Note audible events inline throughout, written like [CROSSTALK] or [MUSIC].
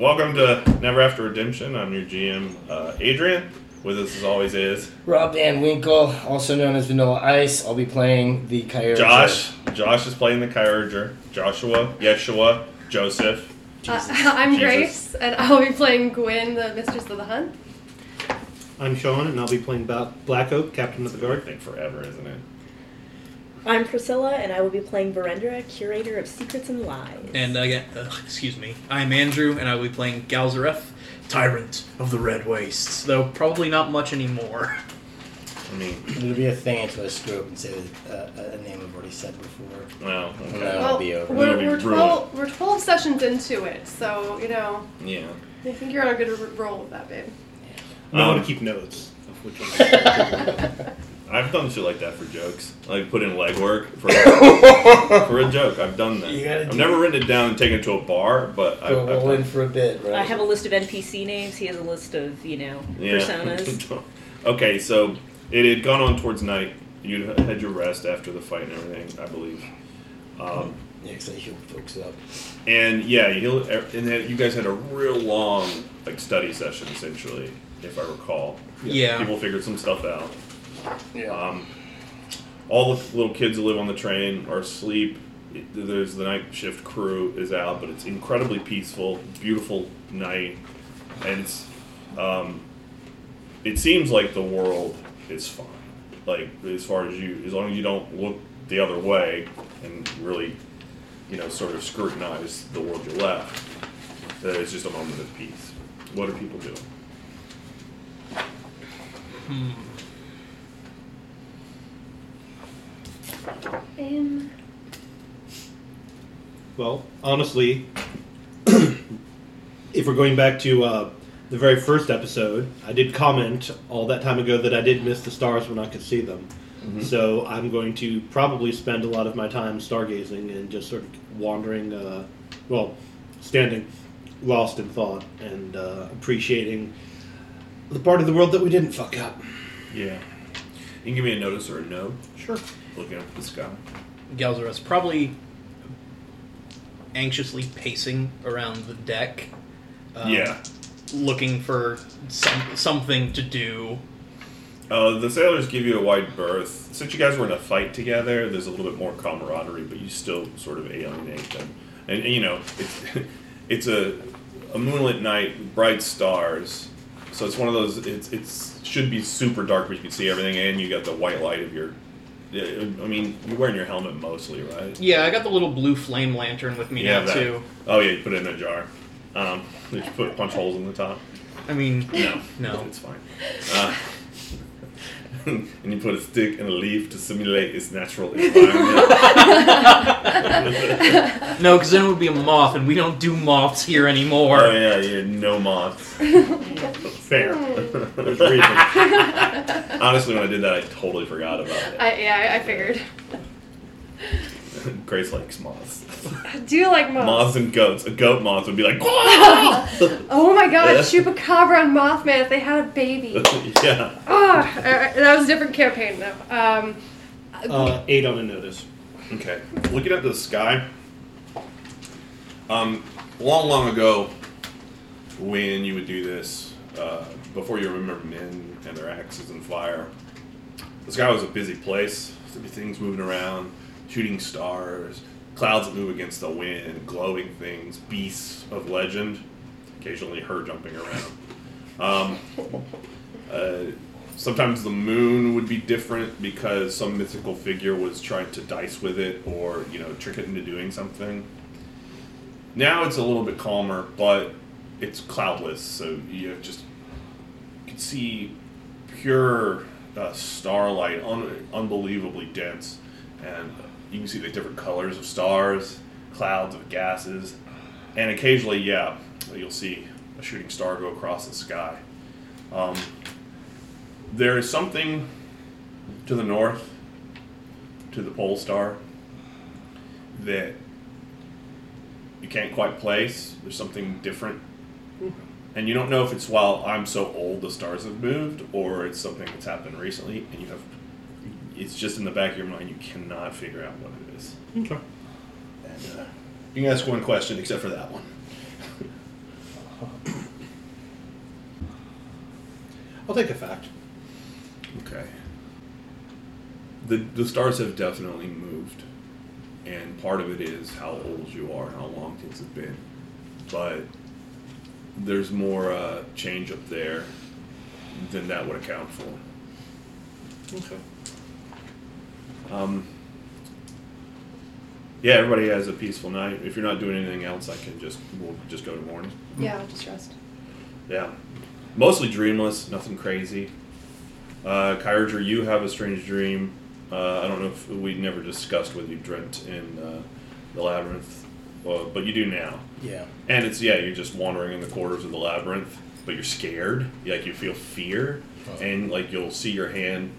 welcome to Never After Redemption. I'm your GM, uh, Adrian. With us as always is Rob Van Winkle, also known as Vanilla Ice. I'll be playing the Kyogre. Josh. Josh is playing the Kyurger. Joshua, Yeshua, Joseph. Uh, [LAUGHS] I'm Jesus. Grace, and I'll be playing Gwyn, the Mistress of the Hunt. I'm Sean, and I'll be playing Ba- Black Oak, Captain of the Guard. think forever, isn't it? I'm Priscilla, and I will be playing Verendra, Curator of Secrets and Lies. And again, uh, excuse me, I'm Andrew, and I will be playing Galzareth, Tyrant of the Red Wastes. Though probably not much anymore. I mean, It'll be a thing until I screw up and say uh, a name I've already said before. well, No. okay. That'll be over. we're, It'll be we're, 12, we're 12 sessions into it, so, you know, Yeah. I think you're on a good r- roll with that, babe. No Um, one to keep notes of which one. [LAUGHS] [LAUGHS] I've done shit like that for jokes. Like put in legwork for [LAUGHS] for a joke. I've done that. You gotta I've do never written it down and taken it to a bar, but I've, Go I've done in for a bit, right? I have a list of NPC names. He has a list of, you know, Yeah. personas. [LAUGHS] okay, so it had gone on towards night. You had your rest after the fight and everything, I believe. Um, Yeah, 'cause I heal folks up. and yeah, you and then you guys had a real long like study session essentially, if I recall. Yeah. People figured some stuff out. Yeah. Um, all the little kids who live on the train are asleep. It, there's the night shift crew is out, but it's incredibly peaceful, beautiful night, and it's. Um, it seems like the world is fine. Like as far as you, as long as you don't look the other way and really, you know, sort of scrutinize the world you left, that it's just a moment of peace. What are people doing? Um, well, honestly, [CLEARS THROAT] if we're going back to uh, the very first episode, I did comment all that time ago that I did miss the stars when I could see them. So I'm going to probably spend a lot of my time stargazing and just sort of wandering, uh, well, standing lost in thought and uh, appreciating the part of the world that we didn't fuck up. Yeah. You can give me a notice or a no. Sure. Looking up at the sky. Galzareth's probably anxiously pacing around the deck. um, yeah. Looking for some, something to do. Uh, the sailors give you a wide berth. Since you guys were in a fight together, there's a little bit more camaraderie, but you still sort of alienate them. And, and, you know, it's [LAUGHS] it's a a moonlit night, bright stars. So it's one of those. It's it's should be super dark, but you can see everything, and you got the white light of your. Yeah, I mean, you're wearing your helmet mostly, right? Yeah, I got the little blue flame lantern with me You now too. Oh yeah, you put it in a jar. Um, did you put punch holes in the top? I mean, No, No. it's fine. Uh, [LAUGHS] and you put a stick and a leaf to simulate its natural environment. [LAUGHS] no, because then it would be a moth, and we don't do moths here anymore. oh yeah, yeah, no moths. Fair. There's reason. [LAUGHS] Honestly, when I did that, I totally forgot about it. I, yeah, I, I figured. Grace likes moths. I [LAUGHS] do like moths. Moths and goats. A goat moth would be like, [LAUGHS] Oh my god, Yeah. Chupacabra and Mothman if they had a baby. [LAUGHS] yeah. Oh, that was a different campaign though. Um, Uh, eight on a notice. Okay. Looking at the sky. Um, long, long ago, when you would do this, uh, before you remember men and their axes and fire, the sky was a busy place. There'd be things moving around, shooting stars, clouds that move against the wind, glowing things, beasts of legend, occasionally her jumping around. Um, uh, sometimes the moon would be different because some mythical figure was trying to dice with it or you know trick it into doing something now it's a little bit calmer but it's cloudless so you just can see pure uh, starlight un- unbelievably dense and you can see the different colors of stars clouds of gases and occasionally yeah you'll see a shooting star go across the sky um, there is something to the north, to the pole star, that you can't quite place. There's something different. And you don't know if it's while I'm so old the stars have moved or it's something that's happened recently and you have it's just in the back of your mind. You cannot figure out what it is. Okay. And uh, you can ask one question, except for that one. [LAUGHS] I'll take a fact. Okay. The the stars have definitely moved, and part of it is how old you are and how long things have been, but there's more uh, change up there than that would account for. Okay. Um, yeah, everybody has a peaceful night. If you're not doing anything else, I can just we'll just go to morning. Yeah, I'll just rest. Yeah, mostly dreamless, nothing crazy. Uh, Kyurger, you have a strange dream. Uh, I don't know if we never discussed whether you dreamt in uh, the labyrinth, well, but you do now. Yeah. And it's yeah, you're just wandering in the corridors of the labyrinth, but you're scared. Like you feel fear, Oh. and like you'll see your hand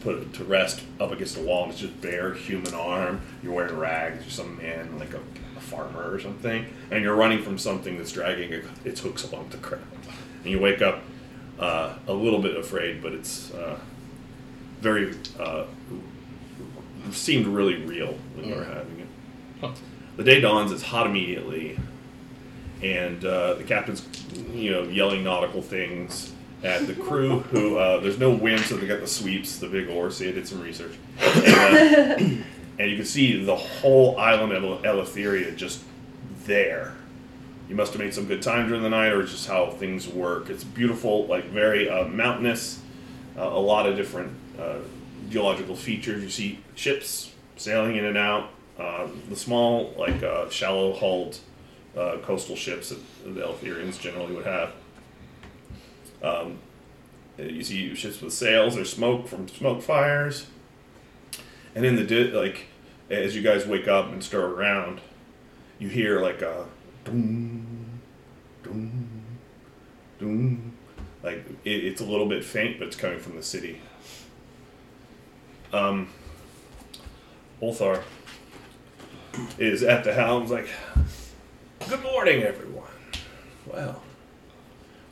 put to rest up against the wall, and it's just bare human arm. You're wearing rags. You're some man, like a, a farmer or something, and you're running from something that's dragging its hooks along the ground. And you wake up uh, a little bit afraid, but it's uh, very uh, seemed really real when you were having it. Huh. The day dawns. It's hot immediately and uh, the captain's you know yelling nautical things at the crew who uh, there's no wind so they got the sweeps the big oars he did some research. And, uh, [COUGHS] and you can see the whole island of Eleutheria just there. You must have made some good time during the night or it's just how things work. It's beautiful like very uh, mountainous uh, a lot of different uh, geological features. You see ships sailing in and out uh, the small like shallow hulled coastal ships that the Eleutherians generally would have. Um, you see ships with sails or smoke from smoke fires, and in the di- like as you guys wake up and stir around, you hear like a doom, doom, doom. Like it, it's a little bit faint, but it's coming from the city. Um, Ulthar is at the helm. like, Good morning, everyone. Well,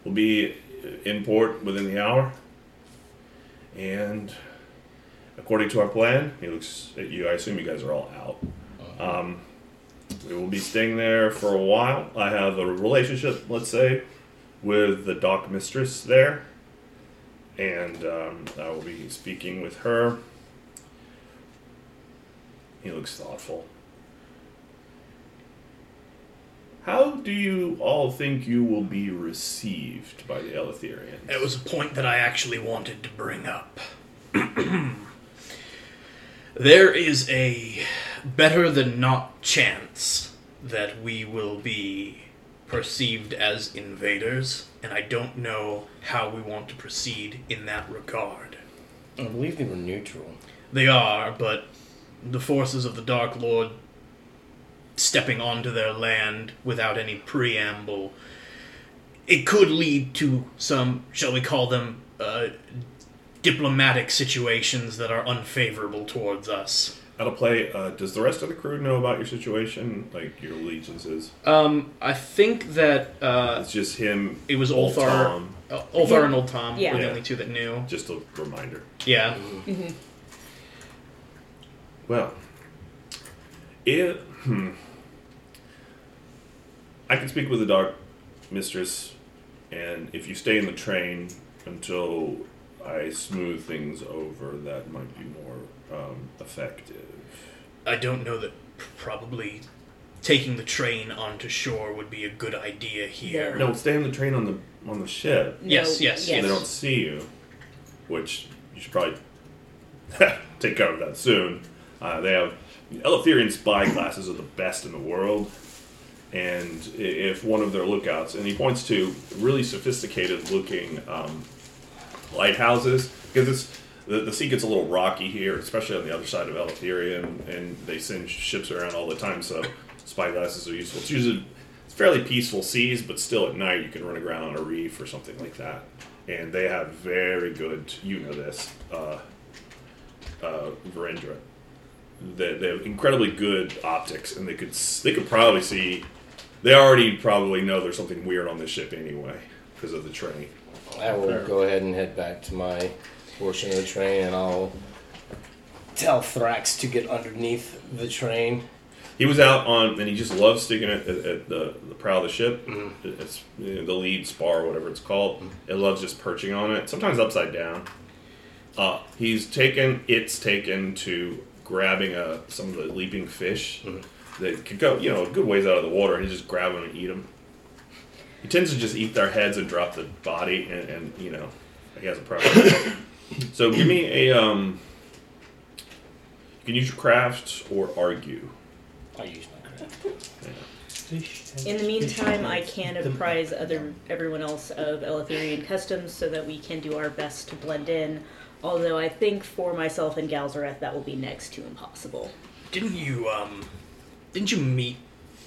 we'll be in port within the hour, and according to our plan, he looks at you. I assume you guys are all out. Um, we will be staying there for a while. I have a relationship, let's say, with the dock mistress there, and um, I will be speaking with her. He looks thoughtful. How do you all think you will be received by the Eleutherians? It was a point that I actually wanted to bring up. [CLEARS THROAT] there is a better than not chance that we will be perceived as invaders, and I don't know how we want to proceed in that regard. I believe they were neutral. They are, but the forces of the Dark Lord stepping onto their land without any preamble, it could lead to some, shall we call them, uh, diplomatic situations that are unfavorable towards us. Out of play, uh, does the rest of the crew know about your situation, like your allegiances? Um, I think that uh, It's just him, it was Old Ulthar, uh, Ulthar and Old Tom Yeah. were the only two that knew. Just a reminder. Yeah. Well, it. Hmm. I can speak with the dark mistress, and if you stay in the train until I smooth things over, that might be more um, effective. I don't know that probably taking the train onto shore would be a good idea here. No, stay on the train on the on the ship. Yes, No, yes, so yes. they don't see you, which you should probably [LAUGHS] take care of that soon. Uh, they have Eleutherian spy glasses are the best in the world, and if one of their lookouts, and he points to really sophisticated looking um, lighthouses, because it's the, the sea gets a little rocky here, especially on the other side of Eleutheria, and, and they send ships around all the time, so spyglasses are useful. It's usually it's fairly peaceful seas, but still at night you can run aground on a reef or something like that. And they have very good, you know this, uh, uh, Verendra. They, they have incredibly good optics, and they could they could probably see. They already probably know there's something weird on this ship anyway because of the train. I will go ahead and head back to my portion of the train, and I'll tell Thrax to get underneath the train he was out on, and he just loves sticking it at, at the, the prow of the ship. It's you know, the lead spar, whatever it's called. It loves just perching on it, sometimes upside down. Uh, he's taken, it's taken to grabbing uh, some of the leaping fish that could go, you know, a good ways out of the water, and he just grab them and eat them. He tends to just eat their heads and drop the body, and, and you know, he has a problem. [COUGHS] so give me a um. You can use your craft or argue. I use my craft. In the meantime, I can apprise other everyone else of Eleutherian customs so that we can do our best to blend in. Although I think for myself and Galzareth that will be next to impossible. Didn't you um didn't you meet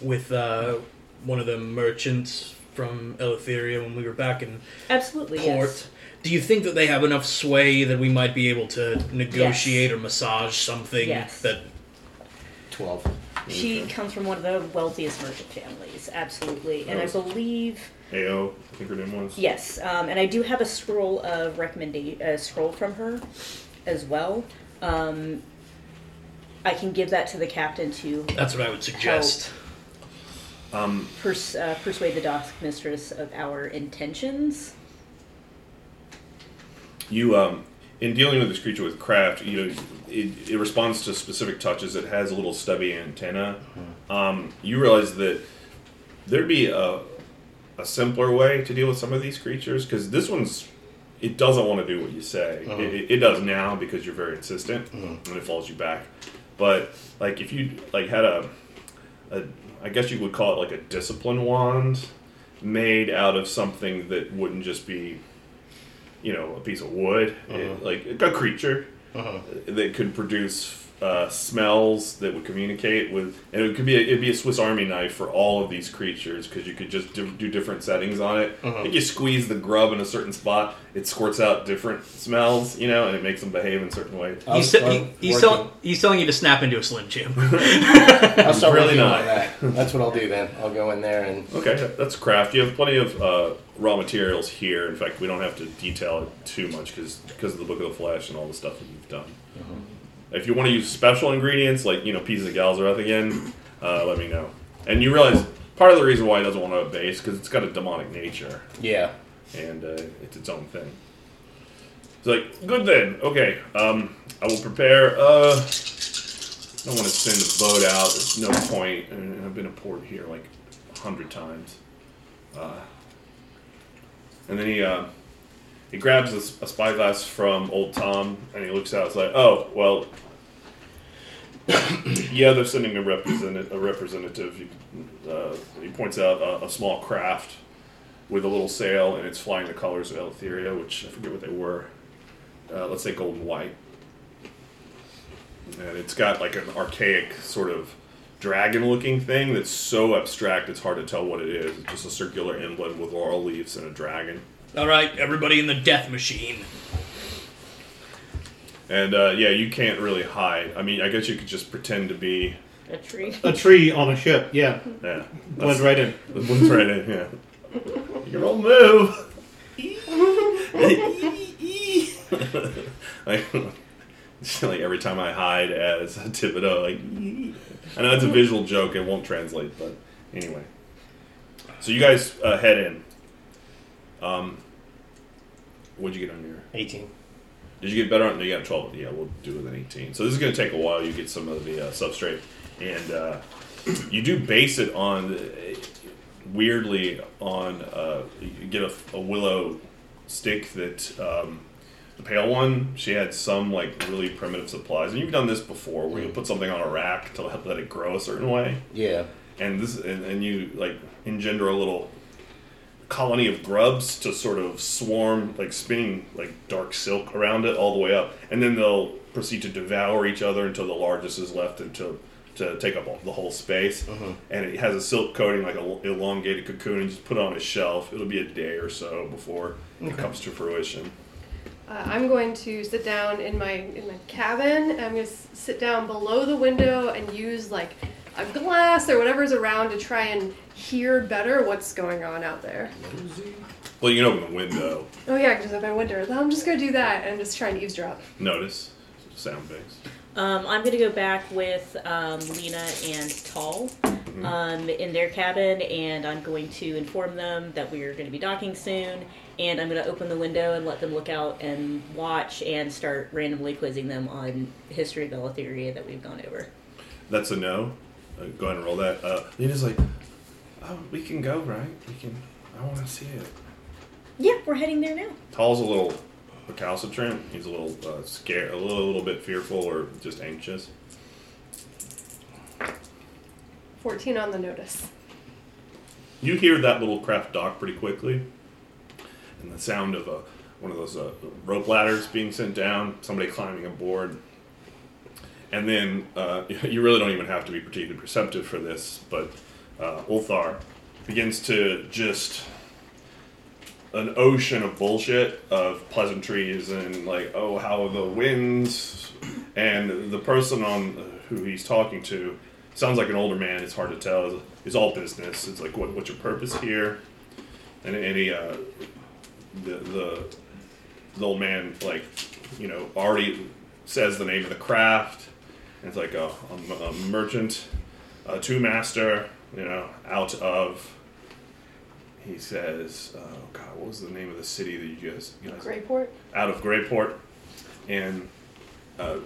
with uh one of the merchants from Eleutheria when we were back in Absolutely, port? yes. Do you think that they have enough sway that we might be able to negotiate or massage something Yes. that Twelve. She comes from one of the wealthiest merchant families, absolutely. And I believe AO, I think her name was. Yes, um, and I do have a scroll of recommendation, a scroll from her, as well. Um, I can give that to the captain to that's what I would suggest. Um, pers- uh, persuade the dock mistress of our intentions. you um, in dealing with this creature with craft, you know, it, it responds to specific touches. It has a little stubby antenna. Um, you realize that there'd be a, a simpler way to deal with some of these creatures because this one's it doesn't want to do what you say. It, it, it does now because you're very insistent and it follows you back. But like if you like had a, a I guess you would call it like a discipline wand made out of something that wouldn't just be you know, a piece of wood, it- uh-huh. like a creature uh-huh. that could produce uh, smells that would communicate with, and it could be a, it'd be a Swiss Army knife for all of these creatures because you could just do, do different settings on it. Like you squeeze the grub in a certain spot, it squirts out different smells, you know, and it makes them behave in certain ways. He's, se- he, he's, working- tell, he's telling you to snap into a Slim Jim. [LAUGHS] I'll start Really really not. that. That's what I'll do then. I'll go in there and Okay, that's craft. You have plenty of uh, raw materials here. In fact, we don't have to detail it too much because because of the Book of the Flesh and all the stuff that you've done. If you want to use special ingredients like you know pieces of Galzareth again, uh, let me know. And you realize part of the reason why it doesn't want to base because it's got a demonic nature yeah. and uh, it's its own thing. It's like good then. Okay, um, I will prepare. Uh, I don't want to send a boat out. There's no point. I've been to port here like a hundred times. Uh, and then he uh, he grabs a spyglass from old Tom and he looks out. It's like, oh well. [COUGHS] yeah, they're sending a representative. A representative. He, uh, he points out a, a small craft with a little sail, and it's flying the colors of Eleutheria, which I forget what they were. Uh, let's say gold and white. And it's got like an archaic sort of dragon-looking thing that's so abstract it's hard to tell what it is. It's just a circular emblem with laurel leaves and a dragon. All right, everybody in the death machine. And uh, yeah, you can't really hide. I mean, I guess you could just pretend to be. A tree. A tree on a ship, yeah. Yeah, Went right in. It blends right in. Yeah. You can roll move. [LAUGHS] like, it's like every time I hide as Thibodeau, like I know it's a visual joke; it won't translate, but anyway. So you guys uh, head in. Um, what'd you get on your? 18. Did you get better on? You got twelve. Yeah, we'll do with an eighteen. So this is going to take a while. You get some of the uh, substrate, and uh, [CLEARS THROAT] you do base it on uh, weirdly on uh, you get a, a willow stick that um, the pale one. She had some like really primitive supplies, and you've done this before, where you put something on a rack to help let it grow a certain way Yeah. and this and, and you like engender a little colony of grubs to sort of swarm like spinning like dark silk around it all the way up. And then they'll proceed to devour each other until the largest is left until to take up all, the whole space. And it has a silk coating like a elongated cocoon and just put it on a shelf. It'll be a day or so before it comes to fruition. Uh, I'm going to sit down in my in my cabin. I'm going to sit down below the window and use like a glass or whatever's around to try and hear better what's going on out there. well you can open the window Oh yeah, because if I winter, I'm just going to do that and just try and eavesdrop. notice sound base Um, I'm gonna go back with um, Lena and Tall um, in their cabin, and I'm going to inform them that we are going to be docking soon. And I'm going to open the window and let them look out and watch, and start randomly quizzing them on history of Eleutheria that we've gone over. That's a no. Uh, go ahead and roll that. Uh, Lena's like, oh, we can go, right? We can. I want to see it. Yeah, we're heading there now. Tall's a little recalcitrant. He's a little uh, scared, a little, little bit fearful, or just anxious. 14 on the notice. You hear that little craft dock pretty quickly, and the sound of a, one of those uh, rope ladders being sent down, somebody climbing aboard. And then uh, [LAUGHS] you really don't even have to be particularly perceptive for this, but uh, Ulthar begins to just an ocean of bullshit of pleasantries and like, oh, how are the winds, and the person on who he's talking to sounds like an older man. It's hard to tell. It's all business. It's like, what, what's your purpose here? And, he, uh, the, the the old man like, you know, already says the name of the craft. It's like a, a, a merchant, a two master, you know, out of. He says, "Oh God, what was the name of the city that you guys, you guys Greyport? out of Greyport, and uh,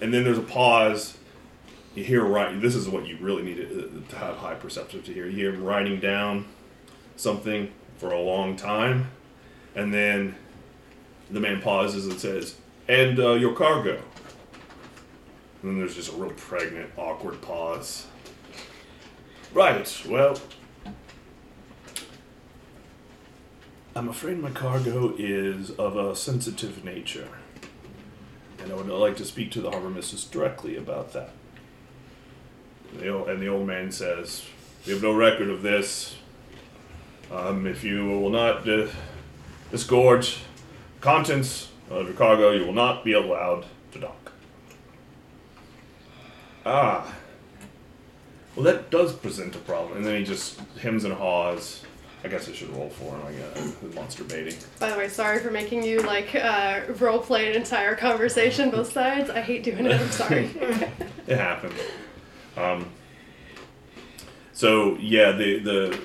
and then there's a pause. You hear right. This is what you really need to, to have high perceptive to hear. You hear him writing down something for a long time, and then the man pauses and says, "And uh, your cargo." And then there's just a real pregnant, awkward pause. Right. Well, I'm afraid my cargo is of a sensitive nature, and I would like to speak to the harbor mistress directly about that. The old, and the old man says, "We have no record of this. Um, if you will not uh, disgorge contents of your cargo, you will not be allowed to dock." Ah. Well, that does present a problem. And then he just hems and haws. I guess I should roll for him. I guess the monster baiting. By the way, sorry for making you like uh, role play an entire conversation both sides. I hate doing it. I'm sorry. [LAUGHS] [LAUGHS] It happened. Um, so yeah, the the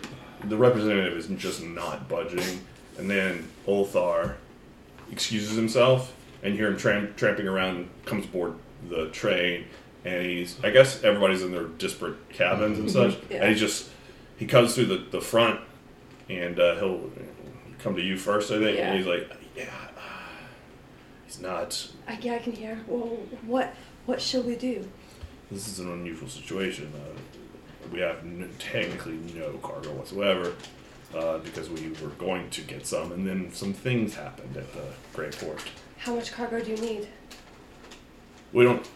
the representative is just not budging, and then Ulthar excuses himself, and you hear him tramp, tramping around, comes aboard the train, and he's I guess everybody's in their disparate cabins and such, [LAUGHS] Yeah. and he just he comes through the, the front, and uh, he'll come to you first, I think, Yeah. and he's like, yeah, uh, he's not I, yeah, I can hear. Well, what what shall we do? this is an unusual situation. Uh, we have n- technically no cargo whatsoever uh, because we were going to get some, and then some things happened at the Greyport. How much cargo do you need? We don't.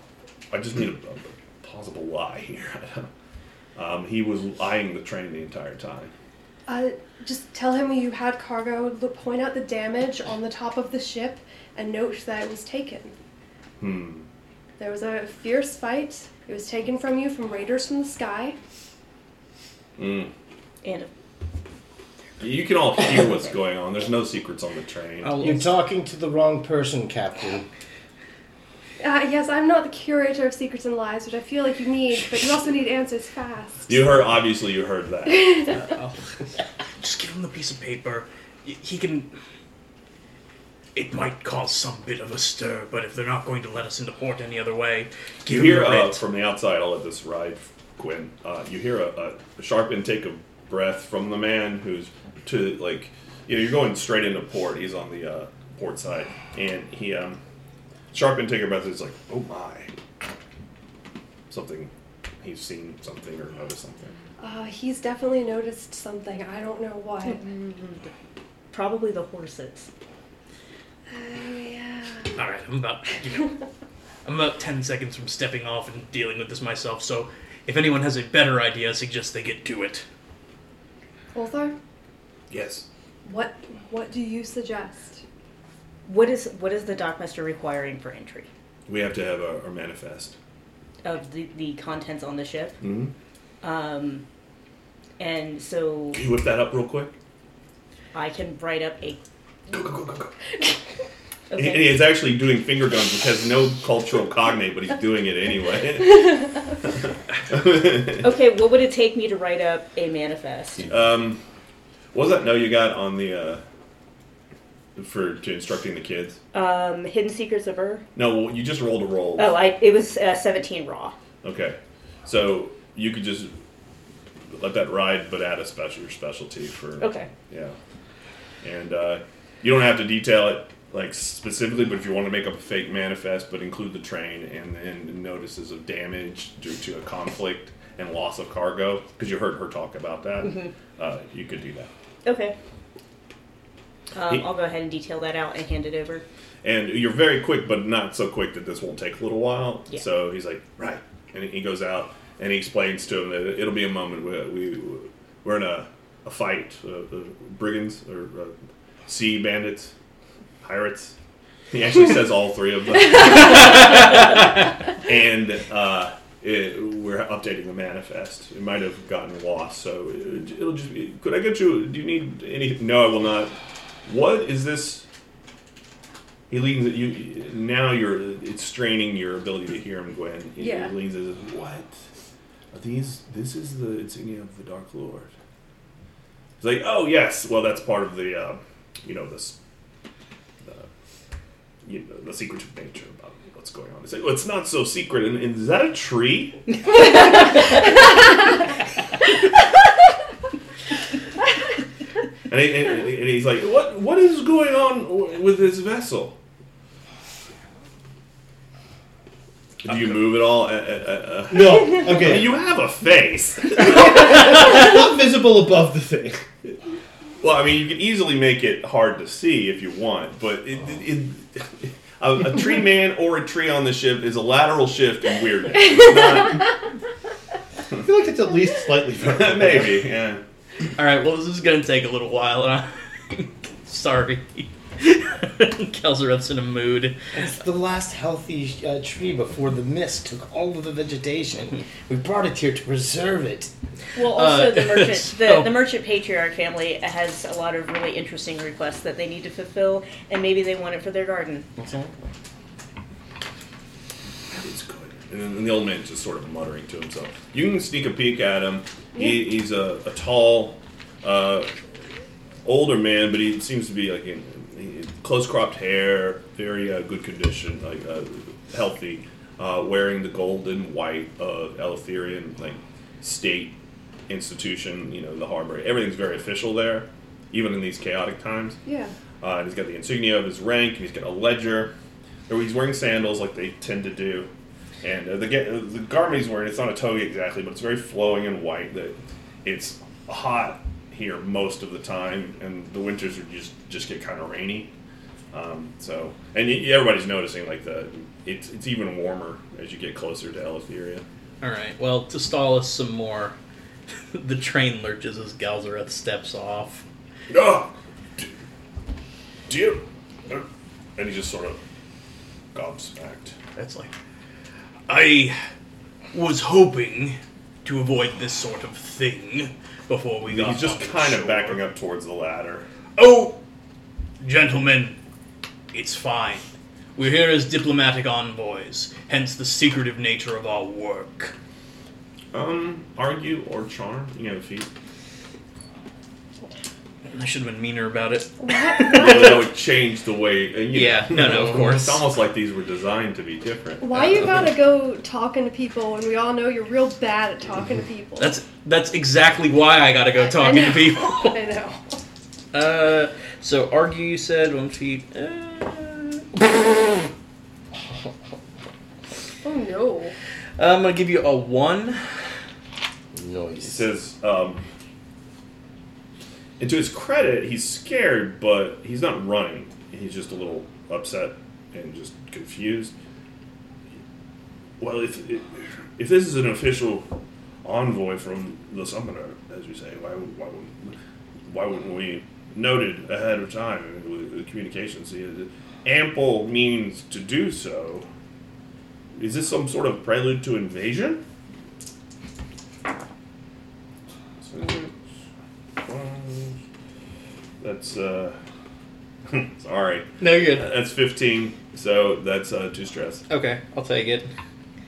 I just need a, a plausible lie here. [LAUGHS] um, he was eyeing the train the entire time. Uh, just tell him you had cargo. Look, point out the damage on the top of the ship, and note that it was taken. Hmm. There was a fierce fight. It was taken from you from raiders from the sky. Mm. And You can all hear what's going on. There's no secrets on the train. I'll, You're talking to the wrong person, Captain. Uh, yes, I'm not the curator of secrets and lies, which I feel like you need, but you also need answers fast. You heard. Obviously, you heard that. [LAUGHS] Just give him the piece of paper. Y- He can. It might cause some bit of a stir, but if they're not going to let us into port any other way, You give hear him the uh, writ. from the outside. I'll let this ride, Quinn. Uh, you hear a, a sharp intake of breath from the man who's to like, you know, you're going straight into port. He's on the uh, port side, and he um, sharp intake of breath is like, oh my, something. He's seen something or noticed something. Uh, he's definitely noticed something. I don't know what. probably the horses. Oh, yeah. All right, I'm about you know, I'm about ten seconds from stepping off and dealing with this myself. So, if anyone has a better idea, I suggest they get to it. Ulthar, Yes. what what do you suggest? What is what is the dockmaster requiring for entry We have to have a, our manifest. of the, the contents on the ship? Mm-hmm. Um, and so Can you whip that up real quick? I can write up a Go go go go go. [LAUGHS] He, Okay. he's actually doing finger guns, which has no cultural cognate, but he's doing it anyway. [LAUGHS] Okay, what would it take me to write up a manifest? um, what was that note you got on the uh, for to instructing the kids? Um, Hidden Secrets of Ur. No, you just rolled a roll. Oh, I it was uh, 17 raw. Okay, so you could just let that ride, but add a special specialty for Okay. yeah, and uh, you don't have to detail it like specifically, but if you want to make up a fake manifest, but include the train and then notices of damage due to a conflict and loss of cargo, because you heard her talk about that, uh, you could do that. Okay. Um, I'll go ahead and detail that out and hand it over. And you're very quick, but not so quick that this won't take a little while. Yeah. So he's like, right, and he goes out and he explains to him that it'll be a moment where we we're in a, a fight, uh, uh, brigands or uh, sea bandits, pirates. He actually says all three of them, [LAUGHS] and uh, it, we're updating the manifest. It might have gotten lost, so it, it'll just. Be, could I get you? Do you need any? No, I will not. What is this? He leans at you. Now you're. It's straining your ability to hear him, Gwen. He Yeah. leans as what? Are these? This is the insignia of the Dark Lord. He's like, oh yes. Well, that's part of the. Uh, you know this. The, you know, the secretive nature about what's going on. It's like, well, it's not so secret. And, and is that a tree? [LAUGHS] [LAUGHS] And, he, and, and he's like, "What? What is going on with this vessel? Do you move at all? Uh, uh, uh, uh, No, [LAUGHS] okay. You have a face. it's [LAUGHS] not visible above the thing. well, I mean, you can easily make it hard to see if you want, but it, it, it, a, a tree man or a tree on the ship is a lateral shift in weirdness. It's [LAUGHS] I feel like it's at least slightly not, vertical. maybe, yeah. All right. Well, this is gonna take a little while. And I'm [LAUGHS] Sorry. [LAUGHS] Kelzareth's in a mood. It's the last healthy uh, tree before the mist took all of the vegetation. [LAUGHS] We brought it here to preserve it. Well, also Uh, the merchant, so- the, the merchant patriarch family has a lot of really interesting requests that they need to fulfill, and maybe they want it for their garden. Exactly. It's good. And then the old man's just sort of muttering to himself. You can sneak a peek at him. He, he's a, a tall, uh, older man, but he seems to be like in, he- close cropped hair, very uh, good condition, like uh, healthy, uh, wearing the gold and white of Eleutherian like state institution. You know, the harbor. Everything's very official there, even in these chaotic times. Yeah. Uh, and he's got the insignia of his rank. He's got a ledger. He's wearing sandals like they tend to do. And uh, the, the garment he's wearing, it's not a toga exactly, but it's very flowing and white. That It's hot here most of the time, and the winters are just, just get kind of rainy. Um, so, and y- everybody's noticing like the it's, it's even warmer as you get closer to Eleutheria. All right. Well, to stall us some more, [LAUGHS] the train lurches as Galzareth steps off. Ah, d- dear, uh, and he just sort of gobsmacked. That's like, I was hoping to avoid this sort of thing before we got. He's just kind of shore. backing up towards the ladder. Oh, gentlemen, it's fine. We're here as diplomatic envoys, hence the secretive nature of our work. Um, argue or charm? You have a feat. I should have been meaner about it. [LAUGHS] [LAUGHS] that would change the way. uh, you Yeah, know, no, no, of [LAUGHS] course. It's almost like these were designed to be different. Why you gotta go talking to people when we all know you're real bad at talking to people? That's that's exactly why I gotta go I- I talking to people. I know. Uh, so argue you said one feet. Uh, Oh no. I'm gonna give you a one. He Noise. says, um, and to his credit, he's scared, but he's not running. He's just a little upset and just confused. Well, if if this is an official envoy from the summoner, as you say, why why wouldn't, why wouldn't we noted ahead of time with the communications? He has ample means to do so. Is this some sort of prelude to invasion? That's uh, [LAUGHS] Sorry. No, you're good. That's 15, so that's uh, two stress. Okay, I'll take it.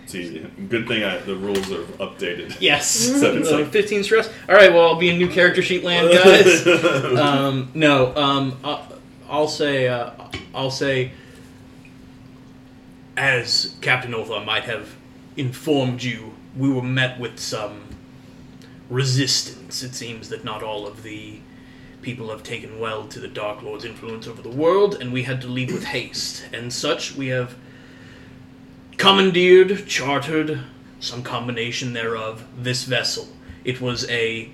It's easy. Good thing I, the rules are updated. [LAUGHS] Yes. [LAUGHS] So it's Uh, like- 15 stress. All right, well, I'll be in new character sheet land, guys. um, no, um, I'll, I'll say, uh, I'll say, as Captain Ulthar might have informed you, we were met with some resistance. It seems that not all of the people have taken well to the Dark Lord's influence over the world, and we had to leave with haste. And such, we have commandeered, chartered, some combination thereof, this vessel. It was a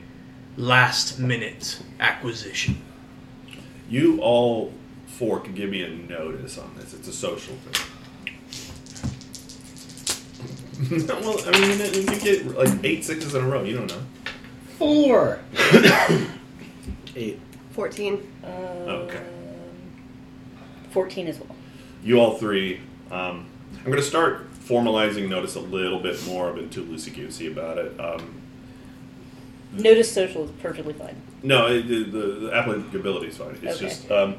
last minute acquisition. You all four can give me a notice on this. It's a social thing. [LAUGHS] well, I mean, you can get like eight sixes in a row. You don't know. Four. [COUGHS] Eight. 14. Okay. 14 as well. You all three. Um, I'm going to start formalizing notice a little bit more. I've been too loosey goosey about it. Um, Notice social is perfectly fine. No, it, the, the, the applicability is fine. It's Okay. just um,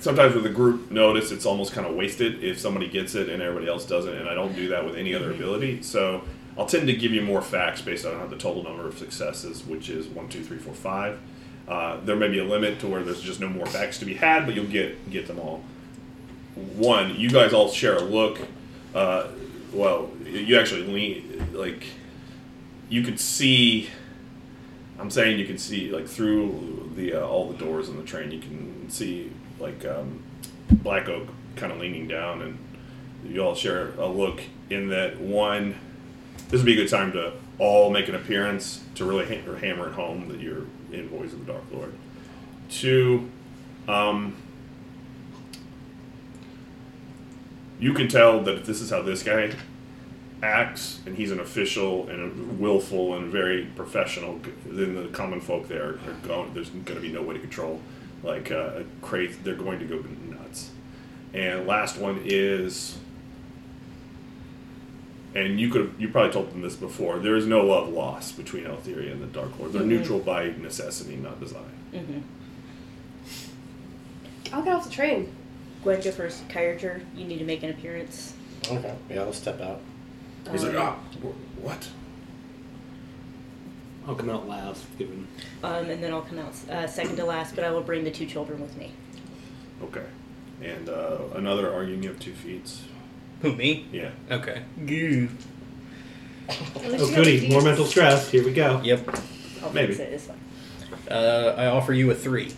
sometimes with a group notice, it's almost kind of wasted if somebody gets it and everybody else doesn't, and I don't do that with any other ability. So I'll tend to give you more facts based on the total number of successes, which is one, two, three, four, five. Uh, there may be a limit to where there's just no more facts to be had, but you'll get get them all. One, you guys all share a look. Uh, well, you actually lean like you could see. I'm saying you can see like through the uh, all the doors in the train. You can see like um, Black Oak kind of leaning down, and you all share a look. In that one, this would be a good time to all make an appearance to really ha- hammer it home that you're in Voice of the Dark Lord. Two, um, you can tell that if this is how this guy acts and he's an official and willful and very professional, then the common folk there are going. There's going to be no way to control. Like uh, crazy, they're going to go nuts. And last one is, and you could you probably told them this before. There is no love lost between Eleutheria and the Dark Lord. They're Mhm. neutral by necessity, not design. Mm-hmm. I'll get off the train. Gwen, go first. Kyrager, you need to make an appearance. Okay. Yeah, I'll step out. He's like, Um, ah, wh- what? I'll come out last, given. Um, and then I'll come out uh, second to last, but I will bring the two children with me. Okay. And uh, another arguing you have two feet. Who, me? Yeah. Okay. At Oh, goody. More mental stress. Here we go. Yep. I'll Maybe. fix it. It's fine. Uh, I offer you a three.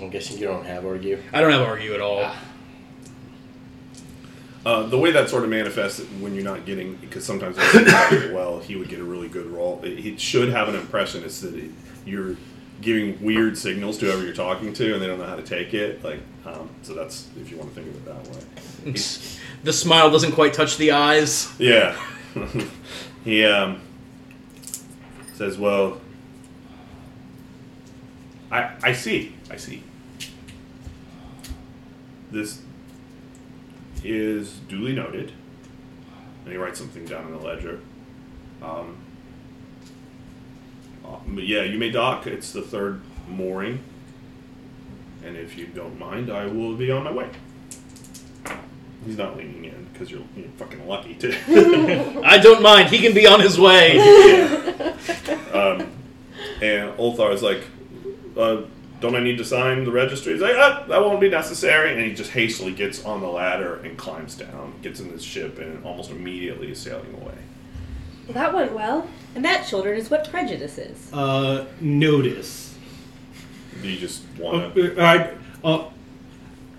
I'm guessing you don't have argue. I don't have argue at all. Ah. Uh, the way that sort of manifests when you're not getting, because sometimes it's not going well, he would get a really good roll. He should have an impression it's that it, you're giving weird signals to whoever you're talking to, and they don't know how to take it. Like, um, so that's if you want to think of it that way. He's- The smile doesn't quite touch the eyes. yeah, [LAUGHS] he um, says, "Well, I I see, I see. This is duly noted." And he writes something down in the ledger. Um, uh, but yeah, you may dock. It's the third mooring, and if you don't mind, I will be on my way. He's not leaning in because you're, you're fucking lucky too. [LAUGHS] I don't mind. He can be on his way. [LAUGHS] um, and Ulthar is like, uh, "Don't I need to sign the registry?" He's like, ah, "That won't be necessary." And he just hastily gets on the ladder and climbs down, gets in his ship, and almost immediately is sailing away. Well, that went well. And that, children, is what prejudice is. Uh, notice. Do you just want to? all right. Uh,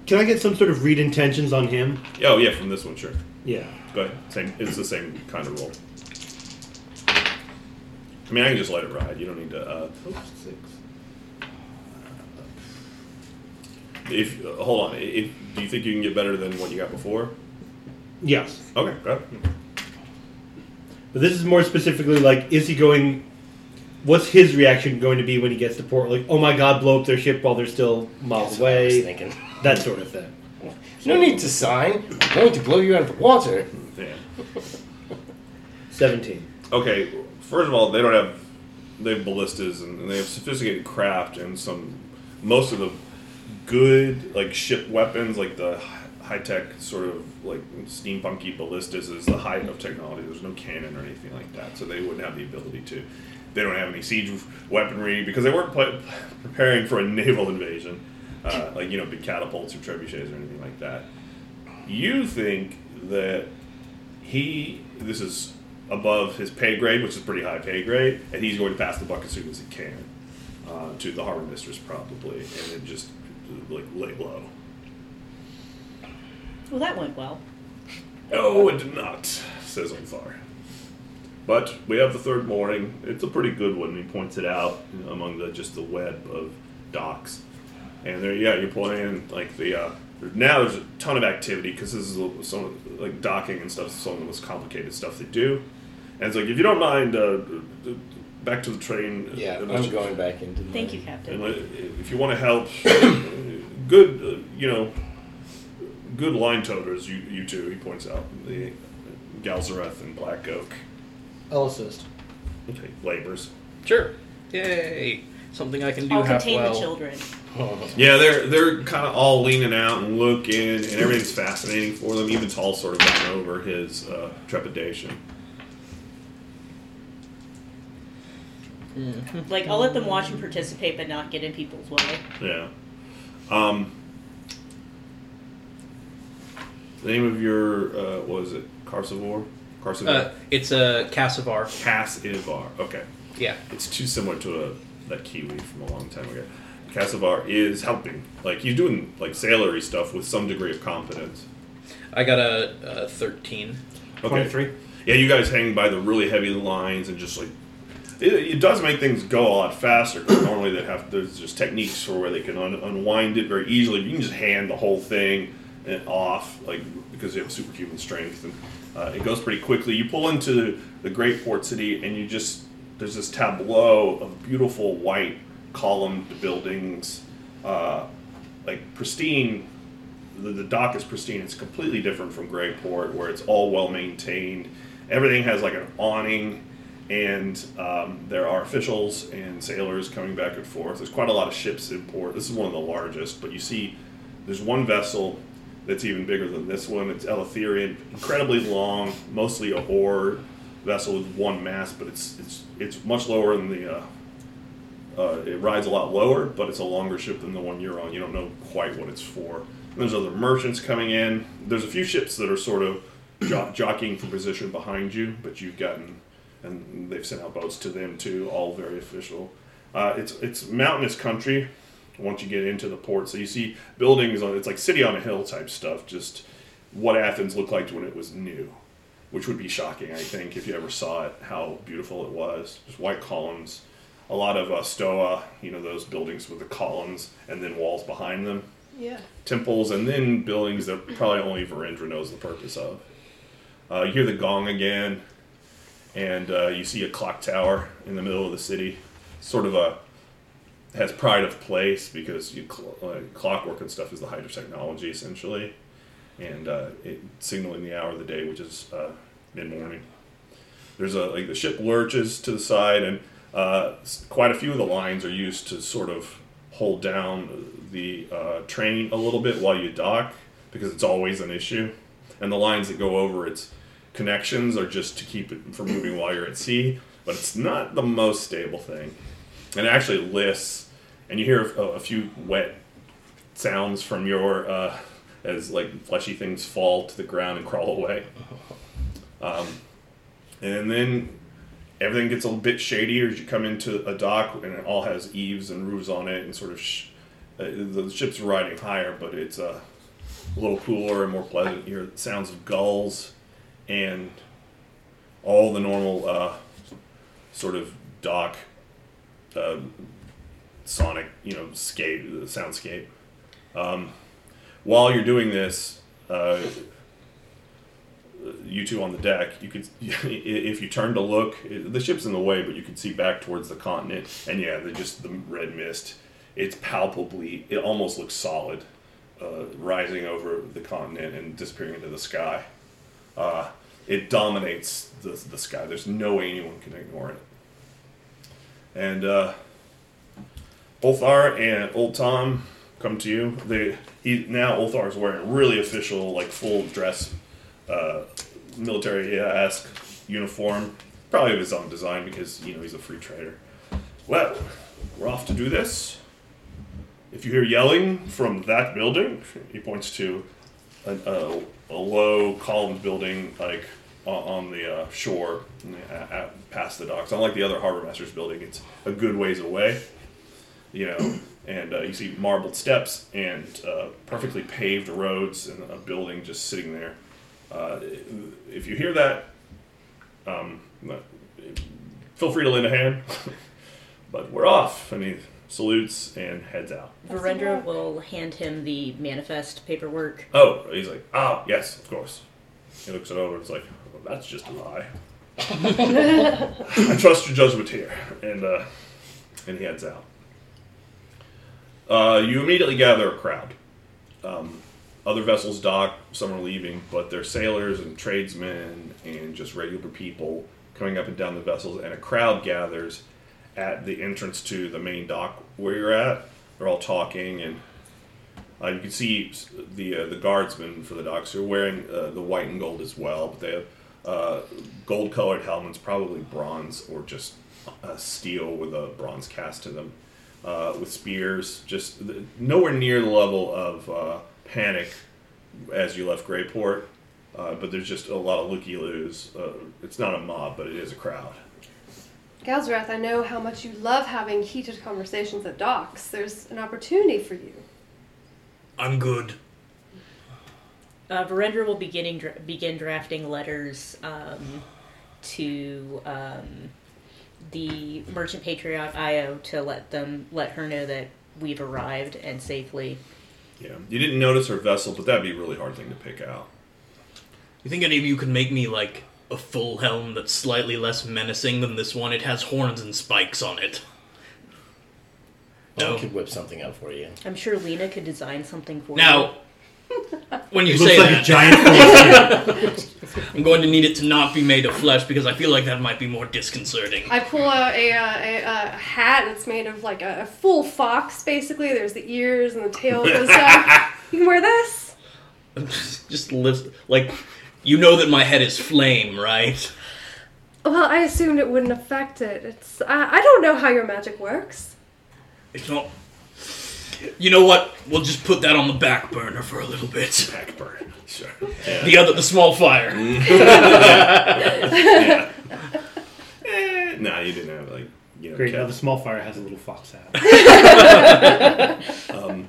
can I get some sort of read intentions on him? Oh yeah, from this one, sure. Yeah. But. Same. It's the same kind of roll. I mean, I can just let it ride. You don't need to. Uh, Oh, six. if uh, hold on, if do you think you can get better than what you got before? Yes. Okay. Go ahead. But this is more specifically like, is he going? What's his reaction going to be when he gets to port? Like, oh my god, blow up their ship while they're still miles That's what I was away. thinking. That sort of thing. No need to sign. I'm going to blow you out of the water. Yeah. Seventeen. Okay, first of all, they don't have they have ballistas and they have sophisticated craft and some most of the good like ship weapons like the high tech sort of like steampunky ballistas is the height of technology. There's no cannon or anything like that, so they wouldn't have the ability to. They don't have any siege weaponry because they weren't pl- preparing for a naval invasion, uh, like you know big catapults or trebuchets or anything like that. You think that he this is above his pay grade, which is pretty high pay grade, and he's going to pass the buck as soon as he can uh, to the harbor mistress probably, and then just like lay low. Well, that went well. Oh, it did not, says Ulthar. But we have the third morning. It's a pretty good one. He points it out you know, among the just the web of docks, and there, yeah, you're playing like the. Uh, now there's a ton of activity because this is some of, like docking and stuff. is Some of the most complicated stuff they do, and it's like if you don't mind, uh, back to the train. uh, Yeah, I'm going back into. the- Thank you, Captain. and let- if you want to help, good, uh, you know, good line toters, you, you two, he points out, the Galzareth and Black Oak. I'll assist. Okay, labors. Sure. Yay. Something I can do I'll half contain well. the children. [LAUGHS] Yeah, they're they're kind of all leaning out and looking, and everything's fascinating for them. Even Tall sort of got over his uh, trepidation. Like, I'll let them watch and participate, but not get in people's way. Yeah. Um, the name of your uh, what is it? Carsivore. Carsivore. Uh, it's a Cassavar. Cass Ivar. Okay. Yeah. It's too similar to a, that Kiwi from a long time ago. Cassivar is helping. Like he's doing like sailory stuff with some degree of competence. I got a, a 13. Okay. 23. Yeah, you guys hang by the really heavy lines and just like it, it does make things go a lot faster. 'cause normally they have there's just techniques for where they can un, unwind it very easily. You can just hand the whole thing and off like because you have superhuman strength and uh, it goes pretty quickly. You pull into the great port city and you just there's this tableau of beautiful white columned buildings, uh, like pristine the, the dock is pristine. It's completely different from Greyport, where it's all well maintained. Everything has like an awning, and um, there are officials and sailors coming back and forth. There's quite a lot of ships in port. This is one of the largest, but you see, there's one vessel that's even bigger than this one. It's Eleutherian, incredibly long, mostly a oar vessel with one mast, but it's it's it's much lower than the. Uh, uh, it rides a lot lower, but it's a longer ship than the one you're on. You don't know quite what it's for. And there's other merchants coming in. There's a few ships that are sort of jo- jockeying for position behind you, but you've gotten, and they've sent out boats to them too, all very official. Uh, it's it's mountainous country. Once you get into the port, so you see buildings on it's like city on a hill type stuff. Just what Athens looked like when it was new, which would be shocking, I think, if you ever saw it. How beautiful it was. Just white columns a lot of uh, stoa, you know, those buildings with the columns and then walls behind them, Yeah. temples, and then buildings that probably only Verendra knows the purpose of. Uh, you hear the gong again, and uh, you see a clock tower in the middle of the city. Sort of a has pride of place because you cl- like, clockwork and stuff is the height of technology essentially, and uh, it signaling the hour of the day, which is uh, mid morning. There's a like the ship lurches to the side, and uh, quite a few of the lines are used to sort of hold down the uh, train a little bit while you dock because it's always an issue, and the lines that go over its connections are just to keep it from moving while you're at sea. But it's not the most stable thing, and actually lists, and you hear a, a few wet sounds from your uh, as like fleshy things fall to the ground and crawl away. Um, and then everything gets a bit shadier as you come into a dock, and it all has eaves and roofs on it, and sort of sh- uh, the ship's riding higher, but it's uh, a little cooler and more pleasant. You hear sounds of gulls and all the normal uh, sort of dock uh, sonic, you know, scape, soundscape. Um, while you're doing this, uh, you two on the deck, you could, [LAUGHS] if you turn to look, the ship's in the way, but you can see back towards the continent, and yeah, the just the red mist. It's palpably, it almost looks solid, uh, rising over the continent and disappearing into the sky. Uh, it dominates the, the sky. There's no way anyone can ignore it. and uh, Ulthar and Old Tom come to you. They he now Ulthar is wearing a really official, like full dress, uh, military esque uniform, probably of his own design because you know he's a free trader. Well, we're off to do this. If you hear yelling from that building, he points to a, a, a low columned building like on, on the uh, shore uh, past the docks. Unlike the other harbor master's building, it's a good ways away. You know, and uh, you see marbled steps and uh, perfectly paved roads and a building just sitting there. Uh, if you hear that, um, feel free to lend a hand. [LAUGHS] but we're off. And he salutes and heads out. Virendra will hand him the manifest paperwork. Oh, he's like, ah, yes, of course. He looks it over. and It's like, well, that's just a lie. [LAUGHS] [LAUGHS] I trust your judgment here, and uh, and he heads out. Uh, you immediately gather a crowd. Um, other vessels dock, some are leaving, but they're sailors and tradesmen and just regular people coming up and down the vessels, and a crowd gathers at the entrance to the main dock where you're at. They're all talking, and uh, you can see the uh, the guardsmen for the docks. They're wearing uh, the white and gold as well, but they have uh, gold colored helmets, probably bronze or just uh, steel with a bronze cast to them, uh, with spears. Just nowhere near the level of panic as you left Greyport. but there's just a lot of looky loos. it's not a mob, but it is a crowd. Galzareth, I know how much you love having heated conversations at docks. There's an opportunity for you. I'm good. Uh, Virendra will beginning dra- begin drafting letters um, to um, the merchant patriot Io to let them let her know that we've arrived and safely. Yeah, you didn't notice her vessel, but that'd be a really hard thing to pick out. You think any of you could make me like a full helm that's slightly less menacing than this one. It has horns and spikes on it. Oh, I No. could whip something up for you. I'm sure Lena could design something for you. Now, [LAUGHS] when you It say looks like that, a giant force [LAUGHS] I'm going to need it to not be made of flesh because I feel like that might be more disconcerting. I pull out a, uh, a, a hat that's made of like a, a full fox, basically. There's the ears and the tail and stuff. [LAUGHS] You can wear this. [LAUGHS] Just lives like you know that my head is flame, right? Well, I assumed it wouldn't affect it. It's I, I don't know how your magic works. It's not. You know what? We'll just put that on the back burner for a little bit. Backburn, sure. The other, the small fire. [LAUGHS] [LAUGHS] yeah. Eh, nah, you didn't have like you know. Great. Now the small fire has a little fox hat. [LAUGHS] um,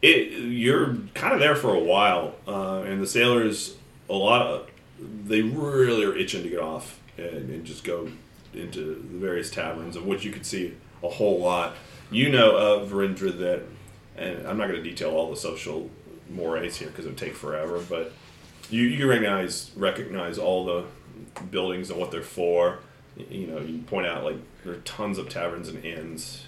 it, you're kind of there for a while, uh, and the sailors, a lot of, they really are itching to get off and, and just go into the various taverns, of which you could see a whole lot. You know of Virendra that, and I'm not going to detail all the social mores here because it would take forever, but you, you recognize recognize all the buildings and what they're for. You know, you point out like there are tons of taverns and inns.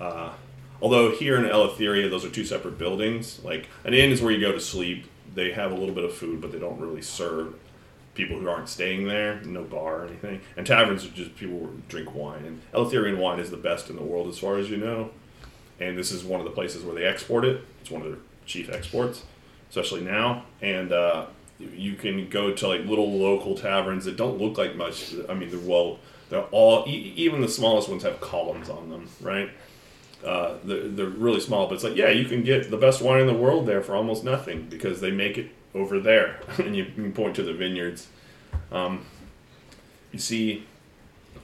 Uh, although here in Eleutheria, those are two separate buildings. Like an inn is where you go to sleep. They have a little bit of food, but they don't really serve people who aren't staying there. No bar or anything. And taverns are just people who drink wine. And Eleutherian wine is the best in the world, as far as you know. And this is one of the places where they export it. It's one of their chief exports, especially now. And uh, you can go to like little local taverns that don't look like much. I mean, they're well, they're all e- even the smallest ones have columns on them, right? Uh, they're, they're really small, but it's like, yeah, you can get the best wine in the world there for almost nothing because they make it over there. [LAUGHS] and you can point to the vineyards. Um, you see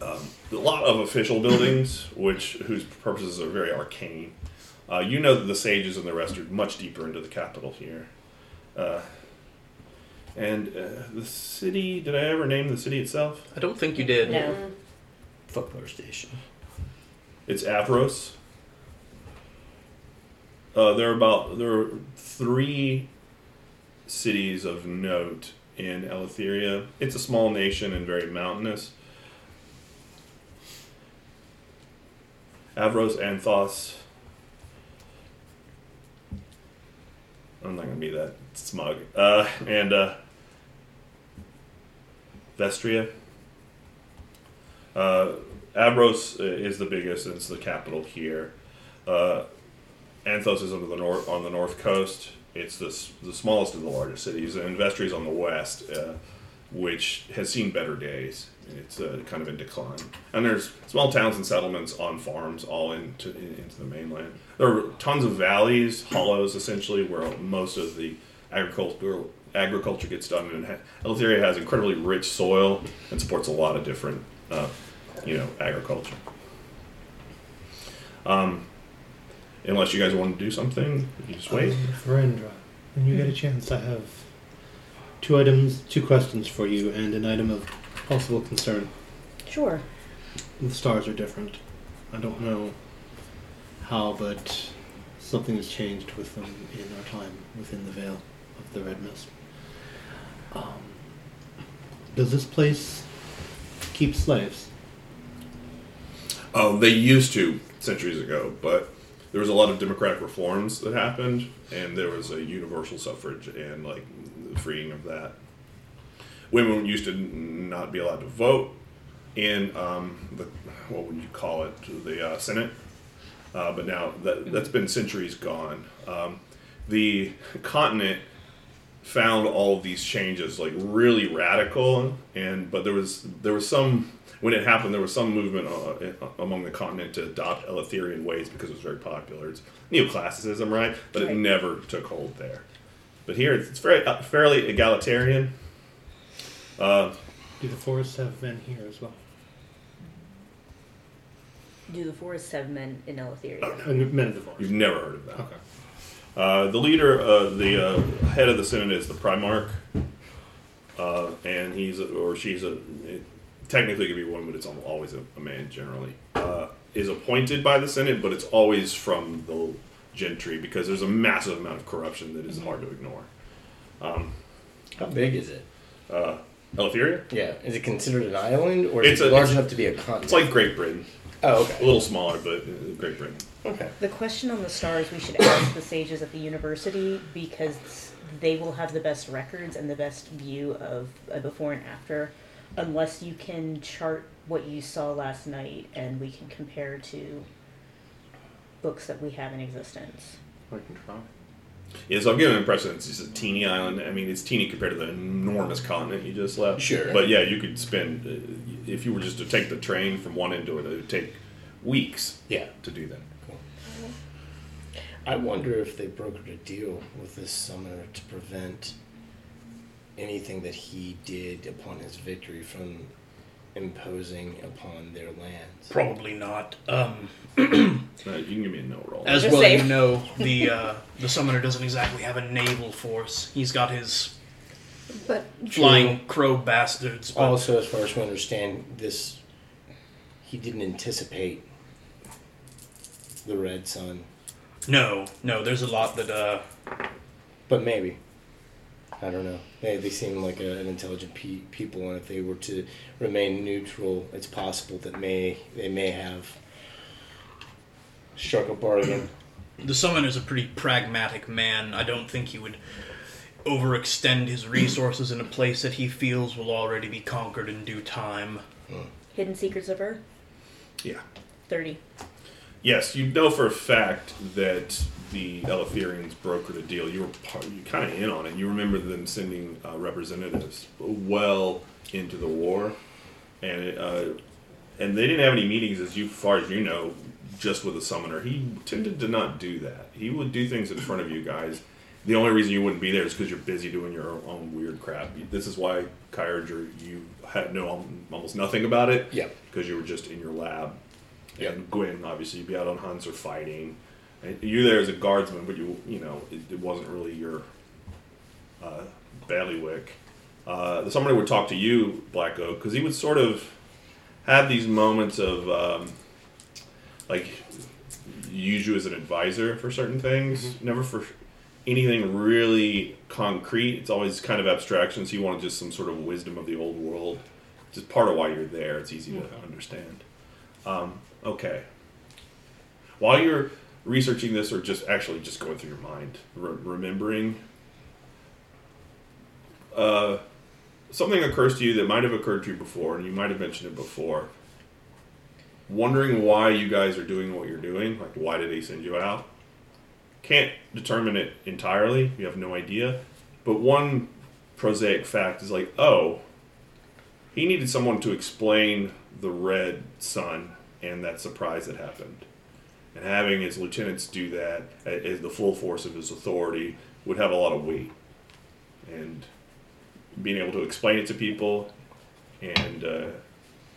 um, a lot of official buildings, which whose purposes are very arcane. Uh, you know that the sages and the rest are much deeper into the capital here. Uh, and uh, the city, did I ever name the city itself? I don't think you did. No. Footwear station. It's Avros. Uh, there are about there are three cities of note in Eleutheria. It's a small nation and very mountainous. Avros, Anthos. I'm not gonna be that smug. Uh, and uh, Vestria. Uh, Avros uh, is the biggest, and it's the capital here. Uh, Anthos is on the north on the north coast. It's the the smallest of the largest cities, and Vestry is on the west, uh, which has seen better days. It's uh, kind of in decline, and there's small towns and settlements on farms all into in, into the mainland. There are tons of valleys, hollows, essentially, where most of the agricultural agriculture gets done. And ha- Eleutheria has incredibly rich soil and supports a lot of different, uh, you know, agriculture. Um, unless you guys want to do something, you just wait. Um, Verendra, when you get a chance, I have two items, two questions for you, and an item of possible concern. Sure. The stars are different. I don't know how, but something has changed with them in our time within the veil of the Red Mist. Um, does this place keep slaves? Oh, they used to centuries ago, but there was a lot of democratic reforms that happened, and there was a universal suffrage and like the freeing of that. Women used to not be allowed to vote in um, the what would you call it the uh, Senate, uh, but now that that's been centuries gone. Um, the continent found all of these changes like really radical and but there was there was some when it happened there was some movement uh, among the continent to adopt eleutherian ways because it was very popular. It's neoclassicism right? But Right. it never took hold there. But here it's, it's very uh, fairly egalitarian uh, Do the forests have men here as well? Do the forests have men in Eleutheria? Uh, men of the forest. you've never heard of that Okay. Uh, the leader, uh, the uh, head of the Senate is the Primarch, uh, and he's a, or she's a. It, technically, it could be a woman, but it's always a, a man generally. Uh, is appointed by the Senate, but it's always from the gentry because there's a massive amount of corruption that is hard to ignore. How big is it? Uh, Eleutheria, Yeah, is it considered an island or is It's it a- large it's- enough to be a continent? it's like Great Britain, oh, a okay, little smaller, but uh, Great Britain. okay. The question on the stars we should ask the sages at the university because they will have the best records and the best view of a before and after, unless you can chart what you saw last night and we can compare to books that we have in existence. I can try. Yeah, so I'm giving an impression it's just a teeny island. I mean, it's teeny compared to the enormous continent you just left. Sure. But yeah, you could spend, uh, if you were just to take the train from one end to it, it would take weeks Yeah. to do that. I wonder if they brokered a deal with this summoner to prevent anything that he did upon his victory from imposing upon their lands. Probably not. Um, Uh, you can give me a no roll. as Just well say- you know, [LAUGHS] the uh, the summoner doesn't exactly have a naval force. He's got his But flying crow bastards. But Also, as far as we understand, this he didn't anticipate the Red Sun, no, no, there's a lot that uh, but maybe. I don't know. They, they seem like a, an intelligent pe- people, and if they were to remain neutral, it's possible that may they may have struck a bargain. [CLEARS THROAT] the summoner's a pretty pragmatic man. I don't think he would overextend his resources in a place that he feels will already be conquered in due time. Hmm. Hidden Secrets of Earth? Yeah. 30. Yes, you know for a fact that the Eleutherians brokered a deal. You were part, you kind of in on it. You remember them sending uh, representatives well into the war, and uh, and they didn't have any meetings, as you far as you know, just with the summoner. He tended to not do that. He would do things in front of you guys. The only reason you wouldn't be there is because you're busy doing your own weird crap. This is why Kyrager, you had know almost nothing about it. Yep. Because you were just in your lab. Yep. And Gwyn, obviously, you'd be out on hunts or fighting. You're there as a guardsman, but you, you know, it, it wasn't really your uh, bailiwick. Uh, summoner would talk to you, Black Oak, because he would sort of have these moments of, um, like, use you as an advisor for certain things, never for anything really concrete. It's always kind of abstractions. You wanted just some sort of wisdom of the old world. It's just part of why you're there. It's easy to understand. Um, okay. While you're researching this, or just actually just going through your mind, re- remembering, uh, something occurs to you that might have occurred to you before, and you might have mentioned it before. wondering why you guys are doing what you're doing. Like, why did he send you out? Can't determine it entirely. You have no idea. But one prosaic fact is like, oh, he needed someone to explain the red sun and that surprise that happened. And having his lieutenants do that as the full force of his authority would have a lot of weight. And being able to explain it to people and uh,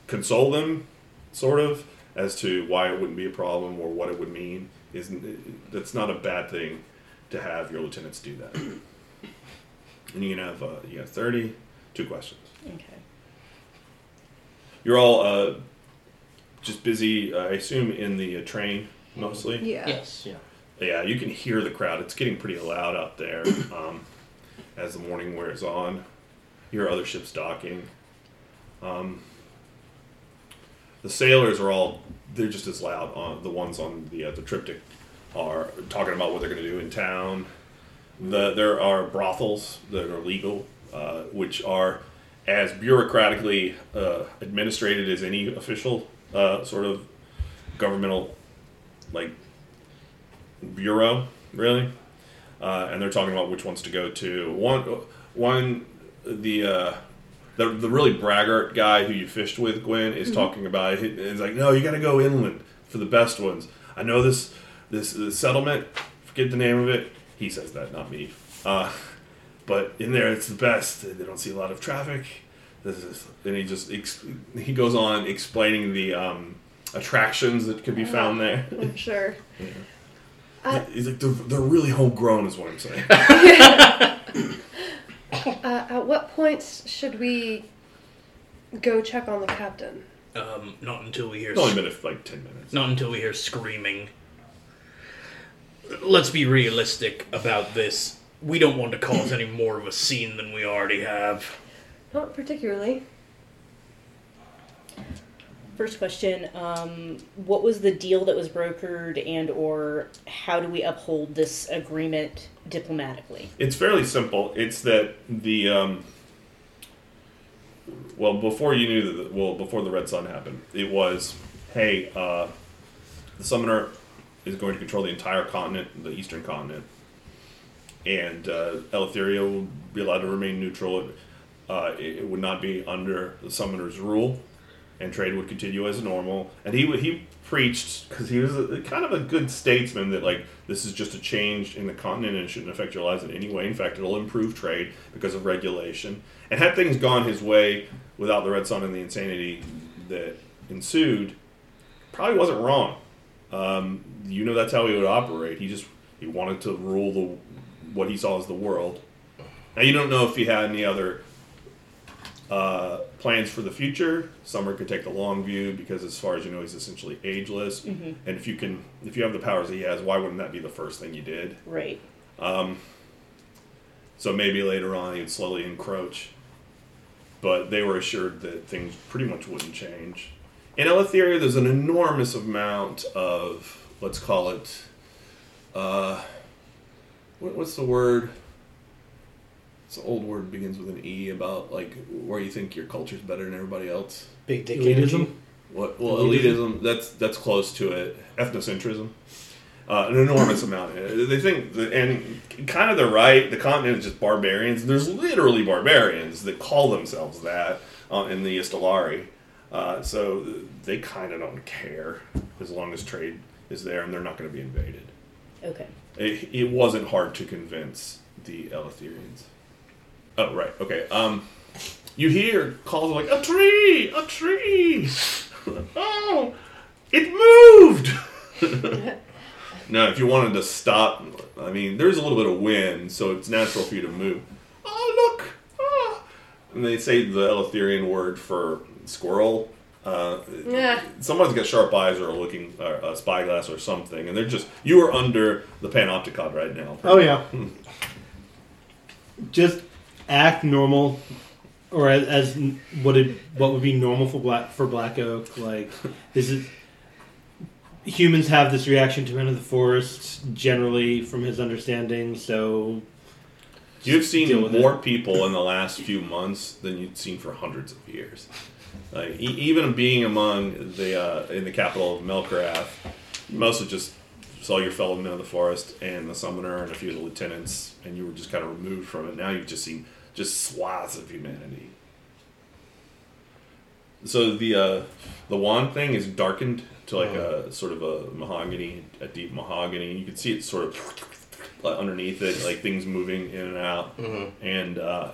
console them, sort of, as to why it wouldn't be a problem or what it would mean, isn't that's not a bad thing to have your lieutenants do that. [CLEARS THROAT] and you can have uh, you have thirty two questions. Okay. You're all uh, just busy, uh, I assume, in the uh, train mostly. Yeah. Yes. Yeah. Yeah, you can hear the crowd. It's getting pretty loud out there [COUGHS] um, as the morning wears on. You hear other ships docking. Um, the sailors are all, they're just as loud. On, the ones on the, uh, the triptych are talking about what they're going to do in town. The, there are brothels that are legal, uh, which are as bureaucratically uh, administrated as any official uh, sort of governmental like bureau, really. Uh, and they're talking about which ones to go to. One, one, the uh, the the really braggart guy who you fished with, Gwen, is talking about. It. It's like, no, you got to go inland for the best ones. I know this this, this settlement. Forget the name of it. He says that, not me. Uh, but in there, it's the best. They don't see a lot of traffic. This is, and he just ex- he goes on explaining the um, attractions that could be found there. I'm [LAUGHS] sure. Uh, He's like, they're, they're really homegrown, is what I'm saying. [LAUGHS] [LAUGHS] Uh, at what points should we go check on the captain? Um, not until we hear. It's only been like 10 minutes. Not until we hear screaming. Let's be realistic about this. We don't want to cause any more of a scene than we already have. Not particularly. First question: um, What was the deal that was brokered, and/or how do we uphold this agreement diplomatically? It's fairly simple. It's that the, um, well, before you knew that, well, before the Red Sun happened, it was, hey, uh, the Summoner is going to control the entire continent, the eastern continent, and uh, will be allowed to remain neutral. Uh, it, it would not be under the Summoner's rule, and trade would continue as normal. And he he preached because he was a, kind of a good statesman that like this is just a change in the continent and it shouldn't affect your lives in any way. In fact, it'll improve trade because of regulation. And had things gone his way without the Red Sun and the insanity that ensued, probably wasn't wrong. Um, you know that's how he would operate. He just he wanted to rule the what he saw as the world. Now you don't know if he had any other uh, plans for the future. Summer could take the long view because, as far as you know, he's essentially ageless. And if you can, if you have the powers that he has, why wouldn't that be the first thing you did? Right. So maybe later on he'd slowly encroach. But they were assured that things pretty much wouldn't change. In Eleutheria, there's an enormous amount of, let's call it, uh, what, what's the word? It's an old word begins with an E about like where you think your culture's better than everybody else. Big dick Elitism? energy. What? Well, Elitism? elitism. That's that's close to it. Ethnocentrism. Uh, an enormous amount. Uh, They think, that, and kind of they're right. The continent is just barbarians. There's literally barbarians that call themselves that uh, in the Istalari. Uh, so they kind of don't care as long as trade is there, and they're not going to be invaded. Okay. It, it wasn't hard to convince the Eleutherians. Oh, right. Okay. Um, you hear calls like a tree, a tree. [LAUGHS] oh, it moved. [LAUGHS] no, if you wanted to stop, I mean, there's a little bit of wind, so it's natural for you to move. Oh, look. Ah. And they say the Eleutherian word for squirrel. Uh, Yeah. someone's got sharp eyes or a looking or a spyglass or something, and they're just you are under the panopticon right now. Oh yeah. Just act normal, or as, as what it what would be normal for black for Black Oak. Like this is humans have this reaction to Men of the Forest generally, from his understanding. So You've seen more people in the last few months than you've seen for hundreds of years. Like e- even being among the uh, in the capital of Melkarath, you mostly just saw your fellow men of the forest and the summoner and a few of the lieutenants, and you were just kind of removed from it. Now you've just seen just swaths of humanity. So the uh, the wand thing is darkened to like a sort of a mahogany, a deep mahogany. You can see it sort of underneath it, like things moving in and out, and uh,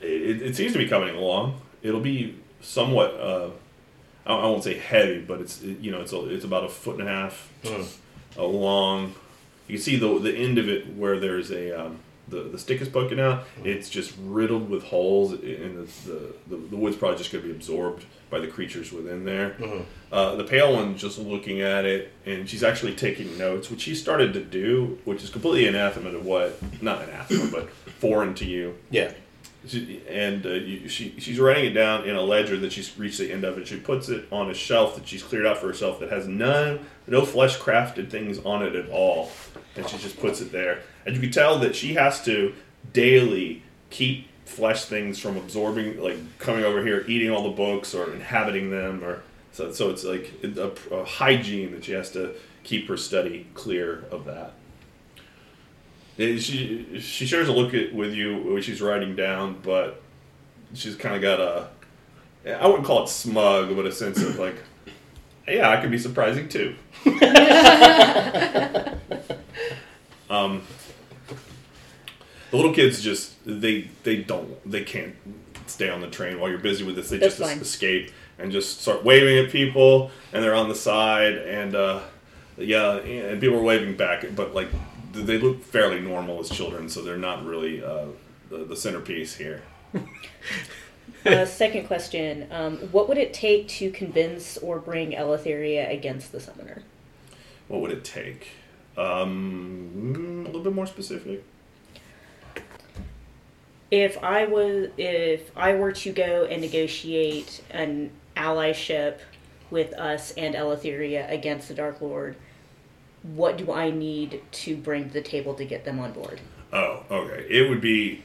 it, it seems to be coming along. It'll be somewhat. Uh, I I won't say heavy, but it's it- you know it's a, it's about a foot and a half uh, long. You can see the the end of it where there's a um, the the stick is poking out. It's just riddled with holes, and the the, the, wood's probably just going to be absorbed by the creatures within there. Uh, the pale one's just looking at it, and she's actually taking notes, which she started to do, which is completely anathema to what not anathema, but foreign to you. Yeah. She, and uh, you, she she's writing it down in a ledger that she's reached the end of, and she puts it on a shelf that she's cleared out for herself that has none, no flesh crafted things on it at all, and she just puts it there. And you can tell that she has to daily keep flesh things from absorbing, like coming over here, eating all the books or inhabiting them, or so. So it's like a, a hygiene that she has to keep her study clear of that. She she shares a look at with you when she's writing down, but she's kind of got a I wouldn't call it smug, but a sense of like, yeah, I can be surprising too. [LAUGHS] um, the little kids just they they don't they can't stay on the train while you're busy with this. They That's just fine. escape and just start waving at people, and they're on the side, and uh, yeah, and people are waving back, but like they look fairly normal as children, so they're not really uh, the, the centerpiece here. [LAUGHS] Uh, second question: um, What would it take to convince or bring Eleutheria against the summoner? What would it take? Um, mm, a little bit more specific. If I was, if I were to go and negotiate an allyship with us and Eleutheria against the Dark Lord, what do I need to bring to the table to get them on board? Oh, okay. It would be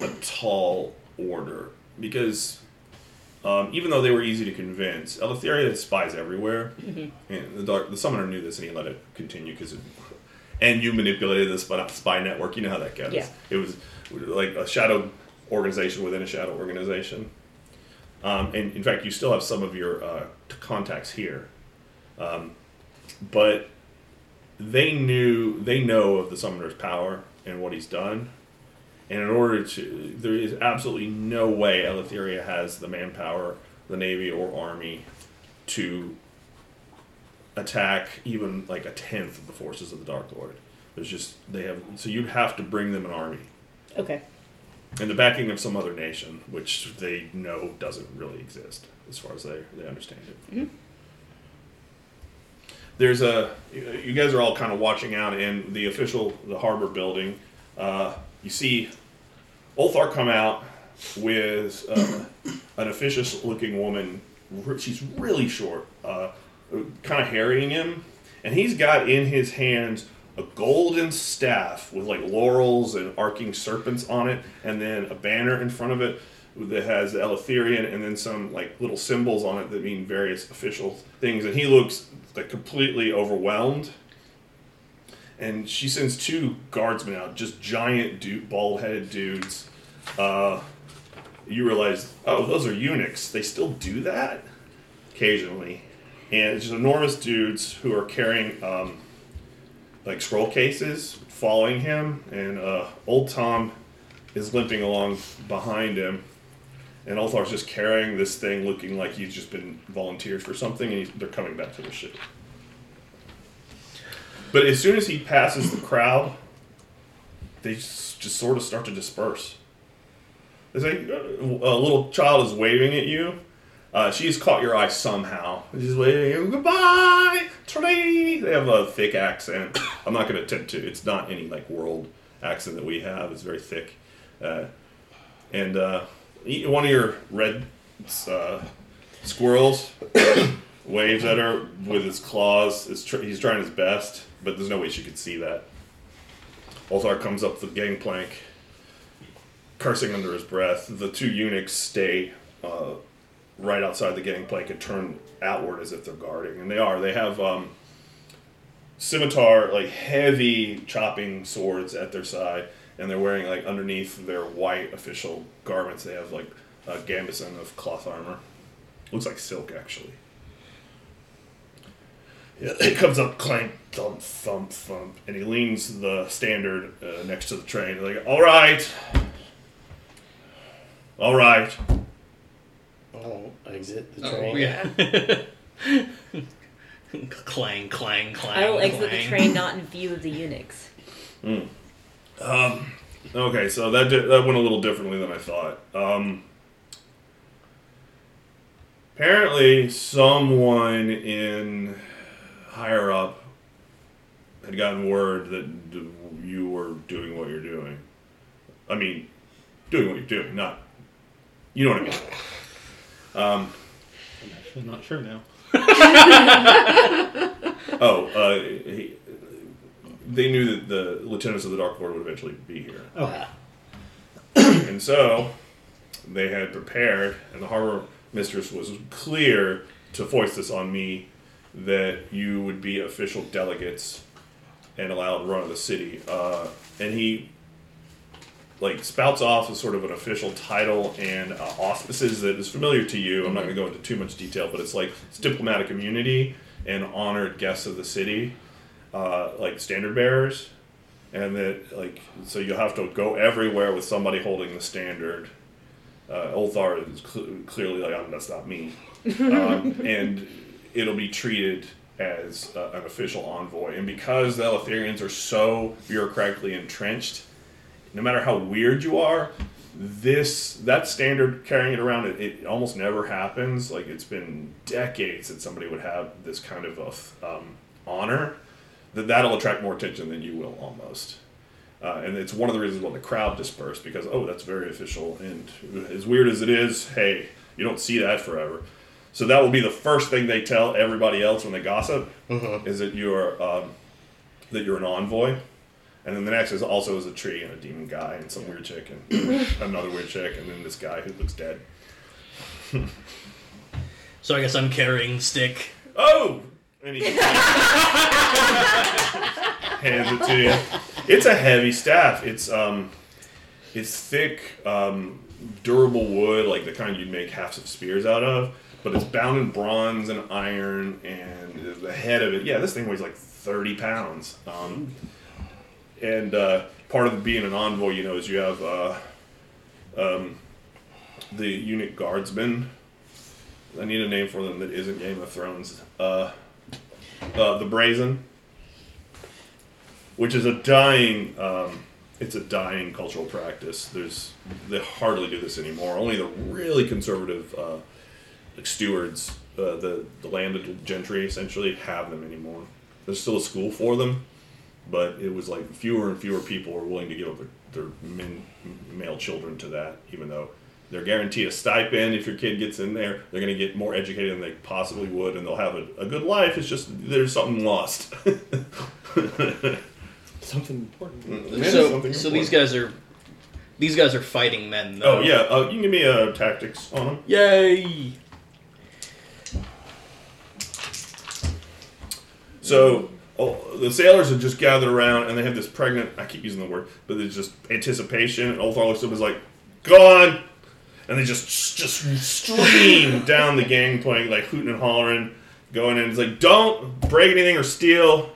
a tall order because um, even though they were easy to convince, Eleutheria spies everywhere, and the dark the summoner knew this, and he let it continue because. And you manipulated the spy, spy network. You know how that goes. Yeah. It was like a shadow organization within a shadow organization. Um, and in fact, you still have some of your uh, contacts here, um, but they knew they know of the summoner's power and what he's done. And in order to, there is absolutely no way Eleutheria has the manpower, the navy or army, to attack even like a tenth of the forces of the Dark Lord. There's just they have so you'd have to bring them an army Okay. and the backing of some other nation, which they know doesn't really exist as far as they, they understand it. There's a you guys are all kind of watching out in the official the harbor building. Uh, you see Ulthar come out with uh, an officious looking woman. She's really short, uh, kind of harrying him, and he's got in his hands a golden staff with like laurels and arcing serpents on it, and then a banner in front of it that has the Eleutherian and then some like little symbols on it that mean various official things. And he looks like completely overwhelmed. And she sends two guardsmen out, just giant, du- bald-headed dudes. Uh, you realize, oh, those are eunuchs. They still do that occasionally, and it's just enormous dudes who are carrying um, like scroll cases, following him. And uh, old Tom is limping along behind him, and Ulthar's just carrying this thing, looking like he's just been volunteered for something, and they're coming back to the ship. But as soon as he passes the crowd, they just, just sort of start to disperse. It's like uh, a little child is waving at you. Uh, she's caught your eye somehow. She's waving, goodbye, tree. They have a thick accent. I'm not going to attempt to. It's not any like world accent that we have. It's very thick. Uh, and uh, one of your red uh, squirrels [COUGHS] waves at her with his claws. Tr- he's trying his best, but there's no way she could see that. Ulthar comes up the gangplank, cursing under his breath. The two eunuchs stay uh, right outside the gangplank and turn outward as if they're guarding, and they are. They have um, scimitar, like heavy chopping swords at their side, and they're wearing like underneath their white official garments. They have like a gambeson of cloth armor. Looks like silk actually. Yeah, it comes up, clank, thump, thump, thump, and he leans the standard uh, next to the train. Like, all right, all right. I'll exit the Oh, train. yeah. [LAUGHS] clang, clang, clang. I will exit the train not in view of the eunuchs. Um, okay, so that di- that went a little differently than I thought. Um, apparently, someone in higher up had gotten word that d- you were doing what you're doing. I mean, doing what you're doing, not you know what I mean. Um, I'm actually not sure now. [LAUGHS] oh, uh, he, they knew that the lieutenants of the Dark Lord would eventually be here. Okay. [CLEARS THROAT] And so they had prepared, and the harbor mistress was clear to foist this on me that you would be official delegates and allowed run of the city. Uh, and he like spouts off as sort of an official title and uh, auspices that is familiar to you. I'm not going to go into too much detail, but it's like it's diplomatic immunity and honored guests of the city, uh, like standard bearers and that like so you'll have to go everywhere with somebody holding the standard. Uh, Ulthar is cl- clearly like "Um, that's not me, um, [LAUGHS] and it'll be treated as uh, an official envoy. And because the Eleutherians are so bureaucratically entrenched, no matter how weird you are, this that standard carrying it around it, it almost never happens. Like it's been decades that somebody would have this kind of a, um, honor that that'll attract more attention than you will almost. Uh, and it's one of the reasons why the crowd dispersed because oh that's very official and as weird as it is hey you don't see that forever so that will be the first thing they tell everybody else when they gossip is that you're um, that you're an envoy and then the next is also is a tree and a demon guy and some weird chick and [COUGHS] another weird chick and then this guy who looks dead So I guess I'm carrying stick. Oh! And he [LAUGHS] hands it to you. It's a heavy staff. It's um, it's thick, um, durable wood, like the kind you'd make halves of spears out of. But it's bound in bronze and iron, and the head of it, yeah, this thing weighs like thirty pounds. Um, and uh, part of being an envoy, you know, is you have uh, um, the eunuch guardsmen. I need a name for them that isn't Game of Thrones. Uh, uh, the Brazen, which is a dying, um, it's a dying cultural practice. There's they hardly do this anymore. Only the really conservative, uh, like stewards, uh, the the landed gentry, essentially have them anymore. There's still a school for them, but it was like fewer and fewer people were willing to give up their, their men, male children to that, even though they're guaranteed a stipend if your kid gets in there. They're going to get more educated than they possibly would, and they'll have a, a good life. It's just there's something lost. [LAUGHS] Something important. There is So, something so these guys are these guys are fighting men. Though. Oh yeah, uh, you can give me uh, tactics on them. Yay! So oh, the sailors have just gathered around, and they have this pregnant. I keep using the word, but it's just anticipation. And Ulthar looks up and is like, "Go on!" And they just just stream [LAUGHS] down the gangplank, like hooting and hollering, going in. It's like, "Don't break anything or steal."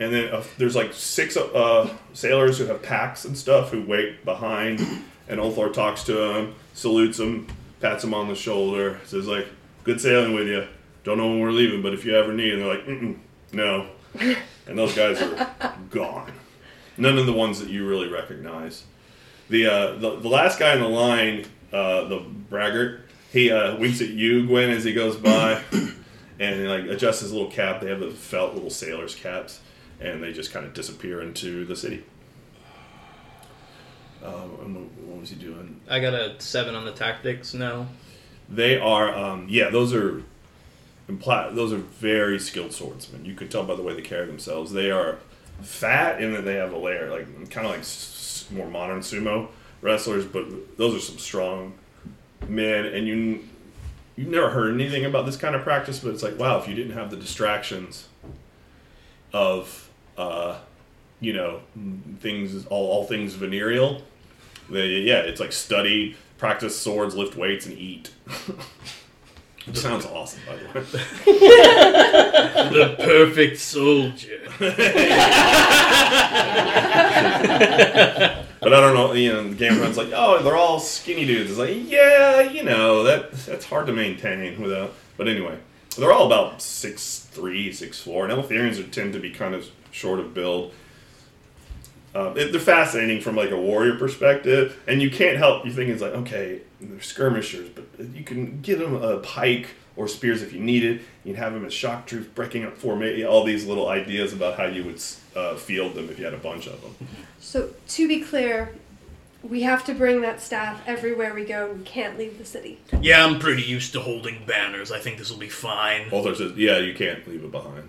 And then uh, there's like six uh, sailors who have packs and stuff who wait behind, and Ulthar talks to them, salutes them, pats them on the shoulder, says like, "Good sailing with you. Don't know when we're leaving, but if you ever need," and they're like, Mm-mm, "No," and those guys are gone. None of the ones that you really recognize. The uh, the, the last guy in the line, uh, the braggart, he uh, winks at you, Gwen, as he goes by, and he, like adjusts his little cap. They have the felt little sailors caps, and they just kind of disappear into the city. Um, what, was he doing? I got a seven on the tactics. No. They are, um, yeah, those are, impli- those are very skilled swordsmen. You can tell by the way they carry themselves. They are fat in that they have a layer, like kind of like s- more modern sumo wrestlers, but those are some strong men. And you, you've never heard anything about this kind of practice, but it's like, wow, if you didn't have the distractions of, uh, you know, things, all, all things venereal, then, yeah, it's like study, practice swords, lift weights, and eat. [LAUGHS] Which sounds awesome, by the way. the perfect soldier. [LAUGHS] But I don't know, you know, Game of Thrones like, oh, they're all skinny dudes. It's like, yeah, you know, that that's hard to maintain without. But anyway, they're all about six three, six four, and Eleutherians are, tend to be kind of short of build. Um, it, they're fascinating from like a warrior perspective, and you can't help you think it's like, okay, they're skirmishers, but you can give them a pike or spears if you need it. You'd have them as shock troops, breaking up formation, all these little ideas about how you would uh, field them if you had a bunch of them. So to be clear, we have to bring that staff everywhere we go. We can't leave the city. Yeah, I'm pretty used to holding banners. I think this will be fine. Walter says, yeah, you can't leave it behind.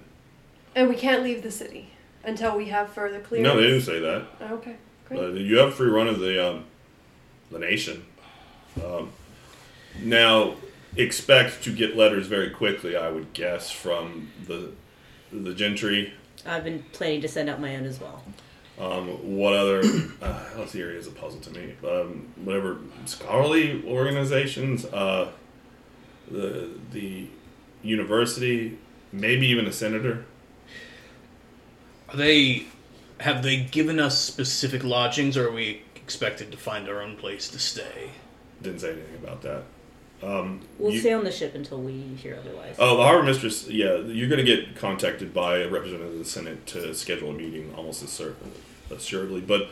And we can't leave the city until we have further clearance. No, they didn't say that. Okay, great. Uh, you have free run of the um, the nation. Um, now, expect to get letters very quickly. I would guess from the the gentry. I've been planning to send out my own as well. Um, what other? [COUGHS] Uh, let's see. Area is a puzzle to me. Um, whatever scholarly organizations. Uh, the the university, maybe even a senator. Are they have they given us specific lodgings, or are we expected to find our own place to stay? Didn't say anything about that. Um, We'll you- stay on the ship until we hear otherwise. Oh, the harbor mistress. Yeah, you're going to get contacted by a representative of the Senate to schedule a meeting, almost assuredly. But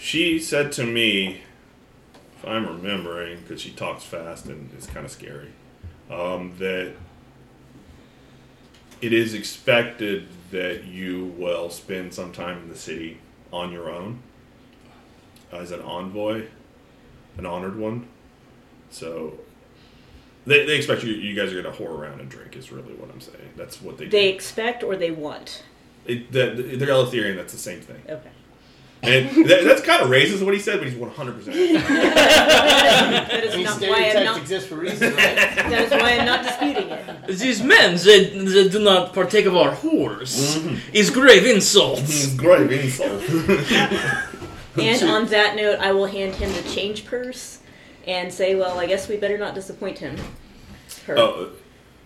she said to me, if I'm remembering, because she talks fast and it's kind of scary, um, that it is expected that you will spend some time in the city on your own as an envoy, an honored one. So they, they expect you you guys are gonna whore around and drink is really what I'm saying. That's what they They do. expect or they want. It, that, they're Eleutherian, that's the same thing. Okay. And that, that's kind of racist what he said, but he's 100 percent [LAUGHS] That is I not why I'm not. exist for a reason, right? That is why I'm not disputing it. These men, they, they do not partake of our whores. Mm-hmm. Is grave insults. Great insult. [LAUGHS] And on that note, I will hand him the change purse and say, "Well, I guess we better not disappoint him." Her. oh,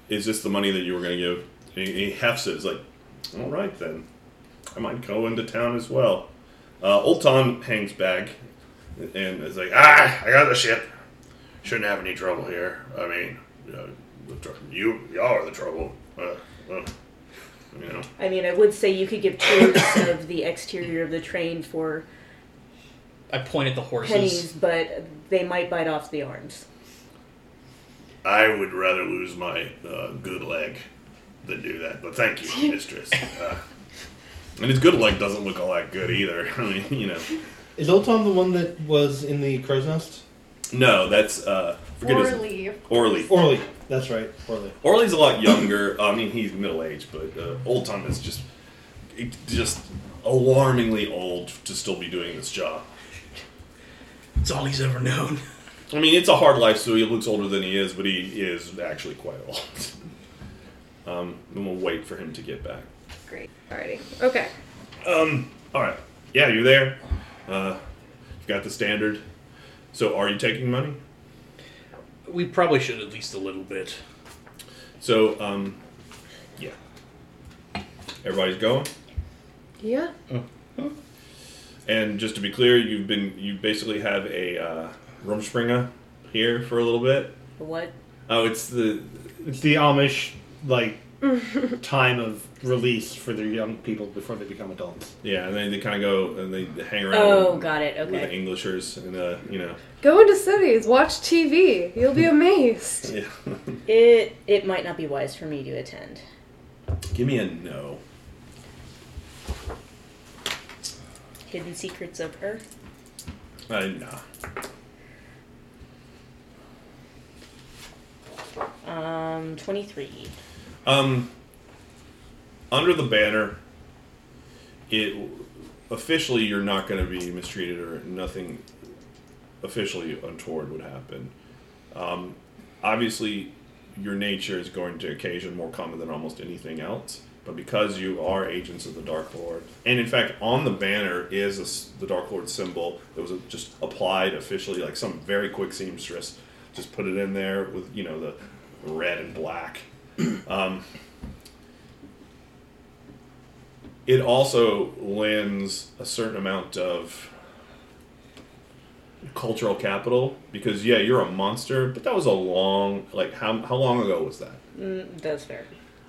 is this the money that you were gonna give? He, he hefts it. It's like, all right then, I might go into town as well. Uh, Old Tom hangs back and is like, ah, I got the ship. Shouldn't have any trouble here. I mean, you, know, tr- you y'all are the trouble. Uh, well, you know. I mean, I would say you could give tours of the exterior of the train for I point at the horses. pennies, but they might bite off the arms. I would rather lose my uh, good leg than do that. But thank you, [LAUGHS] mistress. Uh, and his good leg doesn't look all that good either. [LAUGHS] I mean, you know. Is Old Tom the one that was in the crow's nest? No, that's uh, forget Or his leave. Orly. Orly. That's right, Orly. Orly's a lot younger. I mean, he's middle aged, but uh, Old Tom is just just alarmingly old to still be doing this job. It's all he's ever known. [LAUGHS] I mean, it's a hard life, so he looks older than he is, but he is actually quite old. [LAUGHS] um, and we'll wait for him to get back. Great. Alrighty. Okay. Um, all right. Yeah, you're there. Uh, you've got the standard. So, are you taking money? We probably should at least a little bit. So, um, yeah. Everybody's going. Yeah. And just to be clear, you've been you basically have a uh, Rumspringa here for a little bit. What? Oh, it's the It's the Amish like [LAUGHS] time of release for their young people before they become adults. yeah, and then they kind of go and they hang around. Oh, with, got it. Okay. With the Englishers and uh, you know, Go into cities. Watch TV. You'll be amazed. [LAUGHS] yeah. It it might not be wise for me to attend. Give me a no. Hidden secrets of Earth? Uh, nah. Um, twenty three. Um, under the banner, it officially you're not going to be mistreated or nothing officially untoward would happen. Um, obviously, your nature is going to occasion more common than almost anything else. But because you are agents of the Dark Lord, and in fact, on the banner is a the Dark Lord symbol that was just applied officially, like some very quick seamstress just put it in there with you know the red and black. [CLEARS THROAT] Um, it also lends a certain amount of cultural capital because yeah, you're a monster, but that was a long like how how long ago was that? Mm, that's fair.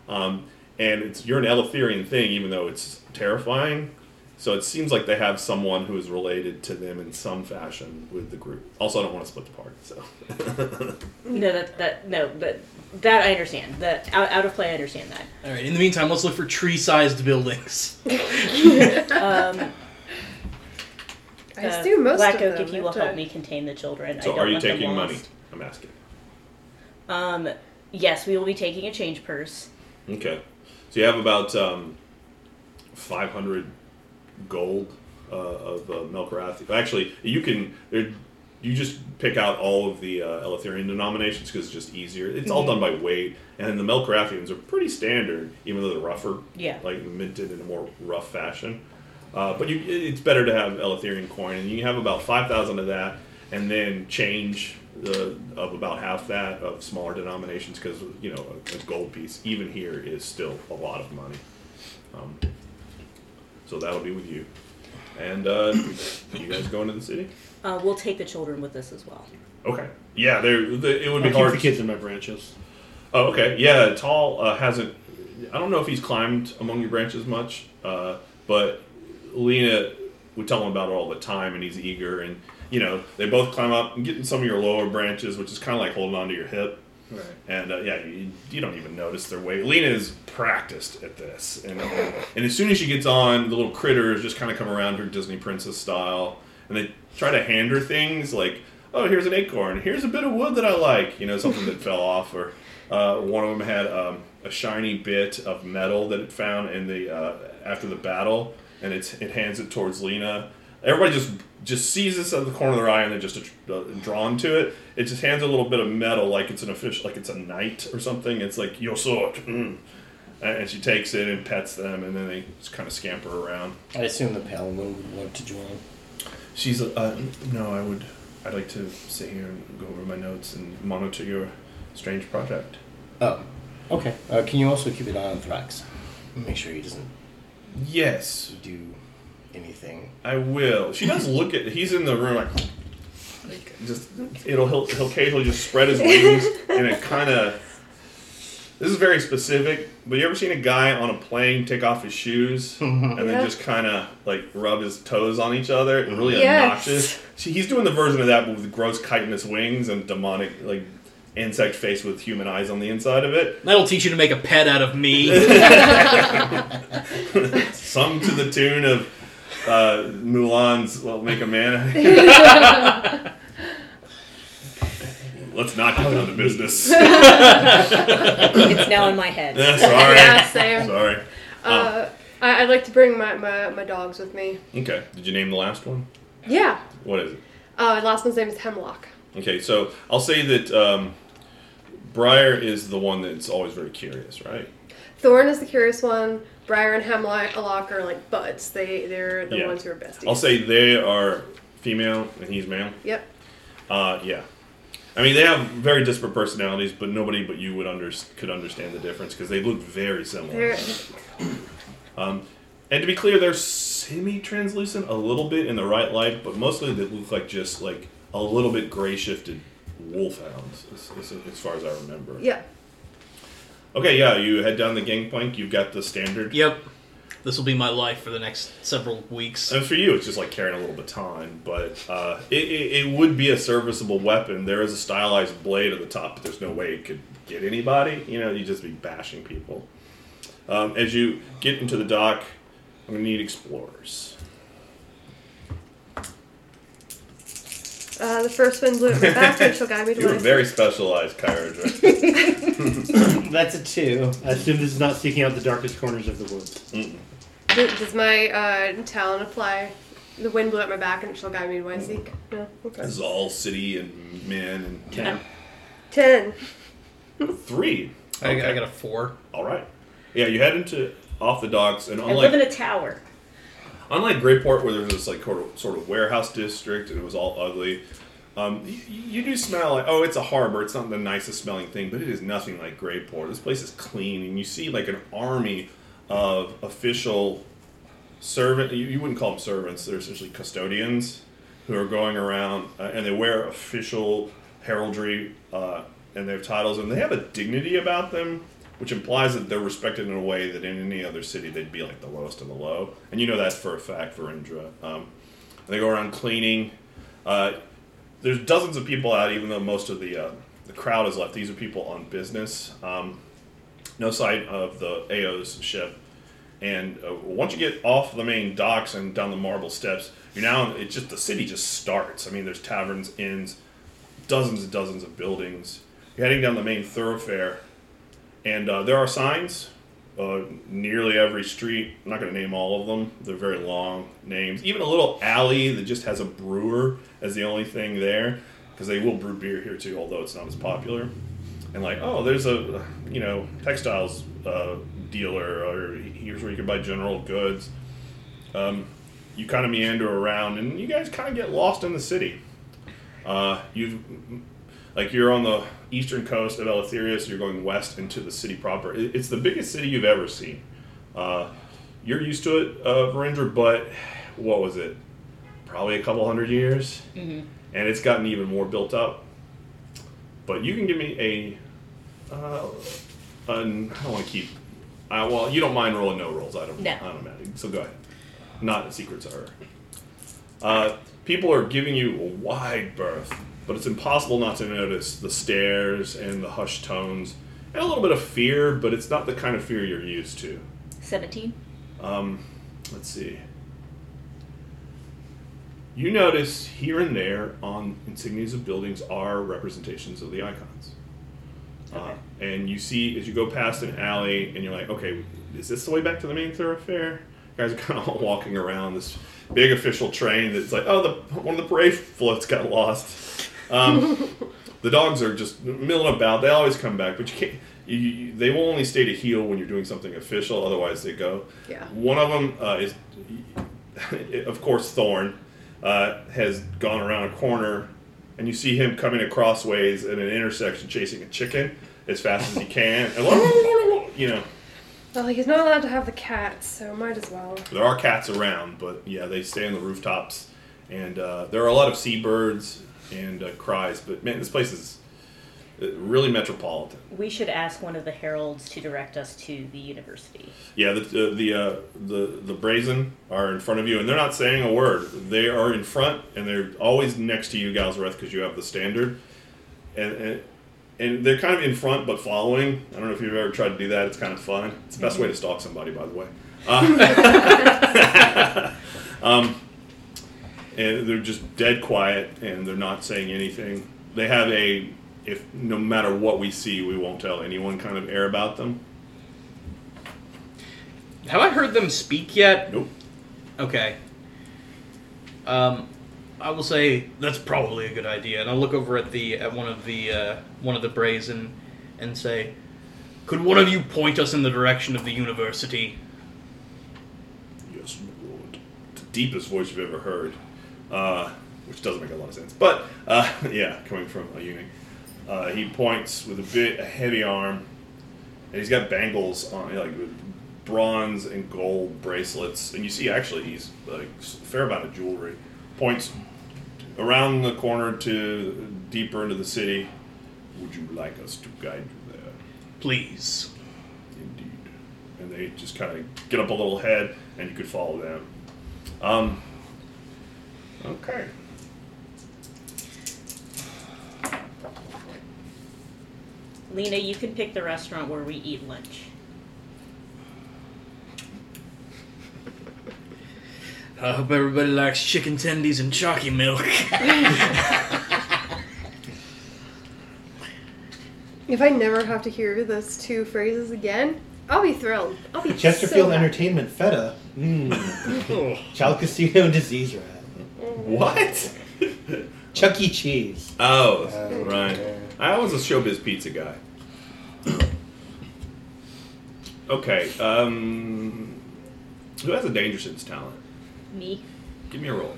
Um, and it's you're an Eleutherian thing, even though it's terrifying. So it seems like they have someone who is related to them in some fashion with the group. Also, I don't want to split the party, so [LAUGHS] No, that that no, but that I understand. That out, out of play, I understand that. All right. In the meantime, let's look for tree-sized buildings. [LAUGHS] Um, I uh, assume most Black of Oak, them. if you will but, help me contain the children. I don't are you want them taking money? I'm asking. Um, yes, we will be taking a change purse. Okay, so you have about um, 500 gold uh, of uh. Actually, you can you just pick out all of the uh, Eleutherian denominations because it's just easier. It's all done by weight, and the Melkorathians are pretty standard, even though they're rougher. Yeah. like minted in a more rough fashion. Uh, but you, it's better to have Eleutherian coin, and you have about 5,000 of that, and then change the, of about half that of smaller denominations because you know a, a gold piece even here is still a lot of money. Um, so that'll be with you, and uh, you guys going to the city. Uh, we'll take the children with us as well. Okay, yeah, there the, it would be I'll keep hard. the kids in my branches. Oh, okay. Yeah, Tall uh, hasn't. I don't know if he's climbed among your branches much, uh, but Lena would tell him about it all the time, and he's eager. And you know, they both climb up and get in some of your lower branches, which is kind of like holding onto your hip. Right. And uh, yeah, you, you don't even notice their weight. Lena is practiced at this, and, and and as soon as she gets on, the little critters just kind of come around her Disney princess style, and they try to hand her things like, "Oh, here's an acorn. Here's a bit of wood that I like." You know, something that fell off, or uh, one of them had um, a shiny bit of metal that it found in the uh, after the battle, and it's it hands it towards Lena. Everybody just just sees this at the corner of their eye and they're just uh, drawn to it. It just hands a little bit of metal, like it's an official, like it's a knight or something. It's like your sword, mm. and she takes it and pets them, and then they just kind of scamper around. I assume the one would want to join. She's uh, no, I would, I'd like to sit here and go over my notes and monitor your strange project. Oh, okay. Uh, can you also keep an eye on Thrax? Make sure he doesn't Yes, do anything. I will. She does [LAUGHS] look at. He's in the room like, like just it'll he'll, he'll occasionally just spread his wings and it kind of. This is very specific, but you ever seen a guy on a plane take off his shoes [LAUGHS] and then Yeah. just kind of like rub his toes on each other? and Really Yes. obnoxious. See, he's doing the version of that but with gross chitinous wings and demonic like insect face with human eyes on the inside of it. That'll teach you to make a pet out of me. [LAUGHS] Some to the tune of uh, Mulan's "Well, Make a Man." [LAUGHS] Let's not get down to business. [LAUGHS] It's now in my head. Yeah, sorry. Yeah, same. Sorry. Uh, I, I'd like to bring my, my, my dogs with me. Okay. Did you name the last one? Yeah. What is it? Uh, last one's name is Hemlock. Okay, so I'll say that um, Briar is the one that's always very curious, right? Thorn is the curious one. Briar and Hemlock are like buds. They they're the Yeah. ones who are besties. I'll say they are female and he's male. Yep. Uh, yeah. I mean, they have very disparate personalities, but nobody but you would under- could understand the difference because they look very similar. [CLEARS THROAT] Um, and to be clear, they're semi-translucent a little bit in the right light, but mostly they look like just like a little bit gray-shifted wolfhounds, as, as, as far as I remember. yeah. Okay, yeah, you head down the gangplank. You've got the standard. yep. This will be my life for the next several weeks. And for you, it's just like carrying a little baton, but uh, it, it, it would be a serviceable weapon. There is a stylized blade at the top, but there's no way it could get anybody. You know, you'd just be bashing people. Um, as you get into the dock, I'm going to need explorers. Uh, the first wind blew at my back and she'll guide me to You're my very specialized, Kyrodra. [LAUGHS] That's a two. I assume this is not seeking out the darkest corners of the woods. Mm-mm. Does, does my uh, talent apply? The wind blew at my back and she'll guide me to my seek. No. Okay. This is all city and men and Ten. Ten. [LAUGHS] Three. I, Okay. I got a four. All right. Yeah, you head into off the docks, and I unlike live in a tower. Unlike Greyport, where there's this like sort of, warehouse district and it was all ugly, um, you, you do smell like oh, it's a harbor. It's not the nicest smelling thing, but it is nothing like Greyport. This place is clean, and you see like an army of official servant. You, you wouldn't call them servants; they're essentially custodians who are going around, uh, and they wear official heraldry uh, and they have titles, and they have a dignity about them. Which implies that they're respected in a way that in any other city they'd be like the lowest of the low, and you know that's for a fact for Indra. Um, they go around cleaning. Uh, there's dozens of people out, even though most of the uh, the crowd is left. These are people on business. Um, no sight of the AO's ship. And uh, once you get off the main docks and down the marble steps, you're now it just the city just starts. I mean, there's taverns, inns, dozens and dozens of buildings. You're heading down the main thoroughfare, and uh, there are signs. Uh, nearly every street. I'm not going to name all of them. They're very long names. Even a little alley that just has a brewer as the only thing there, because they will brew beer here too, although it's not as popular. And like, oh, there's a you know textiles uh, dealer, or here's where you can buy general goods. Um, you kind of meander around, and you guys kind of get lost in the city. Uh, you like you're on the eastern coast of Eleutheria, so you're going west into the city proper. It's the biggest city you've ever seen. Uh, you're used to it, uh, Verinder, but what was it? Probably a couple hundred years, and it's gotten even more built up. But you can give me a. Uh, an, I don't want to keep. Uh, well, you don't mind rolling no rolls. I don't. No. I don't matter. So go ahead. Not a secrets are. Uh, people are giving you a wide berth, but it's impossible not to notice the stares and the hushed tones and a little bit of fear, but it's not the kind of fear you're used to. 17. Um, let's see. You notice here and there on insignias of buildings are representations of the icons. Uh, and you see as you go past an alley, and you're like, okay, is this the way back to the main thoroughfare? guys are kind of [LAUGHS] all walking around this big official train that's like, oh, the one of the parade floats got lost. Um, [LAUGHS] the dogs are just milling about. They always come back, but you can't. You, you, they will only stay to heal when you're doing something official. Otherwise, they go. Yeah. One of them uh, is, [LAUGHS] of course, Thorn uh, has gone around a corner, and you see him coming across ways at an intersection, chasing a chicken as fast as he [LAUGHS] can, and you know. Well, he's not allowed to have the cats, so might as well. There are cats around, but yeah, they stay on the rooftops, and uh, there are a lot of seabirds and uh, cries. But man, this place is uh, really metropolitan. We should ask one of the heralds to direct us to the university. Yeah, the uh, the uh, the the brazen are in front of you, and they're not saying a word. They are in front, and they're always next to you, Galzareth, because you have the standard, and, and and they're kind of in front but following. I don't know if you've ever tried to do that. It's kind of fun. It's the best way to stalk somebody, by the way. [LAUGHS] Uh, [LAUGHS] um, and they're just dead quiet, and they're not saying anything. They have a if no matter what we see, we won't tell anyone kind of air about them. Have I heard them speak yet? Nope. Okay. Um, I will say that's probably a good idea, and I'll look over at the at one of the uh, one of the brazen and say, "Could one of you point us in the direction of the university?" Yes, my lord. The deepest voice you've ever heard. Uh, which doesn't make a lot of sense. But, uh, [LAUGHS] yeah, coming from a eunuch. Uh, he points with a bit a heavy arm, and he's got bangles on, like with bronze and gold bracelets. And you see, actually, he's like a fair amount of jewelry. Points around the corner to deeper into the city. Would you like us to guide you there? Please. Indeed. And they just kind of get up a little head, and you could follow them. Um. Okay. Lena, you can pick the restaurant where we eat lunch. I hope everybody likes chicken tendies and chalky milk. [LAUGHS] If I never have to hear those two phrases again, I'll be thrilled. I'll be Chesterfield so. Entertainment Feta. Mmm. [LAUGHS] Child Casino Disease Rat. What? Chuck E. Cheese. Oh, Uh, right. I was a showbiz pizza guy. [CLEARS THROAT] Okay. Um, who has a danger sense talent? Me. Give me a roll.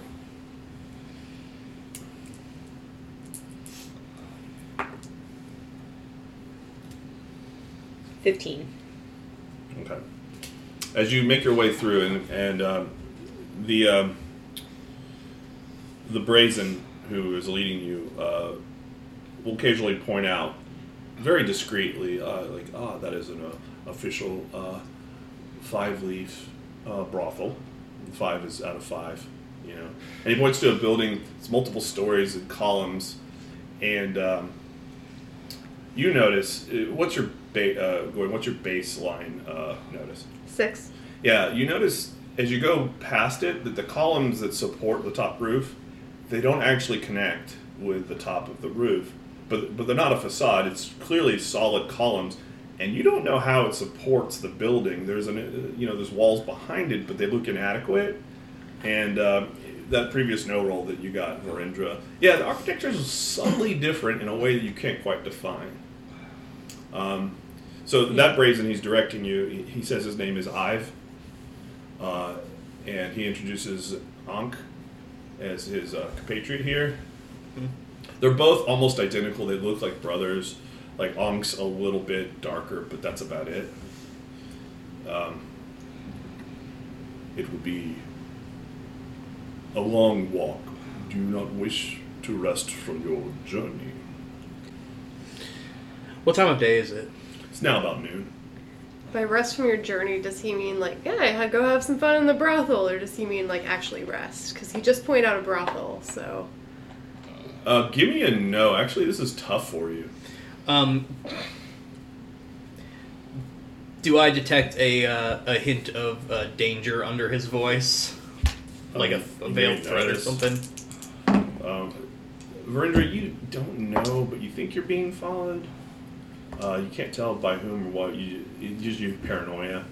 Fifteen. Okay. As you make your way through, and and um, the um, the brazen who is leading you uh, will occasionally point out very discreetly, uh, like, ah, that is an uh, official uh, five leaf uh, brothel. Five is out of five, you know. And he points to a building. It's multiple stories and columns, and um, you notice uh, what's your ba- uh, Gordon, What's your baseline uh, notice? Six. Yeah, you notice as you go past it that the columns that support the top roof, they don't actually connect with the top of the roof. But but they're not a facade. It's clearly solid columns, and you don't know how it supports the building. There's an uh, you know there's walls behind it, but they look inadequate. And um, that previous no roll that you got, Varendra, yeah, the architecture is subtly different in a way that you can't quite define. Um, so that brazen, he's directing you. He, he says his name is Ive, uh, and he introduces Ankh as his uh, compatriot here. They're both almost identical. They look like brothers. Like Ankh's a little bit darker, but that's about it. Um, it would be a long walk. Do you not wish to rest from your journey? What time of day is it? It's now about noon. By rest from your journey, does he mean like, yeah, go have some fun in the brothel, or does he mean like actually rest? Because he just pointed out a brothel, so. Uh, give me a no. Actually, this is tough for you. Um, do I detect a uh, a hint of uh, danger under his voice, like a, Um, a you veiled may threat or something? Um, Verinder, you don't know, but you think you're being followed. Uh, you can't tell by whom or what. You, you just your paranoia. Your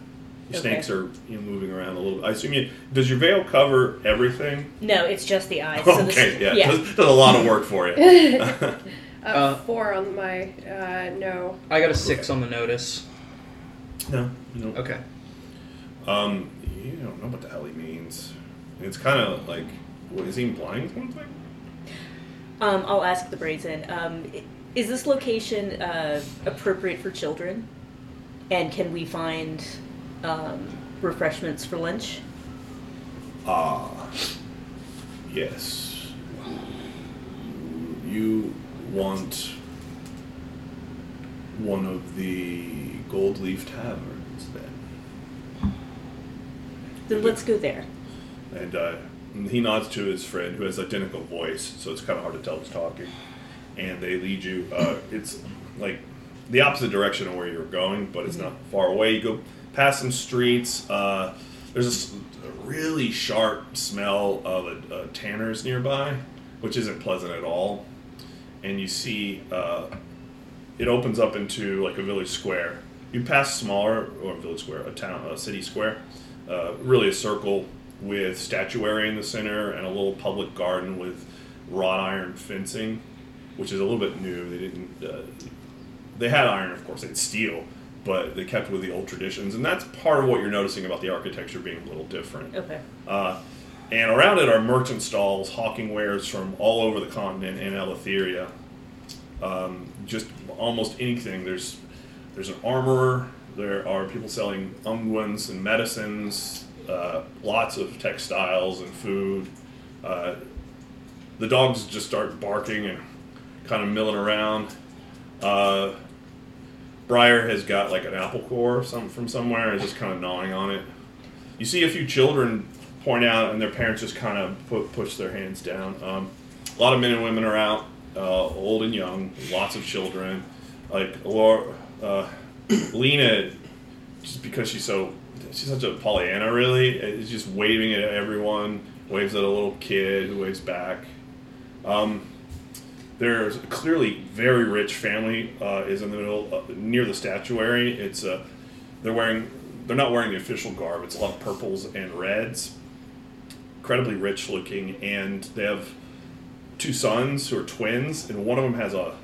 Okay. snakes are you know, moving around a little. I assume you. Does your veil cover everything? No, it's just the eyes. So okay, is- yeah, yeah. Does, does a lot of work for you. [LAUGHS] Uh, [LAUGHS] Uh, four on my uh, no. I got a six on the notice. no, no. Okay. Um, you don't know what the hell he means. It's kind of like, what, is he implying something? Um, I'll ask the brazen. Um, i- is this location uh, appropriate for children? And can we find um, refreshments for lunch? Ah, yes. You want one of the gold leaf taverns then? Then let's go there. And uh, he nods to his friend who has identical voice, so it's kind of hard to tell who's talking. And they lead you. Uh, it's like the opposite direction of where you're going, but it's not far away. You go past some streets. Uh, there's a really sharp smell of a, a tanner's nearby, which isn't pleasant at all. And you see uh, it opens up into like a village square. You pass smaller or village square, a town, a city square, uh, really a circle with statuary in the center and a little public garden with wrought iron fencing, which is a little bit new. They didn't. Uh, they had iron, of course. They had steel, but they kept with the old traditions, and that's part of what you're noticing about the architecture being a little different. Okay. Uh, and around it are merchant stalls hawking wares from all over the continent and Eleutheria. Um, just almost anything. There's there's an armorer. There are people selling unguents and medicines. Uh, lots of textiles and food. Uh, the dogs just start barking and kind of milling around. Uh, Briar has got like an apple core some, from somewhere and just kind of gnawing on it. You see a few children point out, and their parents just kind of push their hands down. Um, a lot of men and women are out, uh, old and young, lots of children. Like Laura, uh, [CLEARS THROAT] Lena, just because she's so she's such a Pollyanna, really, is just waving at everyone. Waves at a little kid who waves back. Um, there's clearly very rich family uh, is in the middle uh, near the statuary. It's uh, they're wearing they're not wearing the official garb. It's a lot of purples and reds, incredibly rich looking, and they have two sons who are twins, and one of them has a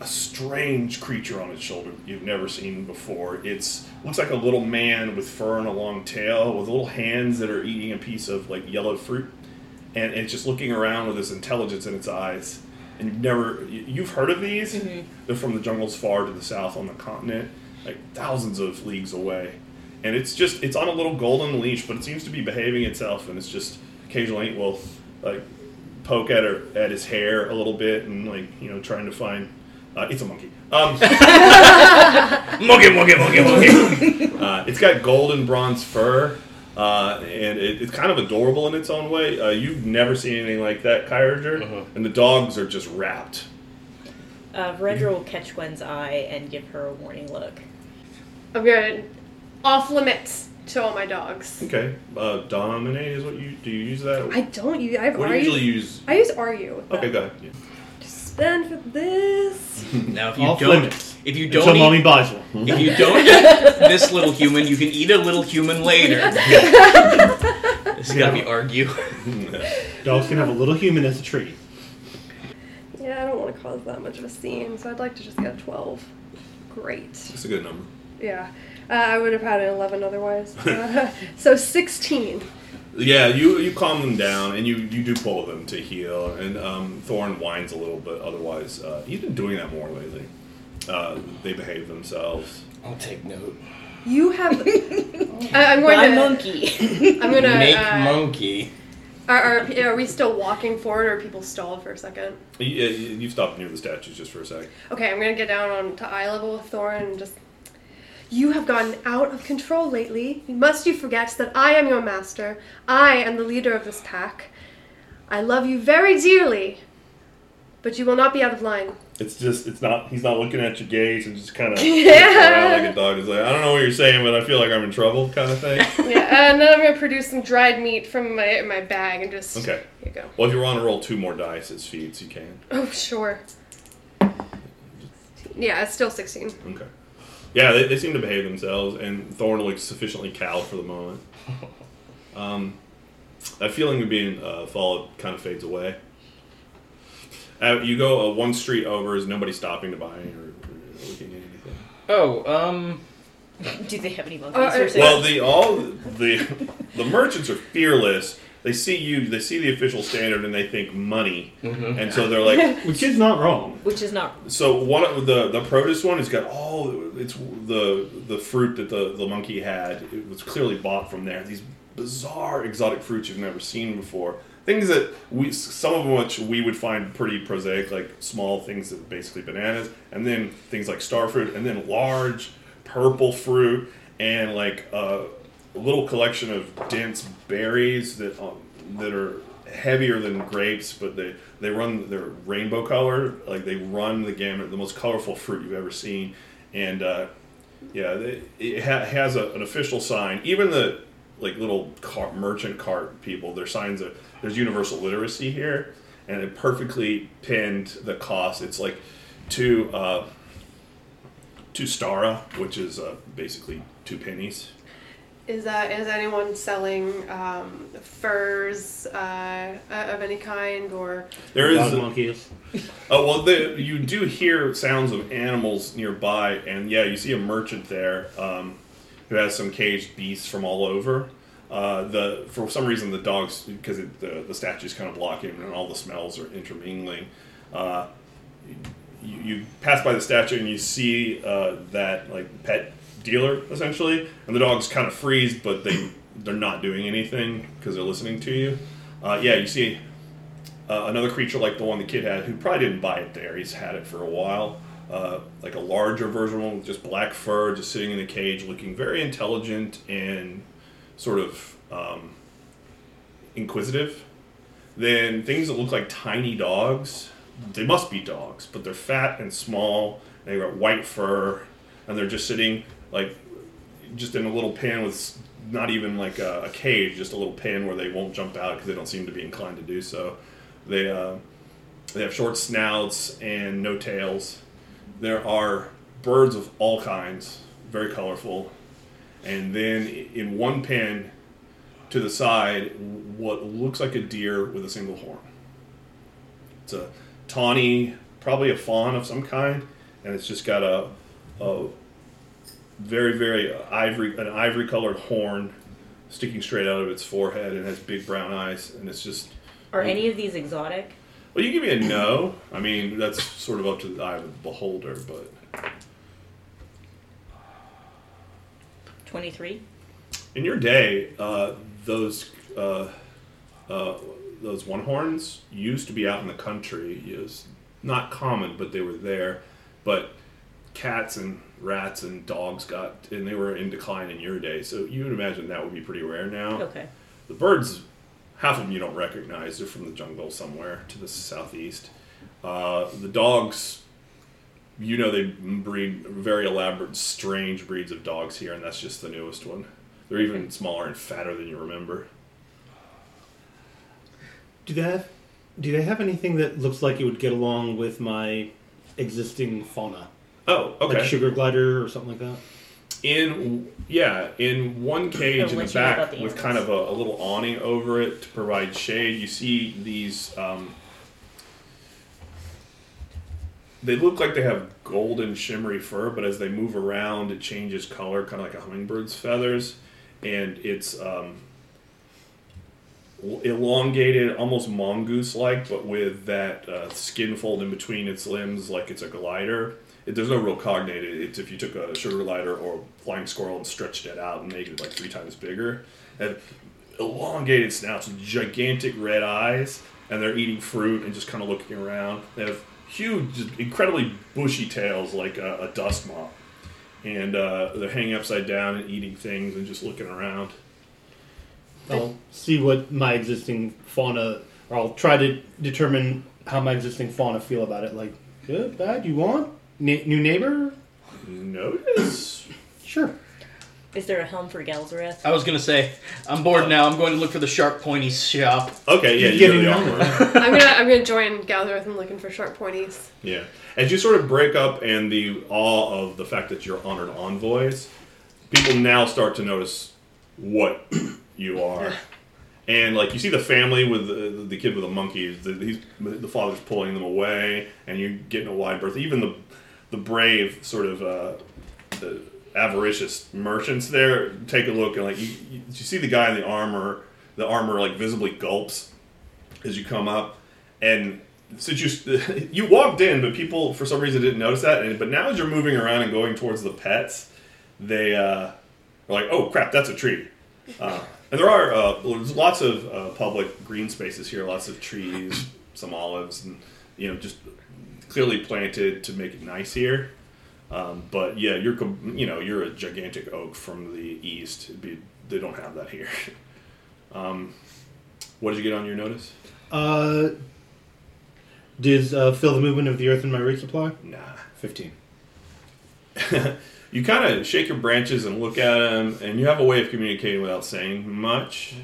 a strange creature on its shoulder you've never seen before. It's looks like a little man with fur and a long tail, with little hands that are eating a piece of like yellow fruit, and it's just looking around with this intelligence in its eyes. And you've never you- you've heard of these? They're from the jungles far to the south on the continent, like thousands of leagues away. And it's just it's on a little golden leash, but it seems to be behaving itself, and it's just occasionally will like poke at her at his hair a little bit and like you know trying to find uh, it's a monkey um, [LAUGHS] [LAUGHS] Monkey, monkey, monkey, monkey. uh, it's got golden bronze fur uh, and it, it's kind of adorable in its own way uh, you've never seen anything like that Kyrager and the dogs are just wrapped Uh, Virendra will catch Gwen's eye and give her a warning look. I'm gonna off limits to all my dogs. okay uh, dominate is what you do you use that I don't use. I have what do you usually use I use RU. with okay go ahead yeah. Spend for this. [LAUGHS] Now, if you Off don't, limits. If you don't, mommy eat, buys one. if you don't [LAUGHS] eat this little human, you can eat a little human later. [LAUGHS] this has got to be argue. [LAUGHS] Dogs can have a little human as a treat. Yeah, I don't want to cause that much of a scene, so I'd like to just get a 12. Great. it's a good number Yeah. Uh, I would have had an 11 otherwise. Uh, so 16. Yeah, you you calm them down and you, you do pull them to heal, and um, Thorn whines a little bit. Otherwise, uh, he's been doing that more lately. Uh, they behave themselves. I'll take note. You have. [LAUGHS] I, I'm going My to. monkey. I'm gonna. Make uh, monkey. Are, are, are we still walking forward, or are people stalled for a second? You, you you stop near the statues just for a sec. Okay, I'm gonna get down on to eye level with Thorn and just. You have gotten out of control lately. Must you forget that I am your master? I am the leader of this pack. I love you very dearly, but you will not be out of line. It's just it's not he's not looking at your gaze and just kind of Yeah. like a dog. Is like I don't know what you're saying, but I feel like I'm in trouble, kind of [LAUGHS] thing. yeah, and then I'm gonna produce some dried meat from my my bag and just. Okay. Here you go. Well, if you want to roll two more dice as feeds, you can. Oh sure. Yeah, it's still 16. Okay. Yeah, they, they seem to behave themselves, and Thorn looks sufficiently cowed for the moment. [LAUGHS] Um, that feeling of being uh, followed kind of fades away. Uh, you go uh, one street over, is nobody stopping to buy or, or looking at anything? Oh, um, Do they have any monkeys Uh, for uh. Well, the all the the merchants are fearless. They see you, they see the official standard, and they think money, and so they're like, [LAUGHS] Which is not wrong. Which is not. So one of the the produce one has got all it's the the fruit that the the monkey had. It was clearly bought from there. These bizarre exotic fruits you've never seen before. Things that we some of which we would find pretty prosaic, like small things that basically bananas, and then things like star fruit, and then large purple fruit, and like a little collection of dense berries that um, that are heavier than grapes, but they they run they're rainbow color, like they run the gamut, the most colorful fruit you've ever seen, and uh, yeah, it ha- has a, an official sign. Even the like little car, merchant cart people, their signs are there's universal literacy here, and it perfectly pinned the cost. It's like two uh, two stara, which is uh, basically two pennies. Is that is anyone selling um, furs uh, of any kind or? There is a- monkeys. [LAUGHS] Oh well, the, you do hear sounds of animals nearby, and yeah, you see a merchant there um, who has some caged beasts from all over. Uh, the for some reason the dogs because the the statues kind of block him, and all the smells are intermingling. Uh, you, you pass by the statue and you see uh, that like pet dealer essentially, and the dogs kind of freeze, but they they're not doing anything because they're listening to you. Uh, yeah, you see uh, another creature like the one the kid had, who probably didn't buy it there. He's had it for a while. Like a larger version with just black fur, just sitting in a cage, looking very intelligent and sort of um, inquisitive. Then things that look like tiny dogs. They must be dogs, but they're fat and small. they've got white fur, and they're just sitting like just in a little pen with not even like a, a cage, just a little pen where they won't jump out because they don't seem to be inclined to do so. They uh, they have short snouts and no tails. There are birds of all kinds, very colorful, and then in one pen to the side, what looks like a deer with a single horn. It's a tawny, probably a fawn of some kind, and it's just got a, a very very ivory an ivory colored horn sticking straight out of its forehead and has big brown eyes and it's just Are any of these exotic? well you give me a no i mean that's sort of up to the eye of the beholder but 23? in your day uh, those uh, uh, those one horns used to be out in the country it was not common but they were there but cats and rats and dogs got and they were in decline in your day so you would imagine that would be pretty rare now Okay. The birds, half of them you don't recognize. They're from the jungle somewhere to the southeast. Uh, the dogs, you know, they breed very elaborate, strange breeds of dogs here, and that's just the newest one. They're even smaller and fatter than you remember. Do they have do they have anything that looks like it would get along with my existing fauna? Oh, okay. Like sugar glider or something like that? In yeah, in one cage in the let you know about back the with kind of a, a little awning over it to provide shade, you see these. Um, they look like they have golden shimmery fur, but as they move around, it changes color, kind of like a hummingbird's feathers, and it's um, elongated, almost mongoose-like, but with that uh, skin fold in between its limbs, like it's a glider. It, there's no real cognate. It's if you took a sugar glider or flying squirrel and stretched it out and made it like three times bigger. And elongated snouts gigantic red eyes, and they're eating fruit and just kind of looking around. They have huge, incredibly bushy tails like a, a dust mop, and uh, they're hanging upside down and eating things and just looking around. I'll see what my existing fauna, or I'll try to determine how my existing fauna feel about it. Like, good, bad, you want? Ne- new neighbor? Notice. Sure. Is there a helm for Galzareth? I was gonna say, I'm bored now. I'm going to look for the sharp pointy shop. Okay, yeah, you Get go to the armor. I'm gonna I'm gonna join Galzareth and looking for sharp pointies. Yeah. As you sort of break up and the awe of the fact that you're honored envoys, people now start to notice what [CLEARS THROAT] you are. And like you see the family with the, the kid with the monkeys, the, he's, the father's pulling them away, and you're getting a wide berth. Even the the brave sort of uh, the avaricious merchants there take a look and like you, you, you see the guy in the armor, the armor like visibly gulps as you come up, and since you [LAUGHS] you walked in, but people for some reason didn't notice that. And, but now as you're moving around and going towards the pets, they uh, are like, "Oh crap, that's a tree." Uh, and there are uh, lots of uh, public green spaces here, lots of trees, some olives, and you know just clearly planted to make it nice here. Um, but yeah, you're you know you're a gigantic oak from the east. Be, they don't have that here. [LAUGHS] um, what did you get on your notice? Uh, does uh, fill the movement of the earth in my rate supply? Nah. 15. [LAUGHS] you kind of shake your branches and look at them, and you have a way of communicating without saying much.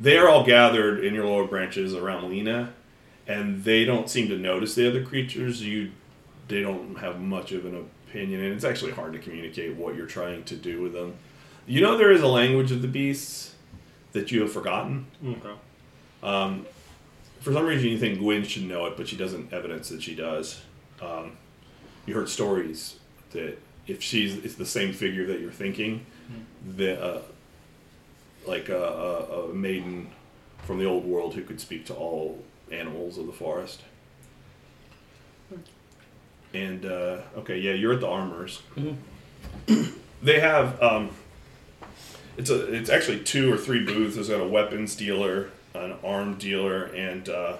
They are all gathered in your lower branches around Lena, and they don't seem to notice the other creatures. You, they don't have much of an opinion, and it's actually hard to communicate what you're trying to do with them. You know there is a language of the beasts that you have forgotten. Okay. Um, for some reason, you think Gwen should know it, but she doesn't evidence that she does. Um, you heard stories that if she's it's the same figure that you're thinking, that uh, like a, a, a maiden from the old world who could speak to all animals of the forest. And uh, okay, yeah, you're at the armors. [CLEARS THROAT] they have um, it's a it's actually two or three booths. There's got a weapons dealer, an arm dealer, and uh,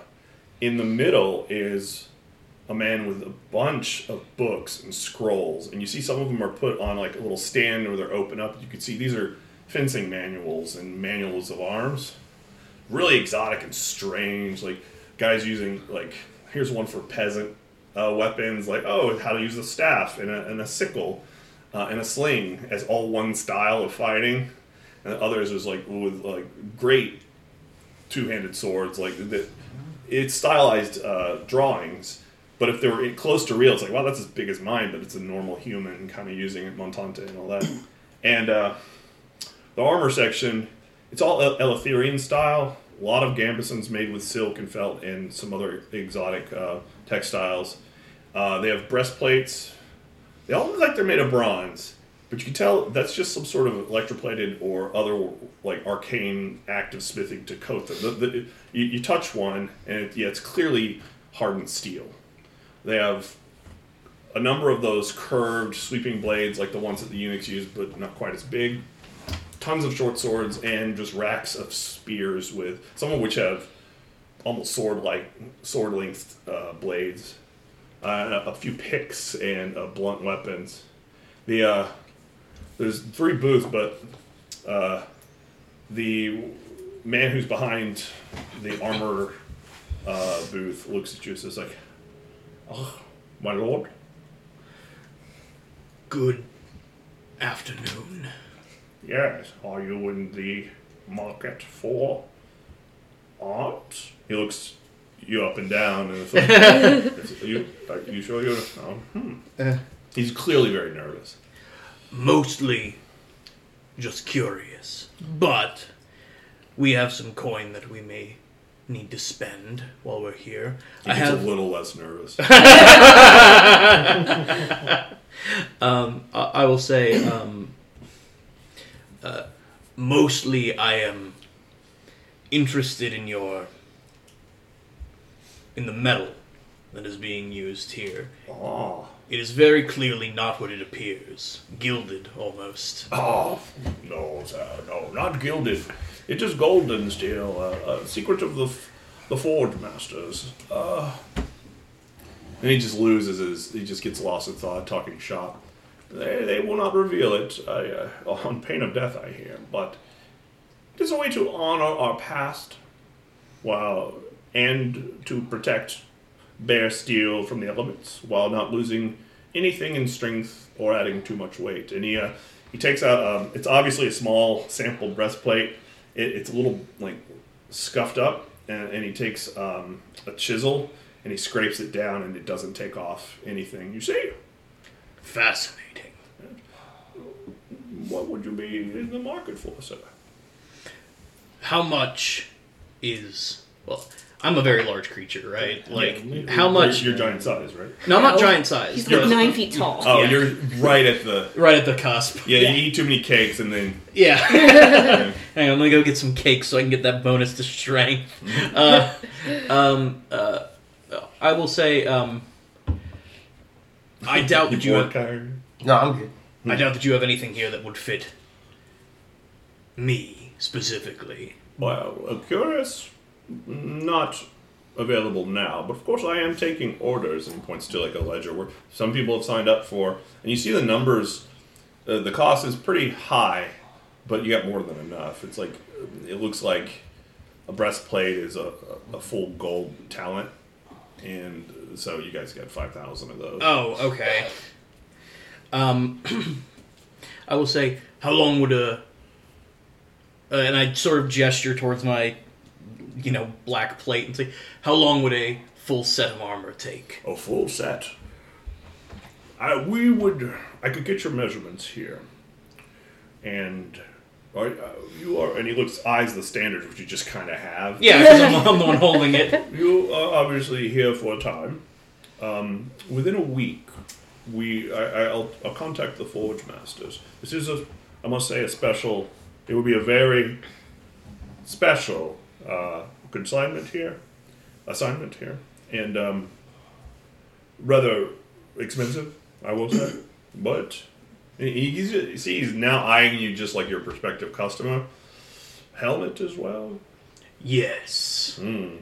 in the middle is a man with a bunch of books and scrolls. And you see some of them are put on like a little stand where they're open up. You can see these are fencing manuals and manuals of arms. Really exotic and strange. Like guys using like here's one for peasant uh, weapons. Like oh how to use a staff and a, and a sickle uh, and a sling as all one style of fighting. And others is like with like great two-handed swords like that. It's stylized uh, drawings, but if they were close to real, it's like wow, that's as big as mine, but it's a normal human kind of using it, Montante and all that. And uh, the armor section, it's all El- Eleutherian style. A lot of gambesons made with silk and felt and some other exotic uh, textiles. Uh, they have breastplates. They all look like they're made of bronze, but you can tell that's just some sort of electroplated or other like arcane act of smithing to coat them. The, the, you, you touch one, and it, yeah, it's clearly hardened steel. They have a number of those curved, sweeping blades like the ones that the eunuchs use, but not quite as big. Tons of short swords and just racks of spears with some of which have almost sword-like, sword-length uh, blades. Uh, a few picks and uh, blunt weapons. The uh, there's three booths, but uh, the man who's behind the armor uh, booth looks at you and says like, "Oh, my lord." Good afternoon. Yes, are you in the market for art? He looks you up and down, and it's [LAUGHS] like, "Is- you, are you sure you're? Oh, hmm. Eh. He's clearly very nervous. Mostly just curious. But we have some coin that we may need to spend while we're here. He I gets have a little less nervous. [LAUGHS] Um, I, I will say, um, uh, mostly I am interested in your in the metal that is being used here. oh, It is very clearly not what it appears, gilded almost. oh, no, sir, no, not gilded. It is golden steel. Uh, a secret of the f- the Forge Masters. Uh, and he just loses his. He just gets lost in thought, talking shop. They, they will not reveal it I, uh, [LAUGHS] on pain of death, I hear. But it is a way to honor our past, while and to protect bare steel from the elements, while not losing anything in strength or adding too much weight. And he uh, he takes out. Um, it's obviously a small sample breastplate. It, it's a little like scuffed up, and, and he takes um, a chisel and he scrapes it down, and it doesn't take off anything. You see, Fascinating. what would you be in the market for, sir? How much is well? I'm a very large creature, right? Like Yeah, how much? You're, you're giant size, right? no, I'm not giant size. He's but like nine feet tall. Oh, Yeah. you're right at the. right at the cusp. Yeah, Yeah. you eat too many cakes, and then Yeah. [LAUGHS] Hang on, I'm gonna go get some cake so I can get that bonus to strength. Uh, um, uh, I will say, um, I doubt that you work have, hard. No, I'm good. I doubt that you have anything here that would fit me specifically. Well, curious, not available now, but of course I am taking orders and points to like a ledger where some people have signed up for, and you see the numbers. Uh, the cost is pretty high, but you got more than enough. It's like it looks like a breastplate is a, a full gold talent, and so you guys got five thousand of those. Oh, okay. Um, [CLEARS THROAT] I will say, how long would a uh, and I sort of gesture towards my, you know, black plate and say, how long would a full set of armor take? A full set. I we would. I could get your measurements here, and are, uh, you are. And he looks eyes the standards, which you just kind of have. Yeah, because I'm, I'm the one holding it. [LAUGHS] You are obviously here for a time. Um, within a week, we I, I'll, I'll contact the Forge Masters. This is a I must say a special. It would be a very special uh, consignment here, assignment here, and um, rather expensive, I will say. But he- he's see he's now eyeing you just like your prospective customer. Helmet as well. Yes. Hmm.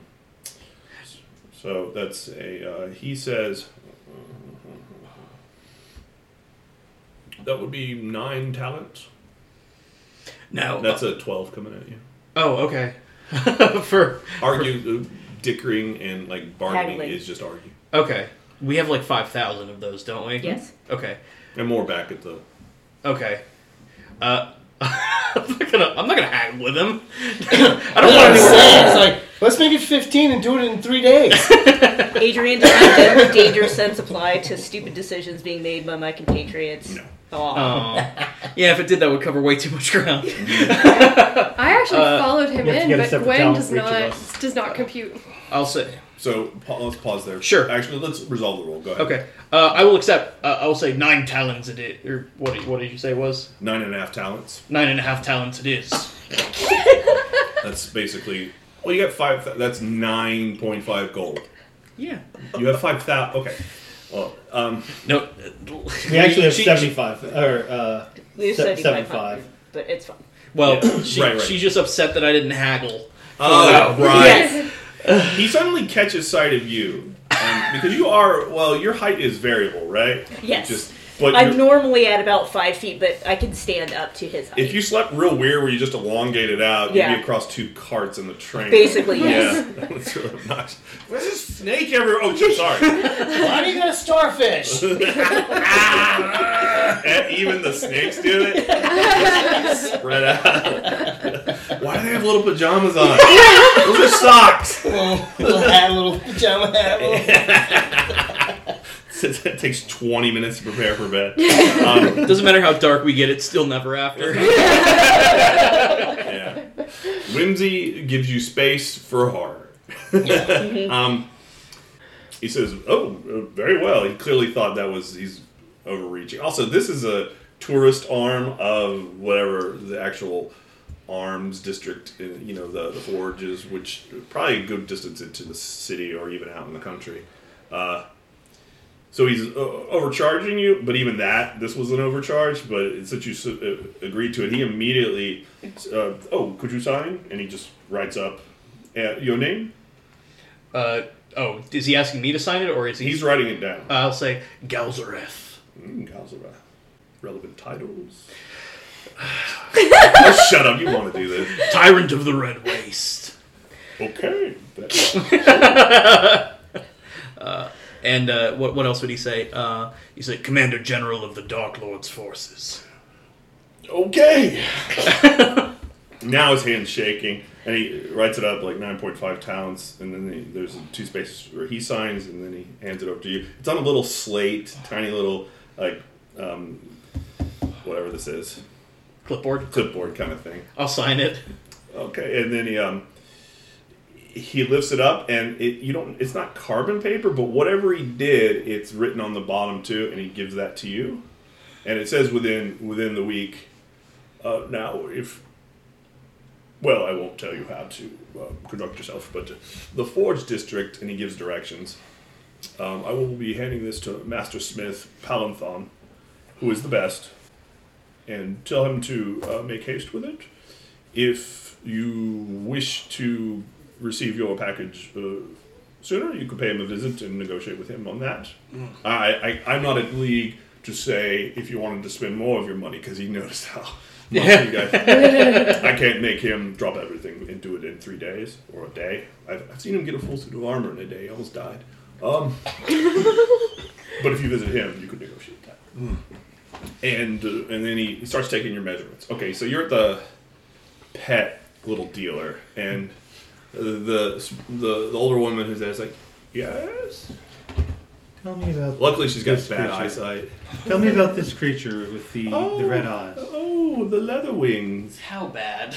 So that's a. Uh, he says that would be nine talents. Now, That's a twelve coming at you. oh, okay. [LAUGHS] For Argue, uh, dickering, and like bargaining Haggling. is just argue, okay, we have like five thousand of those, don't we? Yes. Okay. and more back at the. Okay. Uh, [LAUGHS] I'm not gonna. I'm not gonna haggle with him. [LAUGHS] I don't want to. Say it's like, let's make it 15 and do it in three days. Adrian, does my dangerous sense apply to stupid decisions being made by my compatriots? No. Aw. Oh. Yeah, if it did, that would cover way too much ground. [LAUGHS] I actually Uh, followed him have to in, get a but separate Gwen talent does for each of not us. does not compute. I'll say. So pa- let's pause there. Sure. Actually, let's resolve the roll. Go ahead. Okay. Uh, I will accept. Uh, I will say nine talents it is. Or what? Did, what did you say it was? Nine and a half talents. Nine and a half talents it is. [LAUGHS] That's basically. Well, you got five. That's nine point five gold. Yeah. You have five thousand. Okay. Well, um, No. We [LAUGHS] actually have she- 75, or uh, Lose Se- 75, 75. but it's fine. Well, Yeah. she, Right, right. she's just upset that I didn't haggle. oh, that. right. [LAUGHS] He suddenly catches sight of you, um, because you are. Well, your height is variable, right? Yes. Just, but I'm normally at about five feet, but I can stand up to his height. if you slept real weird, where you just elongated out, you'd be across two carts in the train. Basically, yes. Yeah, [LAUGHS] that's really obnoxious. There's a snake everywhere. Oh, shit, sorry. [LAUGHS] Why do you got a starfish? [LAUGHS] And even the snakes do it. Spread out. Why do they have little pajamas on? Those are socks. little, little hat, little pajama hat. Little... [LAUGHS] it takes 20 minutes to prepare for bed. [LAUGHS] Um, Doesn't matter how dark we get, it's still never after. yeah. [LAUGHS] Whimsy gives you space for horror. um, he says, "Oh, uh, very well." He clearly thought that was he's overreaching. Also, this is a tourist arm of whatever the actual arms district. uh, You know, the the forges, which probably a good distance into the city or even out in the country. Uh, so he's uh, overcharging you, but even that, this was an overcharge. But since you uh, agreed to it, he immediately, uh, oh, could you sign? And he just writes up uh, your name. Uh, oh, is he asking me to sign it, or is he? He's writing it down. I'll say Galzareth. Mm, Galzara. Relevant titles. [SIGHS] oh, shut up! You want to do this? Tyrant of the Red Waste. Okay. [LAUGHS] [LAUGHS] And uh, what what else would he say? Uh, he said Commander General of the Dark Lord's forces. Okay. [LAUGHS] now his hand's shaking, and he writes it up like 9.5 talents, and then he, there's two spaces where he signs, and then he hands it over to you. It's on a little slate, tiny little, like, um, whatever this is, Clipboard. clipboard kind of thing. I'll sign it. Okay, and then he um he lifts it up, and it you don't it's not carbon paper, but whatever he did, it's written on the bottom too, and he gives that to you, and it says within within the week. Uh, now, if well, I won't tell you how to uh, conduct yourself, but the Forge District, and he gives directions. Um, I will be handing this to Master Smith Palanthon, who is the best, and tell him to uh, make haste with it. If you wish to receive your package uh, sooner, you could pay him a visit and negotiate with him on that. I, I, I'm not at league to say if you wanted to spend more of your money because he noticed how [LAUGHS] much you guys. [LAUGHS] I can't make him drop everything and do it in three days or a day. I've, I've seen him get a full suit of armor in a day. He almost died. Um, [LAUGHS] but if you visit him, you could negotiate that. And uh, and then he, he starts taking your measurements. Okay, so you're at the pet little dealer, and the the the, the older woman who's there is like, yes. Tell me about. Luckily, she's got This bad creature. eyesight. Tell me about this creature with the, the red eyes. Oh, the leather wings. How bad?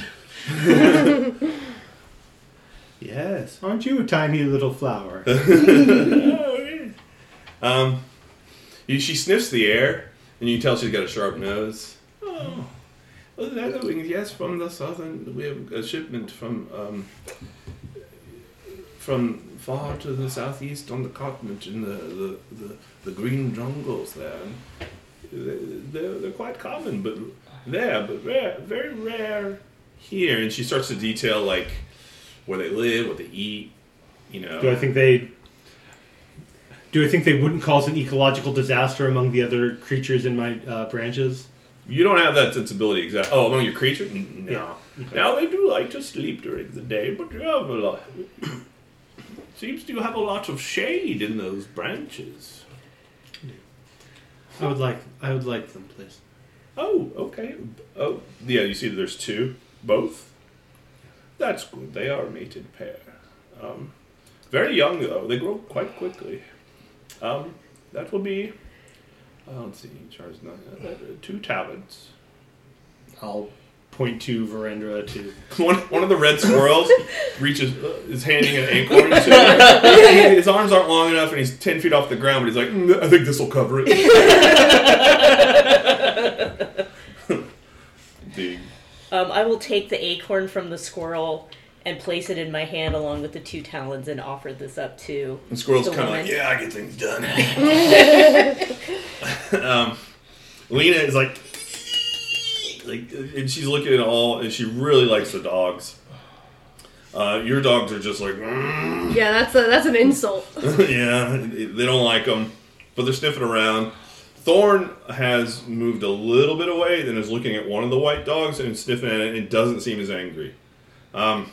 [LAUGHS] Yes. Aren't you a tiny little flower? [LAUGHS] Oh, yeah. um, you- she sniffs the air, and you can tell she's got a sharp nose. Oh, well, leather wings. Yes, from the southern. We have a shipment from um, from far to the southeast on the continent in the the, the, the green jungles there. And they're, they're quite common, but there, but rare, very rare here. And she starts to detail like where they live, what they eat. You know. Do I think they? Do I think they wouldn't cause an ecological disaster among the other creatures in my uh, branches? You don't have that sensibility exactly. Oh, among your creatures? No. Yeah. Okay. Now they do like to sleep during the day, but you have a lot. Seems you have a lot of shade in those branches. I would like. I would like them, please. Oh, okay. Oh, yeah. You see, that there's two, both. That's good. They are a mated pair. Um, very young though. They grow quite quickly. Um, that will be. uh, let's see. Charge nine. Uh, two talents. I'll point to Verendra [LAUGHS] to. One, one of the red squirrels [LAUGHS] reaches, uh, is handing an acorn to him. [LAUGHS] His arms aren't long enough, and he's ten feet off the ground. But he's like, "Mm, I think this will cover it. the Um, I will take the acorn from the squirrel and place it in my hand along with the two talons and offer this up to. the squirrel's The kind of like, yeah, I get things done. um, Lena is like, like, and she's looking at all, and she really likes the dogs. Uh, your dogs are just like, "Mm." Yeah, that's a that's an insult. [LAUGHS] yeah, they don't like them, but they're sniffing around. Thorn has moved a little bit away and is looking at one of the white dogs and sniffing at it and doesn't seem as angry. Um,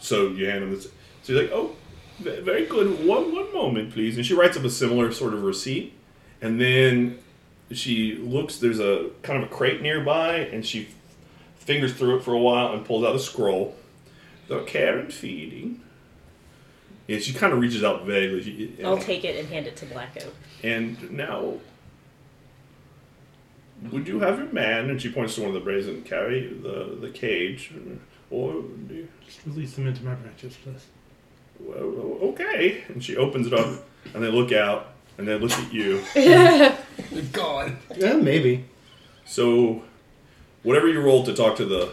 so you hand him this. So he's like, "Oh, very good. One one moment, please." And she writes up a similar sort of receipt, and then she looks. There's a kind of a crate nearby, and she fingers through it for a while and pulls out a scroll. The care and feeding. And she kind of reaches out vaguely. She, I'll take it and hand it to Black Oak. and now, would you have your man? And she points to one of the brazen carry the the cage, or do you, Just release them into my branches, please. well, okay. And she opens it up, and they look out, and they look at you. [LAUGHS] They're gone. Yeah, maybe. So, whatever you roll to talk to the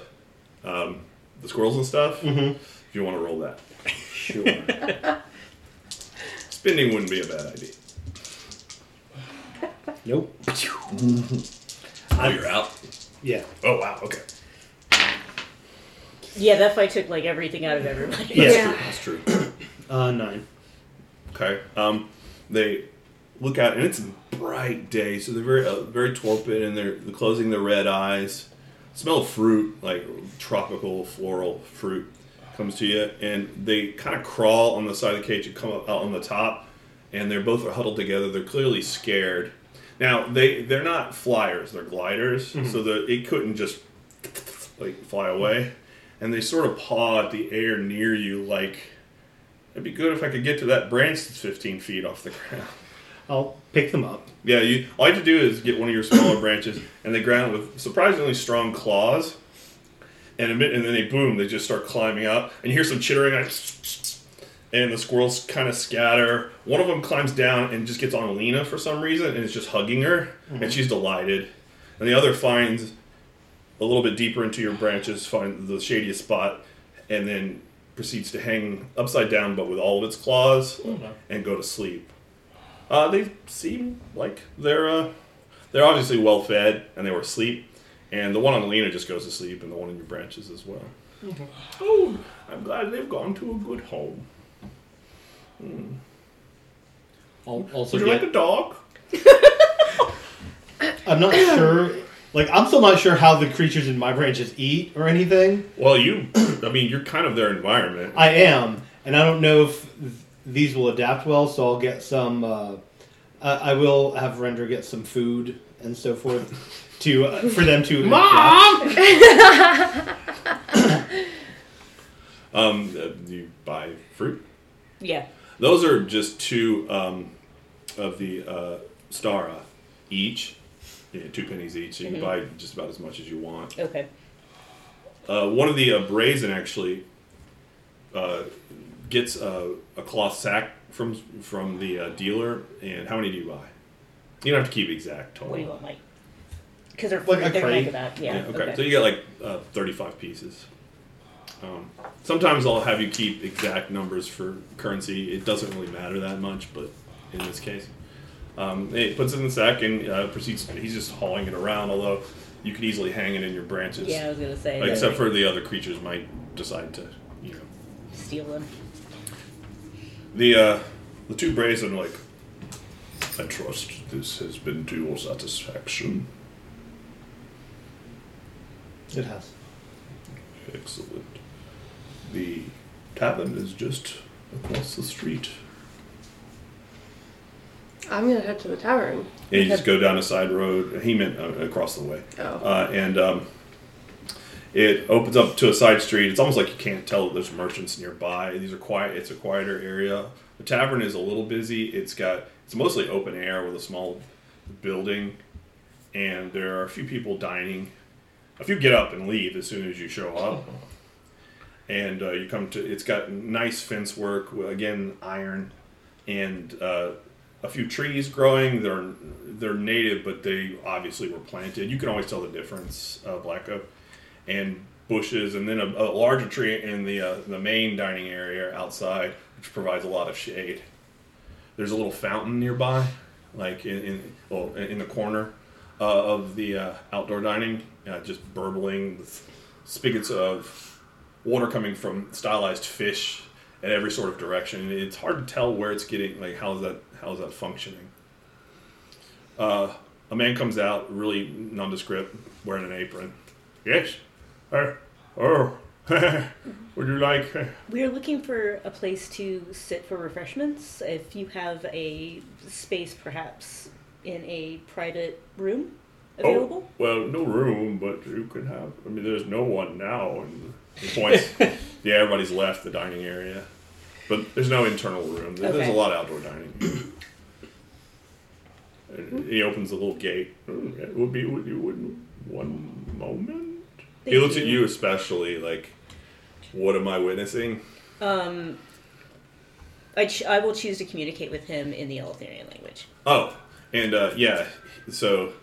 um, the squirrels and stuff, Mhm. if you want to roll that, Sure. [LAUGHS] spending wouldn't be a bad idea. nope. Oh, you're out. Yeah. Oh wow. Okay. Yeah, that fight took like everything out of everybody. Yeah. Yeah. That's true. That's true. [COUGHS] Uh, nine. Okay. Um, they look out, and it's a bright day, so they're very, uh, very torpid, and they're, they're closing their red eyes. Smell of fruit, like tropical floral fruit, comes to you, and they kind of crawl on the side of the cage and come up out on the top, and they're both huddled together. They're clearly scared. Now they they're not flyers; they're gliders, so the it couldn't just like fly away, and they sort of paw at the air near you, like It'd be good if I could get to that branch that's 15 feet off the [LAUGHS] ground. I'll pick them up. Yeah, you all you have to do is get one of your smaller [CLEARS THROAT] branches, and they ground with surprisingly strong claws. And, and then they boom, they just start climbing up, and you hear some chittering, like, and the squirrels kind of scatter. One of them climbs down and just gets on Lena for some reason, and is just hugging her, and mm-hmm. she's delighted. And the other finds a little bit deeper into your branches, find the shadiest spot, and then proceeds to hang upside down, but with all of its claws, oh, and go to sleep. Uh, they seem like they're uh, they're obviously well fed, and they were asleep. And the one on Lena just goes to sleep, and the one in your branches as well. Oh, I'm glad they've gone to a good home. I'll also Would you get. like a dog? [LAUGHS] I'm not sure. Like, I'm still not sure how the creatures in my branches eat or anything. Well, you, I mean, you're kind of their environment. I am, and I don't know if th- these will adapt well. So I'll get some. Uh, I I will have Render get some food and so forth to uh, for them to. Mom! [LAUGHS] Um, uh, you buy fruit. Yeah. Those are just two um, of the uh, Stara each. Yeah, two pennies each. So you can buy just about as much as you want. Okay. Uh, one of the uh, brazen actually uh, gets a, a cloth sack from from the uh, dealer. And how many do you buy? You don't have to keep exact total. What do you want, Mike? Because they're Like a they're crate. like that. Yeah. Yeah, okay. So you get like uh, 35 pieces. Um, sometimes I'll have you keep exact numbers for currency. It doesn't really matter that much, but in this case, um, it puts it in the sack and uh, proceeds. He's just hauling it around. Although you could easily hang it in your branches. yeah, I was gonna say. Except for the other creatures might decide to, you know. steal them. The uh, the two brazen like. I trust this has been to your satisfaction. It has. Excellent. The tavern is just across the street. I'm gonna head to the tavern. And you just go down a side road. He meant uh, across the way. Oh. Uh, and um, it opens up to a side street. It's almost like you can't tell that there's merchants nearby. These are quiet. It's a quieter area. The tavern is a little busy. It's got it's mostly open air with a small building, and there are a few people dining. a few get up and leave as soon as you show up. And uh, you come to it's got nice fence work again, iron, and uh, a few trees growing. They're they're native, but they obviously were planted. You can always tell the difference, uh, black oak, and bushes, and then a, a larger tree in the uh, the main dining area outside, which provides a lot of shade. There's a little fountain nearby, like in, in well in the corner uh, of the uh, outdoor dining, uh, just burbling with spigots of water coming from stylized fish at every sort of direction. It's hard to tell where it's getting, like how's that how's that functioning. Uh, a man comes out, really nondescript, wearing an apron. Yes, uh, oh, [LAUGHS] would you like? uh, We're looking for a place to sit for refreshments. If you have a space, perhaps in a private room available. Oh, well, no room, but you can have. I mean, there's no one now. And he points. [LAUGHS] yeah, everybody's left the dining area, but there's no internal room. There- There's a lot of outdoor dining. He opens a little gate. "Mm, It would be with you in one moment. He Thank looks at you. you especially like, what am I witnessing? Um, I, ch- I will choose to communicate with him in the Eleutherian language. Oh, and uh, yeah, so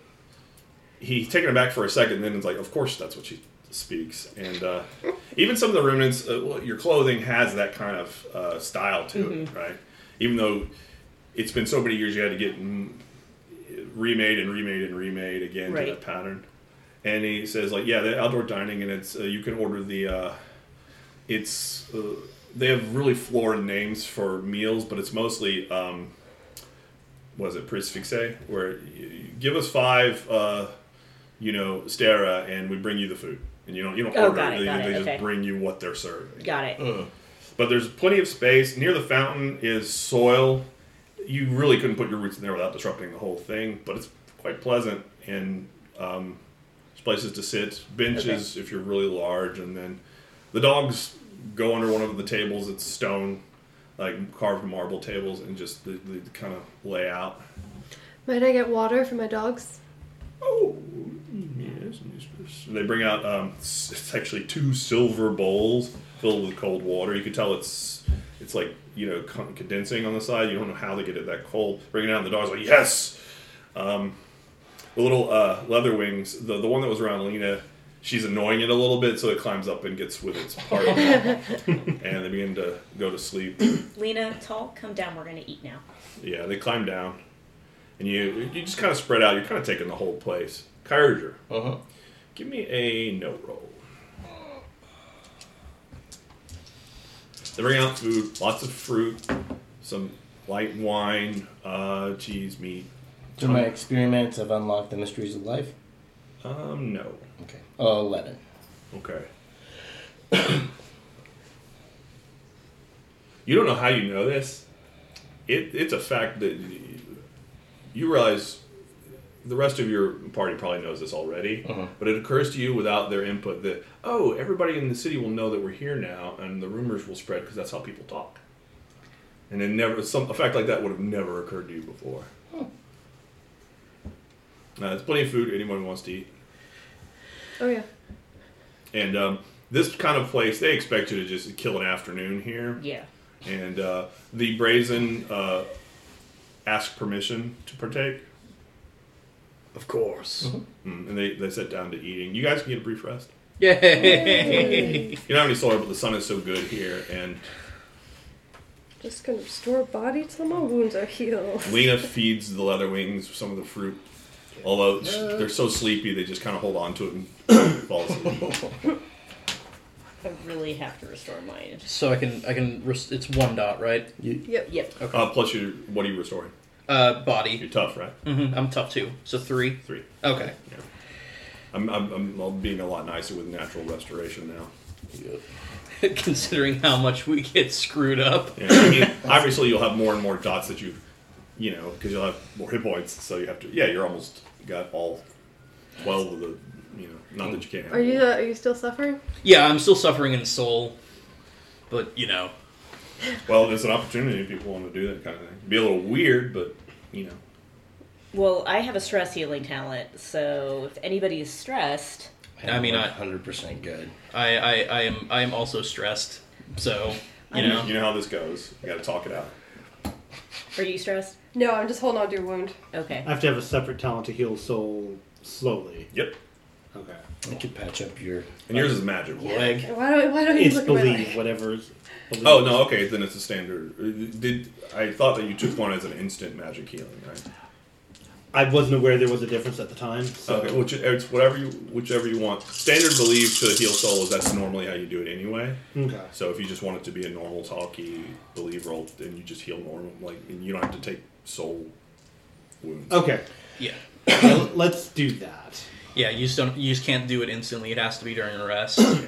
he's taken aback for a second, and then it's like, of course, that's what she speaks. And uh, [LAUGHS] even some of the remnants, uh, well, your clothing has that kind of uh, style to it, right? Even though it's been so many years, you had to get mm, remade and remade and remade again Right. to that pattern. And he says, like, yeah, the outdoor dining, and it's uh, you can order the. Uh, it's uh, they have really florid names for meals, but it's mostly. Um, was it prix fixe where you, you give us five uh, you know stera and we bring you the food and you don't you don't Oh, order got it, they, got they it, just okay. bring you what they're serving Got it. but there's plenty of space near the fountain is soil you really couldn't put your roots in there without disrupting the whole thing but it's quite pleasant and um, there's places to sit benches if you're really large and then the dogs go under one of the tables it's stone like carved marble tables and just the, the kind of lay out Might I get water for my dogs? Oh, yes. yes. They bring out um, it's actually two silver bowls filled with cold water. You can tell it's it's like you know condensing on the side. You don't know how they get it that cold. Bring it out, and the dog's like yes. Um, the little uh, leather wings, the the one that was around Lena, she's annoying it a little bit, so it climbs up and gets with its partner, [LAUGHS] and they begin to go to sleep. Lena, tall, come down. We're going to eat now. Yeah, they climb down, and you you just kind of spread out. You're kind of taking the whole place. Kyrager, Uh-huh. give me a note roll. They bring out food, lots of fruit, some light wine, uh, cheese, meat. Do my experiments I've unlocked the mysteries of life? Um, no. Okay. Oh, 11. Okay. [COUGHS] you don't know how you know this. It, it's a fact that you, you realize the rest of your party probably knows this already, Uh-huh. but it occurs to you without their input that, oh, everybody in the city will know that we're here now, and the rumors will spread because that's how people talk. And it never, some, a fact like that would have never occurred to you before. Uh, there's plenty of food anyone wants to eat. Oh yeah. And um, this kind of place, they expect you to just kill an afternoon here. Yeah. And uh, the brazen uh, ask permission to partake. Of course. Mm, and they, they sit down to eating. You guys can get a brief rest. Yay! You don't have any soil, but the sun is so good here. And Just gonna restore body till my wounds are healed. Lena feeds the leather wings some of the fruit. Although they're so sleepy, they just kind of hold on to it and [COUGHS] fall asleep. I really have to restore mine. so I can I can res- it's one dot right? Yep. Yep. Uh, plus, you what are you restoring? Uh, body. You're tough, right? hmm I'm tough too. So three. Three. Okay. I'm, I'm, I'm, I'm being a lot nicer with natural restoration now. Yep. [LAUGHS] Considering how much we get screwed up. Yeah, I mean, obviously you'll have more and more dots that you, you know, because you'll have more hit points. So you have to. Yeah, you're almost got all twelve of the. You know, not that you can't. Have Are you more. uh, are you still suffering? Yeah, I'm still suffering in soul, but you know. Well, there's an opportunity if people want to do that kind of thing. Be a little weird, but you know. Well, I have a stress healing talent, so if anybody is stressed, I mean, I- hundred percent good. I, I, I am I am also stressed. So you You know, know, you know how this goes. You got to talk it out. Are you stressed? No, I'm just holding on to your wound. Okay. I have to have a separate talent to heal soul slowly. Yep. Okay. I could patch up your And yours is magical. leg. Why don't Why don't you It's look at my believe, leg? whatever's. Believe. Oh no, okay, then it's a standard. uh, Did I thought that you took one as an instant magic healing, right? I wasn't aware there was a difference at the time. So Okay, which it's whatever you whichever you want. Standard believe to heal souls. That's normally how you do it anyway. Okay. So if you just want it to be a normal talky believe roll, then you just heal normal. Like and you don't have to take soul wounds. Okay. yeah, Well, Let's do that. yeah. You just don't you just can't do it instantly. It has to be during a rest. Yeah.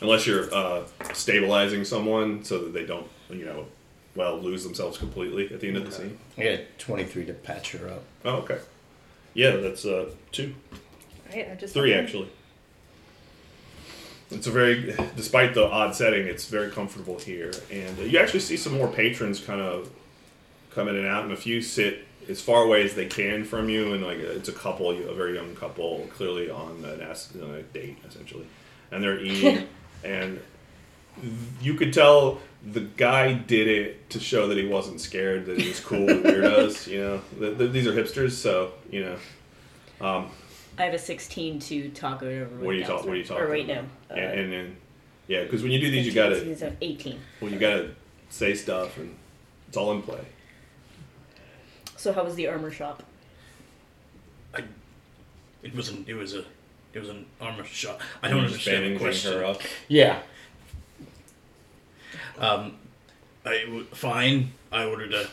Unless you're uh, stabilizing someone so that they don't, you know, well, lose themselves completely at the end of the Okay. scene. Yeah, twenty-three to patch her up. Oh, okay. Yeah, that's uh, two. Right, I just Three, actually. It's a very, despite the odd setting, it's very comfortable here, and uh, you actually see some more patrons kind of come in and out, and a few sit as far away as they can from you, and like it's a couple, a very young couple, clearly on an ass, on a date essentially, and they're [LAUGHS] eating, and you could tell the guy did it to show that he wasn't scared, that he was cool with [LAUGHS] weirdos. You know, Th- th- these are hipsters, so you know. Um, I have a 16 to talk over. What are you talking? what are you talking Or wait, about? no. Uh, and, and then yeah, because when you do these, you gotta 18. well, you gotta say stuff, and it's all in play. So how was the armor shop? It was an it was a it was an armor shop. I don't You just understand the bandaging question. her up. Yeah. Um, I w- fine. I ordered a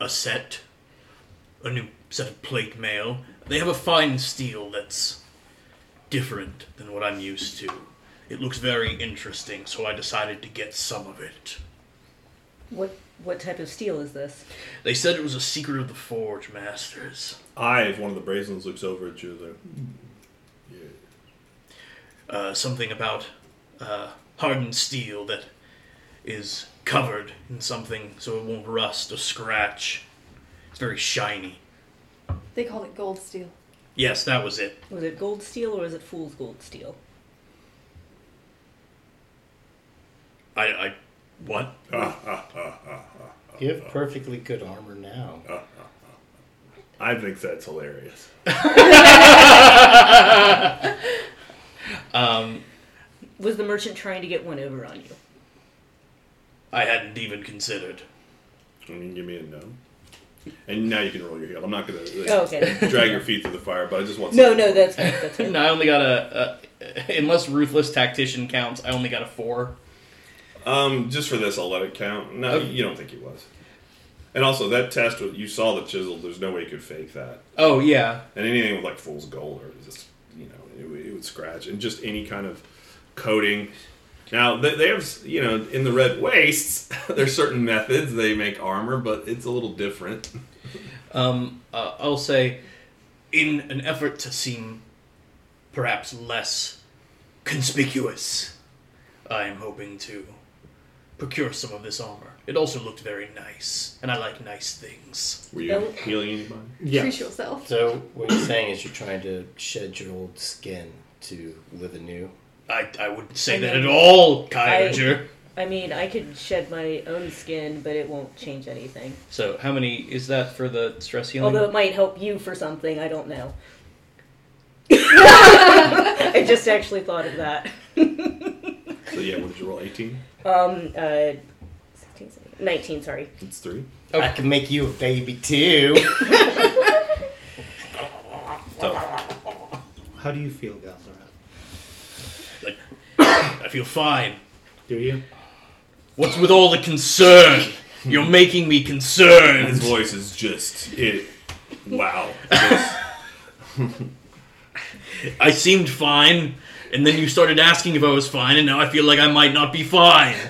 a set, a new set of plate mail. They have a fine steel that's different than what I'm used to. It looks very interesting, so I decided to get some of it. What what type of steel is this? They said it was a secret of the Forge Masters. I, if one of the Brazens looks over at you, like, yeah. Uh, something about uh, hardened steel that is covered in something so it won't rust or scratch. It's very shiny. They called it gold steel. Yes, that was it. Was it gold steel or was it fool's gold steel? I, I what? [LAUGHS] You have perfectly good armor now. [LAUGHS] I think that's hilarious. [LAUGHS] Um, Was the merchant trying to get one over on you? I hadn't even considered. I mean, give me a no. And now you can roll your heel. I'm not gonna like, Oh, okay. drag your feet through the fire, but I just want. no, something. no, that's fine. That's fine. No, I only got a, a unless ruthless tactician counts. I only got a four. Um, just for this, I'll let it count. No, Okay. you don't think he was. And also, that test you saw the chisel. There's no way you could fake that. Oh yeah, And anything with like fool's gold or just you know it, would- it would scratch and just any kind of coating. Now they, they have you know in the red wastes [LAUGHS] there's certain methods they make armor, but it's a little different. Um, uh, I'll say, in an effort to seem perhaps less conspicuous, I am hoping to procure some of this armor. It also looked very nice, and I like nice things. Were you No. healing anybody? Yeah. Treat yourself. So what you're saying is you're trying to shed your old skin to live anew. I, I wouldn't say I that mean, at all, Kyrager. I mean, I could shed my own skin, but it won't change anything. So, how many is that for the stress healing? Although it might help you for something, I don't know. [LAUGHS] I just actually thought of that. So yeah, what did you roll? 18? Um, uh, 16, 19, sorry. It's three. I can make you a baby too. So How do you feel, Galzara? Like, I feel fine. Do you? What's with all the concern? You're making me concerned. his voice is just it. Wow. [LAUGHS] I seemed fine, and then you started asking if I was fine, and now I feel like I might not be fine. [LAUGHS]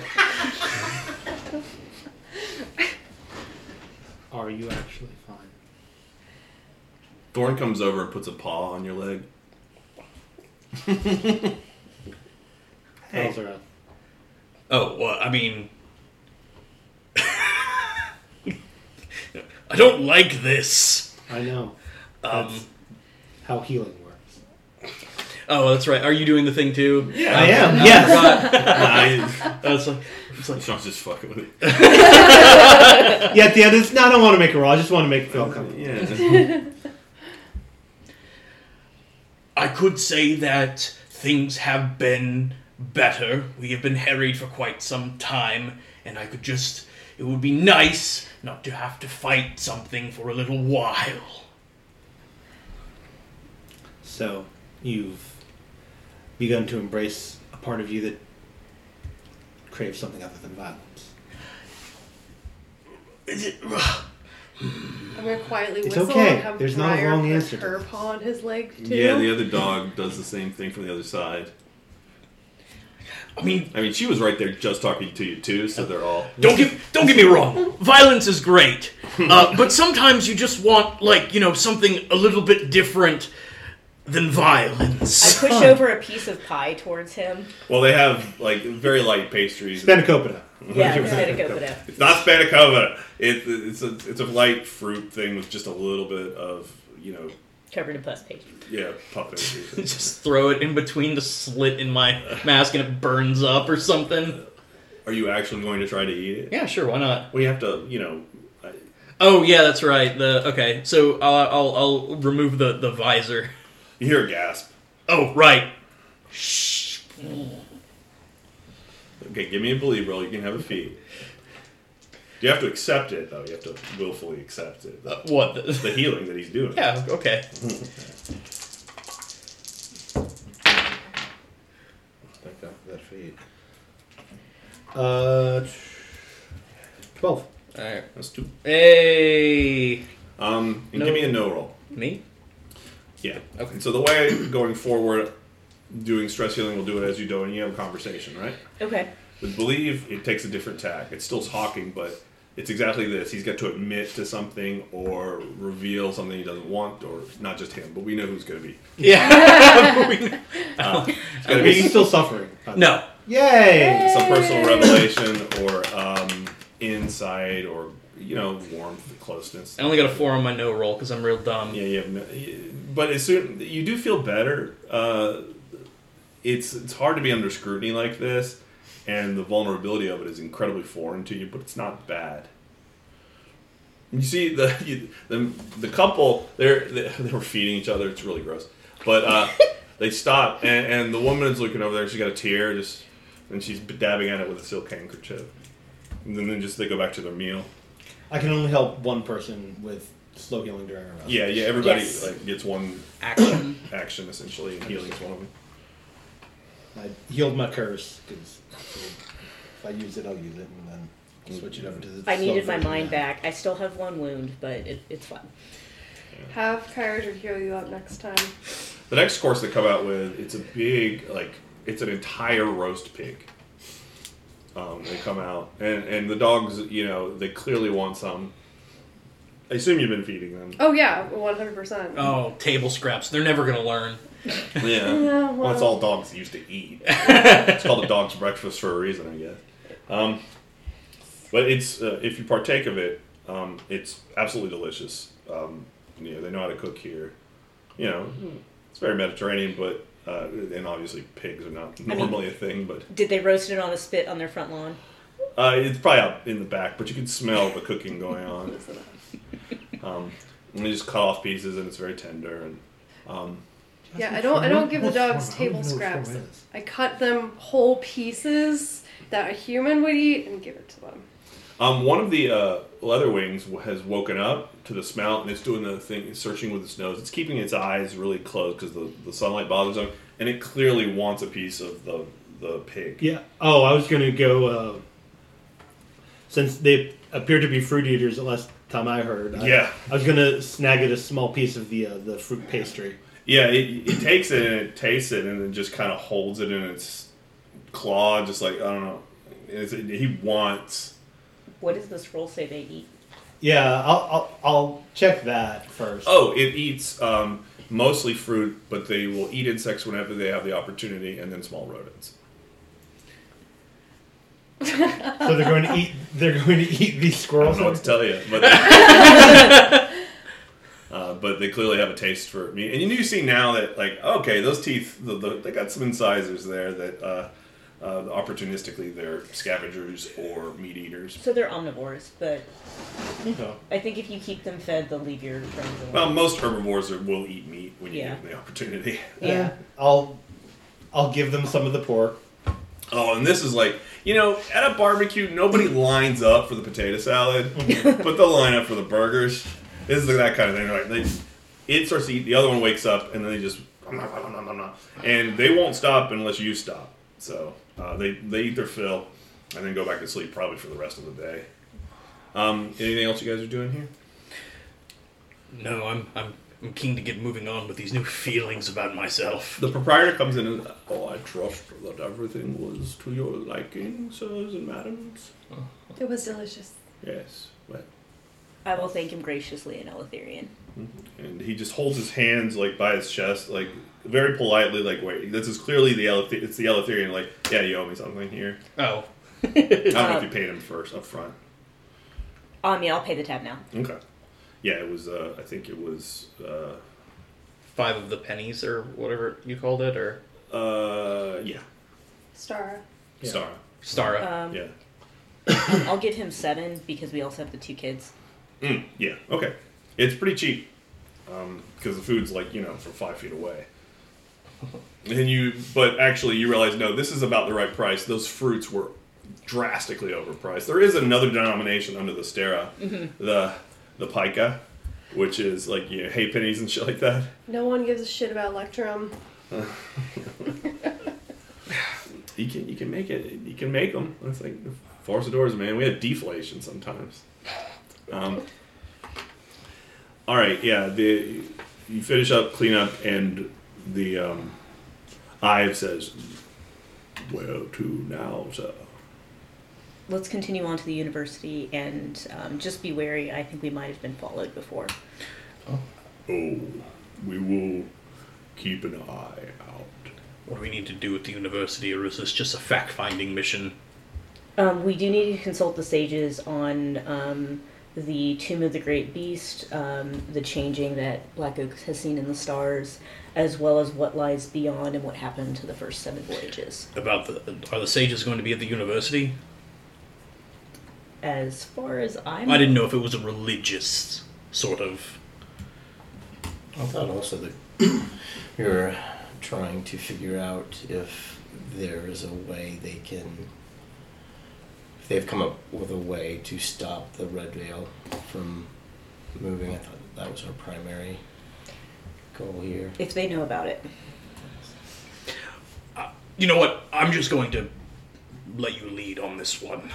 Are you actually fine? Thorn comes over and puts a paw on your leg. [LAUGHS] Hey. Galzara. Oh, well, I mean. [LAUGHS] I don't like this. I know. Um, That's how healing works. Oh, that's right. Are you doing the thing too? Yeah, I am. I Yes. forgot. [LAUGHS] I, That's like, it's like Sean's just fucking with it. [LAUGHS] Yeah. At the end, it's no. I don't want to make a roll. I just want to make it feel comfortable. Yeah. [LAUGHS] I could say that things have been better. We have been harried for quite some time, and I could just. It would be nice not to have to fight something for a little while. So you've begun to embrace a part of you that craves something other than violence. Is it. I'm gonna quietly It's whistle okay. and have There's not a Briar wrong put answer her paw on his leg too. yeah, the other dog does the same thing from the other side. I mean, I mean, she was right there just talking to you too, so they're all. [LAUGHS] Don't get don't get me wrong. Violence is great, uh, but sometimes you just want like you know something a little bit different than violence. I violence. push over a piece of pie towards him. Well, they have like very light pastries. Spanakopita. [LAUGHS] Yeah, spanakopita. It's not spanakopita. It, it's a it's a light fruit thing with just a little bit of you know Covered in pus pastry. yeah puff pastry. [LAUGHS] just throw it in between the slit in my [LAUGHS] mask and it burns up or something. Are you actually going to try to eat it? Yeah, sure, why not? We have to you know. I- Oh yeah, that's right. The okay, so I'll I'll, I'll remove the the visor. You hear a gasp. Oh right. Shh. Okay, give me a believe roll. You can have a feat. You have to accept it though. You have to willfully accept it. Uh, what? The, the healing that he's doing. [LAUGHS] yeah. Okay. Thank God for that feat. Uh, twelve. All right. That's two. Hey. Um, and No. give me a no roll. Me? Yeah. Okay. So the way going forward, doing stress healing, we'll do it as you do, and you have a conversation, right? Okay. With believe, it takes a different tack. It's still talking, but it's exactly this. He's got to admit to something or reveal something he doesn't want, or not just him, but we know who's going to be. Yeah. [LAUGHS] We- [LAUGHS] Uh, it's going to mean, he's still suffering. no. Yay! some personal revelation or um, insight or you know warmth, closeness. I only got a four on my no roll because I'm real dumb. Yeah, no, but as soon you do feel better. Uh, it's it's hard to be under scrutiny like this, and the vulnerability of it is incredibly foreign to you. But it's not bad. You see the [LAUGHS] you, the, the couple they're, they [LAUGHS] they were feeding each other. It's really gross, but uh, [LAUGHS] they stop and, and the woman is looking over there. She's got a tear just and she's dabbing at it with a silk handkerchief. And then, then just they go back to their meal. I can only help one person with slow healing during a rest. Yeah, yeah. Everybody Yes. like gets one Action. action essentially, and healing is one of them. I healed my curse because if I use it, I'll use it, and then switch it over to the. I slow needed my version mind now. back. I still have one wound, but it, it's fine. Have Kyrager heal you up next time. The next course they come out with, it's a big like it's an entire roast pig. Um, they come out and and the dogs, you know, they clearly want some. I assume you've been feeding them. Oh yeah, one hundred percent. Oh, table scraps. They're never gonna learn. Yeah. Yeah, Well, that's all dogs used to eat. [LAUGHS] it's called a dog's breakfast for a reason, I guess. Um, but it's uh, if you partake of it, um, it's absolutely delicious. Um, you know, they know how to cook here. You know, it's very Mediterranean, but uh, and obviously pigs are not mean- normally a thing, but Did they roast it on a spit on their front lawn? uh, it's probably out in the back. But you can smell the cooking going on. [LAUGHS] Um, and they just cut off pieces, and it's very tender. And um, Yeah, I don't. I don't give the dogs table scraps. I cut them whole pieces that a human would eat and give it to them. Um, one of the uh, leather wings has woken up to the smell and it's doing the thing, searching with its nose. It's keeping its eyes really closed because the, the sunlight bothers them, and it clearly wants a piece of the the pig. Yeah. Oh, I was gonna go. Uh, since they appear to be fruit eaters, the last time I heard. I, Yeah. I was gonna snag it a small piece of the uh, the fruit pastry. Yeah, it, it takes it and it tastes it and then just kind of holds it in its claw, just like I don't know. It's, he wants. What does this roll say they eat? Yeah, I'll, I'll I'll check that first. Oh, it eats um, mostly fruit, but they will eat insects whenever they have the opportunity, and then small rodents. So they're going to eat. They're going to eat these squirrels. I don't know what to tell you, but [LAUGHS] uh, but they clearly have a taste for meat. And you see now that, like, okay, those teeth, the, the, they got some incisors there that uh, uh, opportunistically they're scavengers or meat eaters. So they're omnivores, but Okay. I think if you keep them fed, they'll leave your friends alone. Well, most herbivores are, will eat meat when you Yeah. give them the opportunity. [LAUGHS] yeah. I'll I'll give them some of the pork. Oh, and this is like, you know, at a barbecue, nobody lines up for the potato salad, but they'll line up for the burgers. This is that kind of thing. Like, they, it starts to eat, the other one wakes up, and then they just, and they won't stop unless you stop. So uh, they, they eat their fill and then go back to sleep probably for the rest of the day. Um, anything else you guys are doing here? No, I'm I'm I'm keen to get moving on with these new feelings about myself. The proprietor comes in and, oh, I trust that everything was to your liking, sirs and madams. It was delicious. Yes, well, I will thank him graciously in Eleutherian. and he just holds his hands like by his chest, like very politely, like wait, this is clearly the Eleth- it's the Eleutherian, like yeah, you owe me something here. Oh, [LAUGHS] I don't know Uh, if you paid him first up front. Um, yeah, I'll pay the tab now. Okay, yeah, it was. Uh, I think it was. Uh, five of the pennies or whatever you called it, or uh, yeah, Star. Yeah. Star. Stara. Um, Yeah, [COUGHS] I'll give him seven because we also have the two kids. mm, yeah. Okay, it's pretty cheap because the food's like you know from five feet away. And you, but actually, you realize no, this is about the right price. Those fruits were drastically overpriced. There is another denomination under the Stera, the the pica, which is like you know, hay pennies and shit like that. No one gives a shit about Electrum. [LAUGHS] You can you can make it. You can make them. It's like force the doors, man. We have deflation sometimes. Um, all right, yeah. The you finish up, clean up, and the um, Ive says, "Where to now, sir?" Let's continue on to the university and um, just be wary. I think we might have been followed before. Oh, we will keep an eye out. What do we need to do at the university, or is this just a fact-finding mission? Um, we do need to consult the sages on um, the Tomb of the Great Beast, um, the changing that Black Oak has seen in the stars, as well as what lies beyond and what happened to the first seven voyages. About the are the sages going to be at the university? As far as I'm, I didn't know if it was a religious sort of. I thought also that [CLEARS THROAT] you're trying to figure out if there is a way they can. If they've come up with a way to stop the Red Veil from moving, I thought that was our primary goal here. If they know about it, You know what? I'm just going to let you lead on this one.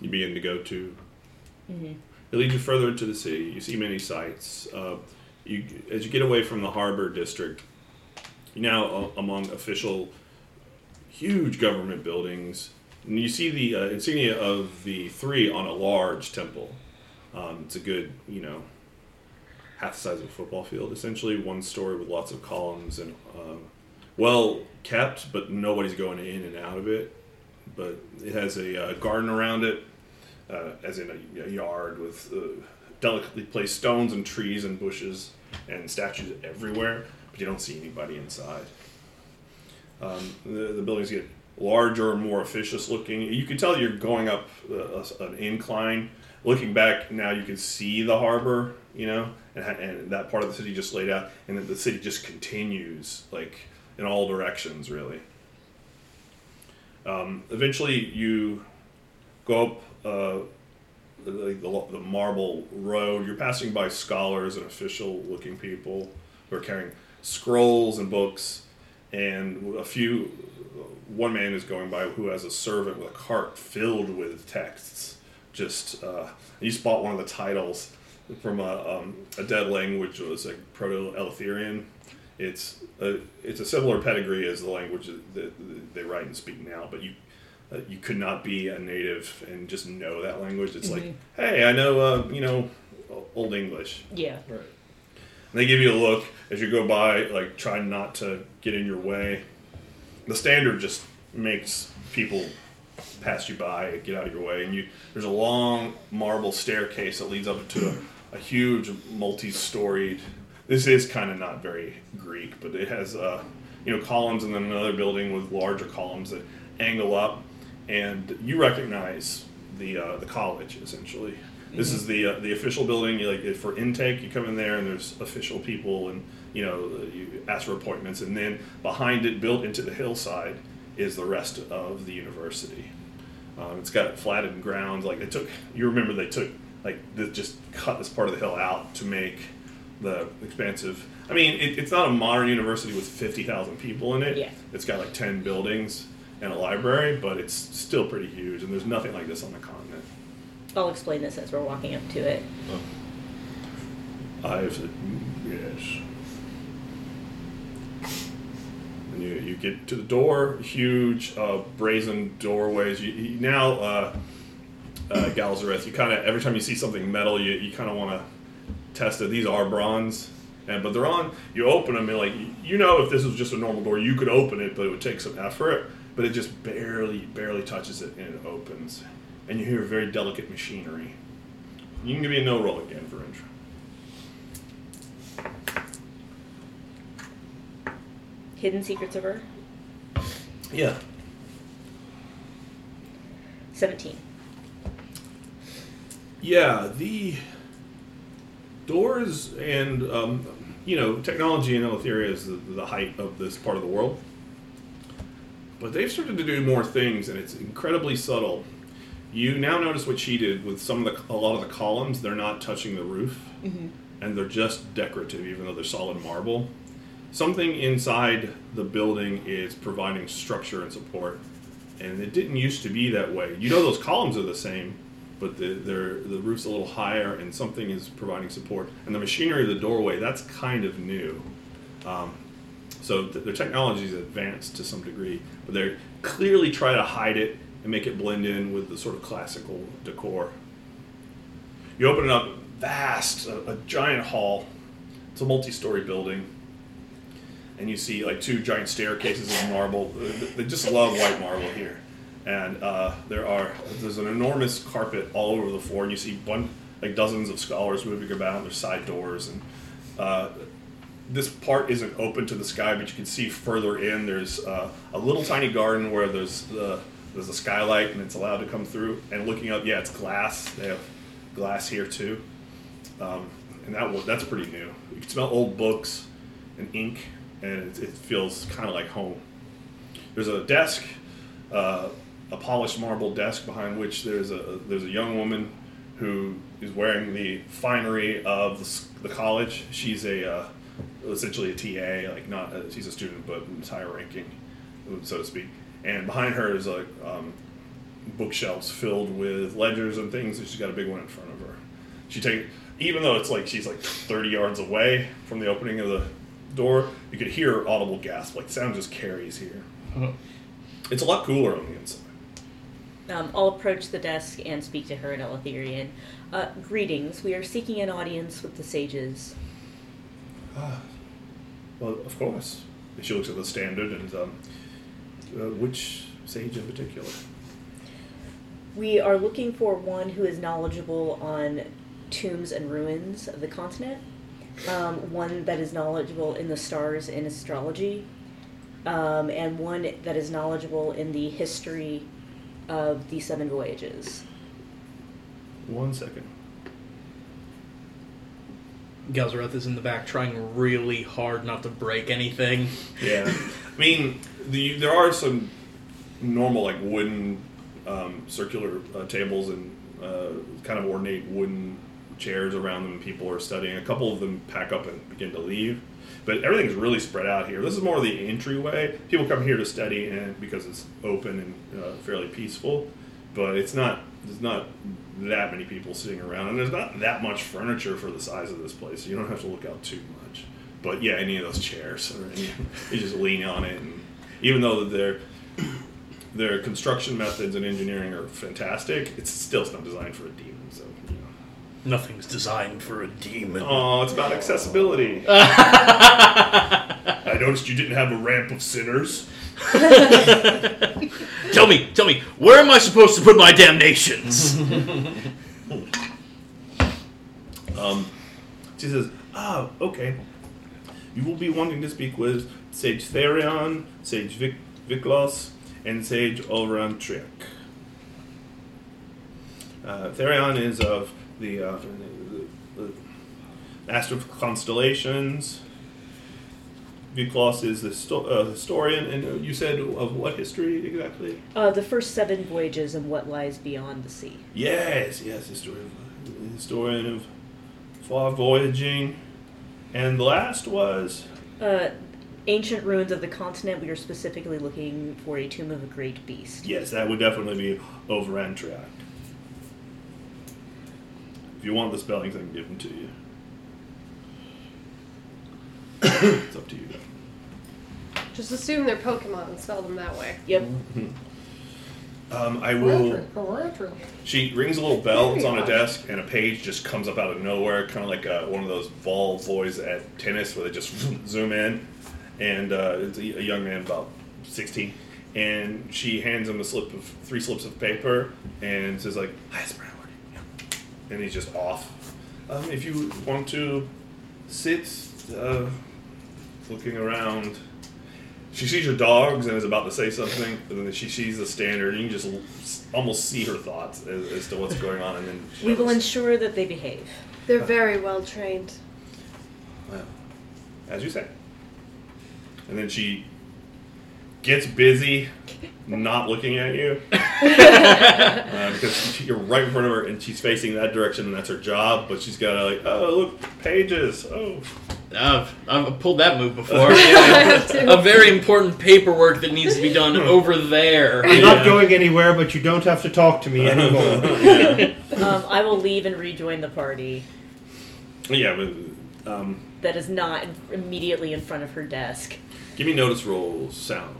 You begin to go to. It leads you further into the city. You see many sights. Uh, you, as you get away from the harbor district, you're now uh, among official, huge government buildings. And you see the uh, insignia of the three on a large temple. Um, it's a good, you know, half the size of a football field, essentially. One story with lots of columns and uh, well kept, but nobody's going in and out of it. But it has a uh, garden around it, uh, as in a, a yard with uh, delicately placed stones and trees and bushes and statues everywhere, but you don't see anybody inside. Um, the, the buildings get larger and more officious looking. You can tell you're going up uh, an incline. Looking back now, you can see the harbor, you know, and, and that part of the city just laid out, and the city just continues like in all directions, really. Um, eventually, you go up uh, the, the, the marble road. You're passing by scholars and official-looking people who are carrying scrolls and books, and a few. One man is going by who has a servant with a cart filled with texts. Just uh, you spot one of the titles from a, um, a dead language. It was like Proto-Eleutherian. It's a, it's a similar pedigree as the language that that they write and speak now, but you uh, you could not be a native and just know that language. It's like, hey, I know, uh, you know, Old English. yeah. And they give you a look as you go by, like try not to get in your way. The standard just makes people pass you by, get out of your way, and you. There's a long marble staircase that leads up to a huge multi-storied. This is kind of not very Greek, but it has uh, you know columns and then another building with larger columns that angle up, and you recognize the uh, the college essentially. This is the uh, the official building. You like for intake, you come in there and there's official people and you know you ask for appointments, and then behind it, built into the hillside, is the rest of the university. Um, it's got flattened grounds. Like they took, you remember they took like just cut this part of the hill out to make the expansive. I mean, it, it's not a modern university with fifty thousand people in it. Yeah. It's got like ten buildings and a library, but it's still pretty huge. And there's nothing like this on the continent. I'll explain this as we're walking up to it. I've said "Mm, yes. And you, you get to the door, huge uh, brazen doorways. You, you now, uh, uh, Galzareth, you kind of every time you see something metal, you, you kind of want to test it. These are bronze, and but they're on. You open them and like you know if this was just a normal door, you could open it, but it would take some effort. But it just barely, barely touches it, and it opens, and you hear very delicate machinery. You can give me a no roll again for intro. Hidden Secrets of Earth? Yeah. 17. Yeah, the doors and um, you know technology in Eleutheria is the, the height of this part of the world, but they've started to do more things, and it's incredibly subtle. You now notice what she did with some of the a lot of the columns; they're not touching the roof, and they're just decorative, even though they're solid marble. Something inside the building is providing structure and support, and it didn't used to be that way. You know those columns are the same, but the the roof's a little higher, and something is providing support. And the machinery of the doorway that's kind of new. Um, so th- their technology is advanced to some degree, but they're clearly try to hide it and make it blend in with the sort of classical decor. You open it up, vast, a, a giant hall. It's a multi-story building and you see like two giant staircases of marble. They just love white marble here, and uh, there are there's an enormous carpet all over the floor, and you see one like dozens of scholars moving about. There's side doors, and uh, this part isn't open to the sky, but you can see further in. There's uh, a little tiny garden where there's the there's a skylight, and it's allowed to come through. And looking up, yeah, it's glass. They have glass here too, um, and that that's pretty new. You can smell old books and ink, and it, it feels kind of like home. There's a desk, uh, a polished marble desk behind which there's a there's a young woman who is wearing the finery of the, the college. She's a uh, essentially a TA, like not uh, she's a student, but higher ranking, so to speak. And behind her is like um, bookshelves filled with ledgers and things, and she's got a big one in front of her. She take even though it's like she's like 30 yards away from the opening of the door, you could hear audible gasp. Like sound just carries here. It's a lot cooler on the inside. Um, I'll approach the desk and speak to her in Eleutherian. Uh, greetings. We are seeking an audience with the sages. Well, of course. She looks at the standard and um, uh, which sage in particular? We are looking for one who is knowledgeable on tombs and ruins of the continent, um, one that is knowledgeable in the stars and astrology, um, and one that is knowledgeable in the history of the seven voyages. One second. Galzareth is in the back trying really hard not to break anything. Yeah, [LAUGHS] I mean, the there are some normal like wooden um, circular uh, tables and uh, kind of ornate wooden chairs around them. and People are studying. A couple of them pack up and begin to leave, but everything's really spread out here. This is more the entryway. People come here to study and because it's open and uh, fairly peaceful, but it's not. There's not that many people sitting around, and there's not that much furniture for the size of this place. So you don't have to look out too much. But yeah, any of those chairs, any, you just lean on it, and even though their their construction methods and engineering are fantastic, it's still it's not designed for a demon. So you know. Nothing's designed for a demon. Oh, it's about accessibility. [LAUGHS] I noticed you didn't have a ramp of sinners. [LAUGHS] Tell me, tell me, where am I supposed to put my damnations? [LAUGHS] Um, she says, "Oh, okay. You will be wanting to speak with Sage Therion, Sage Vic- Viklos, and Sage Olran Trick. Uh, Therion is of the, uh, the, the Master of Constellations. Viklos is the sto- uh, historian, and you said of what history exactly? Uh, the first seven voyages and what lies beyond the sea. Yes, yes, historian, historian of far voyaging, and the last was Uh, ancient ruins of the continent. We are specifically looking for a tomb of a great beast. yes, that would definitely be over Antriac. If you want the spellings, I can give them to you. [COUGHS] it's up to you. Just assume they're Pokemon and spell them that way. Yep. Um, I will. She rings a little bell. It's on a desk, and a page just comes up out of nowhere, kind of like uh, one of those ball boys at tennis where they just [LAUGHS] zoom in. And uh, it's a, a young man, about 16. And she hands him a slip of three slips of paper and says, like, Hi, it's Broward. Yeah. And he's just off. Um, if you want to sit, uh, looking around. She sees your dogs and is about to say something, and then she sees the standard. And you can just almost see her thoughts as, as to what's going on, and then she We will ensure that they behave. They're very well trained. "Well, as you say. And then she gets busy, not looking at you, [LAUGHS] uh, because she- you're right in front of her, and she's facing that direction, and that's her job. But she's got to like, oh look, pages. Oh, I've, I've pulled that move [LAUGHS] before. [LAUGHS] A very important paperwork that needs to be done over there. I'm Yeah. not going anywhere, but you don't have to talk to me anymore. yeah, Um, I will leave and rejoin the party yeah. But, um, that is not immediately in front of her desk. give me notice roll sound.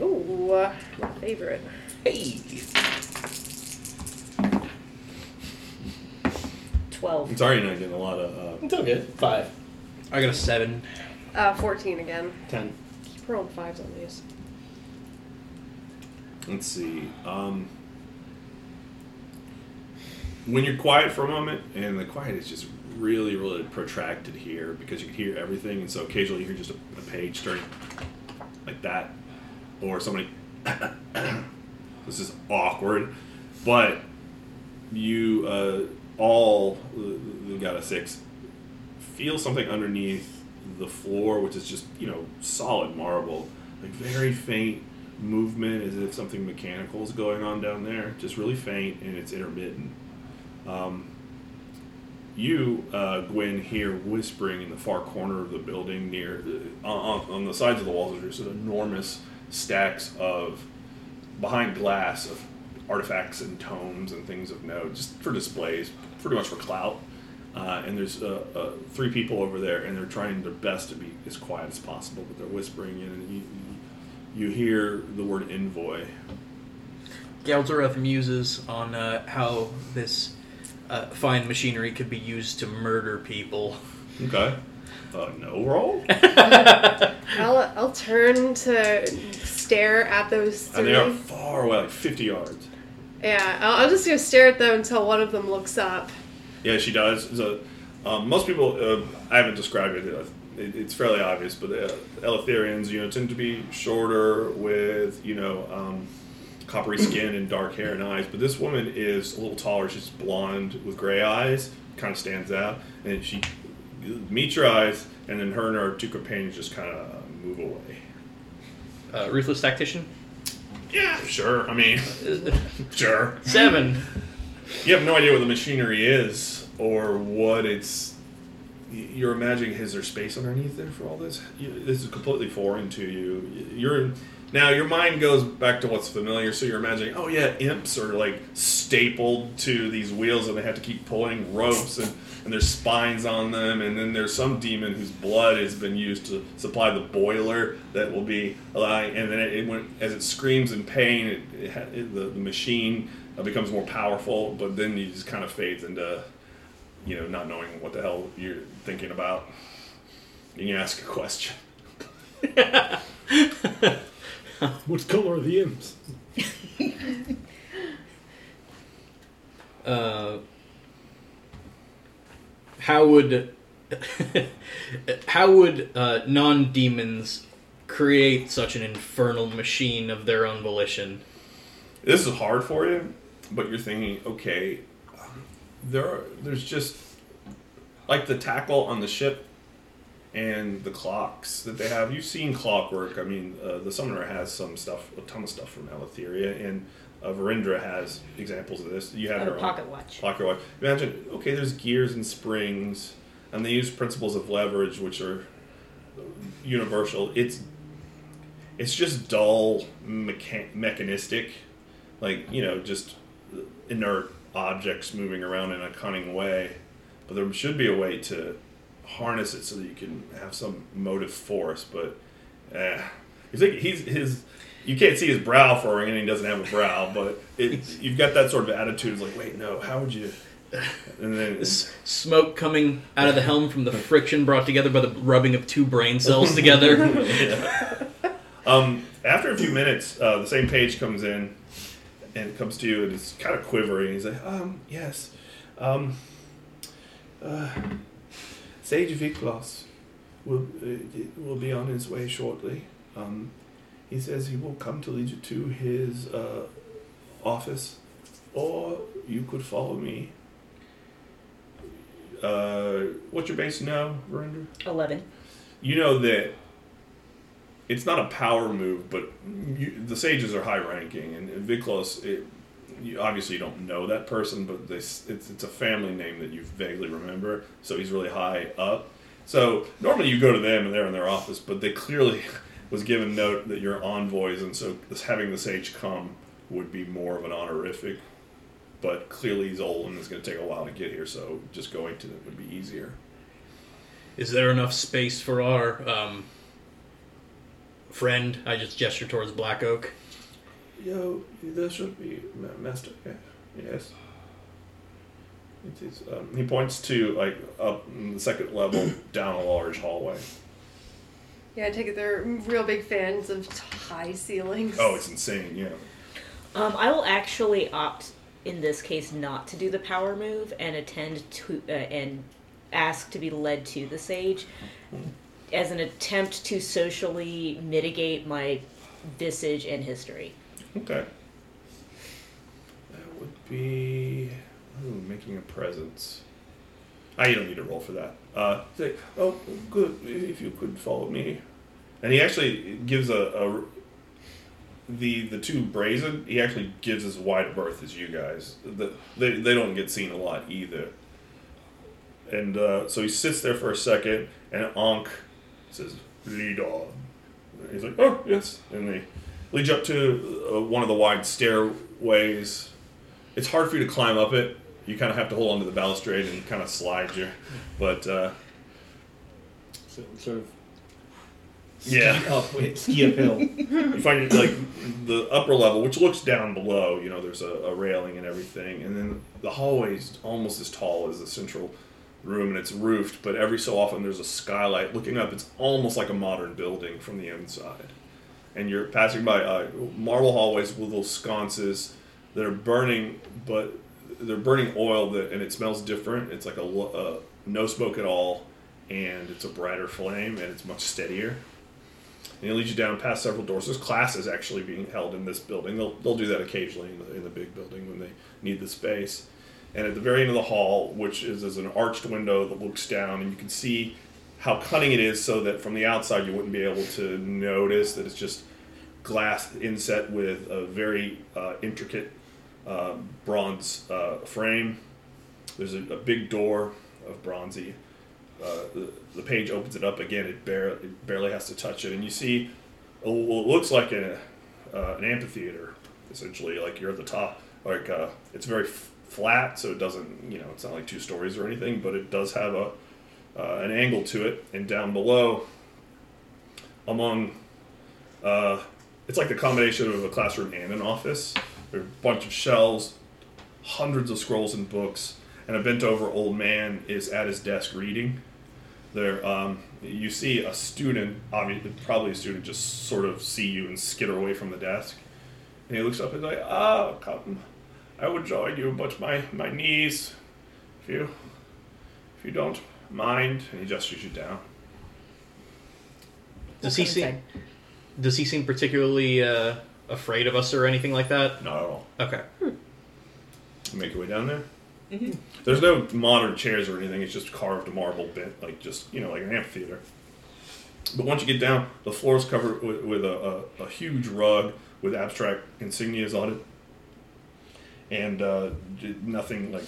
Ooh, uh, my favorite. Hey. Twelve. I'm sorry you're not getting a lot of. Uh, It's all good. Five. I got a seven. Uh, 14 again. Ten. Keep rolling fives on these. Let's see. Um, when you're quiet for a moment, and the quiet is just really, really protracted here because you can hear everything, and so occasionally you hear just a, a page turning like that, or somebody. [COUGHS] this is awkward, but you uh, all the got a six. Feel something underneath the floor, which is just you know solid marble, like very faint movement as if something mechanical is going on down there. Just really faint and it's intermittent. Um, you, uh, Gwen, hear whispering in the far corner of the building near uh, on, on the sides of the walls. There's an enormous stacks of behind glass of artifacts and tomes and things of note, just for displays, pretty much for clout. Uh, and there's uh, uh, three people over there, and they're trying their best to be as quiet as possible, but they're whispering in, and you, you hear the word envoy. Galzareth muses on uh, how this uh, fine machinery could be used to murder people. Okay. Uh, no roll? [LAUGHS] I'll, I'll turn to stare at those And they are far away, like 50 yards. Yeah, I'll, I'll just go stare at them until one of them looks up. Yeah, she does. So, um, most people, uh, I haven't described it, uh, it, it's fairly obvious, but uh, Eleutherians, you know, tend to be shorter with, you know, um, coppery skin and dark hair and eyes. But this woman is a little taller. She's blonde with gray eyes, kind of stands out. And she meets your eyes, and then her and her two companions just kind of move away. Uh, ruthless tactician. Yeah, sure. I mean, [LAUGHS] sure. Seven. You have no idea what the machinery is or what it's. You're imagining is there space underneath there for all this? This is completely foreign to you. You're now your mind goes back to what's familiar, so you're imagining, oh yeah, imps are like stapled to these wheels and they have to keep pulling ropes and, and there's spines on them, and then there's some demon whose blood has been used to supply the boiler that will be allowing, and then it, it went as it screams in pain, it, it, the, the machine uh, becomes more powerful, but then he just kind of fades into, you know, not knowing what the hell you're thinking about. And you ask a question. [LAUGHS] [LAUGHS] What color are the imps? Uh, how would [LAUGHS] how would uh, non-demons create such an infernal machine of their own volition? This is hard for you, but you're thinking, okay, there are, there's just like the tackle on the ship and the clocks that they have. You've seen clockwork. I mean, uh, the Summoner has some stuff, a ton of stuff from Eleutheria, and uh, Varindra has examples of this. You have Oh, your own pocket watch. pocket watch. Imagine, okay, there's gears and springs, and they use principles of leverage, which are universal. It's it's just dull, mecha- mechanistic, like you know, just inert objects moving around in a cunning way. But there should be a way to harness it so that you can have some motive force. But eh, he's like he's his. You can't see his brow furrowing, and he doesn't have a brow. But it, you've got that sort of attitude. It's like, wait, no, how would you? And then S- smoke coming out of the helm from the friction brought together by the rubbing of two brain cells [LAUGHS] together. Um, after a few minutes, uh, the same page comes in, and it comes to you, and it's kind of quivering. He's like, um, yes, um, uh, Sage Viklos will uh, will be on his way shortly. Um, he says he will come to lead you to his uh, office, or you could follow me. Uh, what's your base now, Verinder? Eleven. you know that it's not a power move, but you, the sages are high ranking, and, and Viklos, it, you, obviously you don't know that person, but this it's, it's a family name that you vaguely remember, so he's really high up. So normally you go to them and they're in their office, but they clearly [LAUGHS] was given note that you're envoys, and so having the sage come would be more of an honorific. But clearly he's old and it's going to take a while to get here, so just going to them would be easier. Is there enough space for our um, friend? I just gesture towards Black Oak. Yo, there should be ma- master. Yeah. Yes. It is. Um, he points to like up in the second level [COUGHS] down a large hallway. Yeah, I take it they're real big fans of high ceilings. Oh, it's insane. Yeah. Um, I will actually opt in this case not to do the power move and attend to uh, and ask to be led to the sage as an attempt to socially mitigate my visage and history. Okay. That would be ooh, making a presence. Ah, you don't need to roll for that. Uh, say, oh, good. If you could follow me, and he actually gives a, a the the two brazen. He actually gives as wide a berth as you guys. The, they they don't get seen a lot either. And uh, so he sits there for a second, and Ankh says, "Lead on." He's like, "Oh yes," and they lead you up to uh, one of the wide stairways. It's hard for you to climb up it. You kind of have to hold onto the balustrade and kind of slide you. But uh, sort of yeah, up, wait, [LAUGHS] ski uphill. you find like the upper level, which looks down below. You know, there's a, a railing and everything, and then the hallway's almost as tall as the central room, and it's roofed. But every so often, there's a skylight looking up. It's almost like a modern building from the inside. And you're passing by uh, marble hallways with little sconces that are burning, but they're burning oil that, and it smells different. It's like a lo- uh, no smoke at all, and it's a brighter flame, and it's much steadier. And it leads you down past several doors. There's classes actually being held in this building. They'll, they'll do that occasionally in the, in the big building when they need the space. And at the very end of the hall, which is, is an arched window that looks down, and you can see how cunning it is so that from the outside you wouldn't be able to notice that it's just glass inset with a very uh, intricate uh, bronze uh, frame. There's a, a big door of bronzy uh, the, the page opens it up again. It, bare, it barely has to touch it, and you see what looks like a, uh, an amphitheater, essentially. Like you're at the top. Like uh, it's very f- flat, so it doesn't, you know, it's not like two stories or anything, but it does have a uh, an angle to it. And down below, among, uh, it's like the combination of a classroom and an office. There are a bunch of shelves, hundreds of scrolls and books, and a bent over old man is at his desk reading. There, um, you see a student, obviously, probably a student, just sort of see you and skitter away from the desk. And he looks up and is like, "Ah, come, I would join you, but my my knees. If you, if you don't mind, and he gestures you down. Does he seem? Does he seem particularly uh, afraid of us or anything like that? Not at all. Okay. You make your way down there. Mhm. There's no modern chairs or anything. It's just carved marble bit, like just you know, like an amphitheater. But once you get down, the floor is covered with, with a, a, a huge rug with abstract insignias on it, and uh, j- nothing like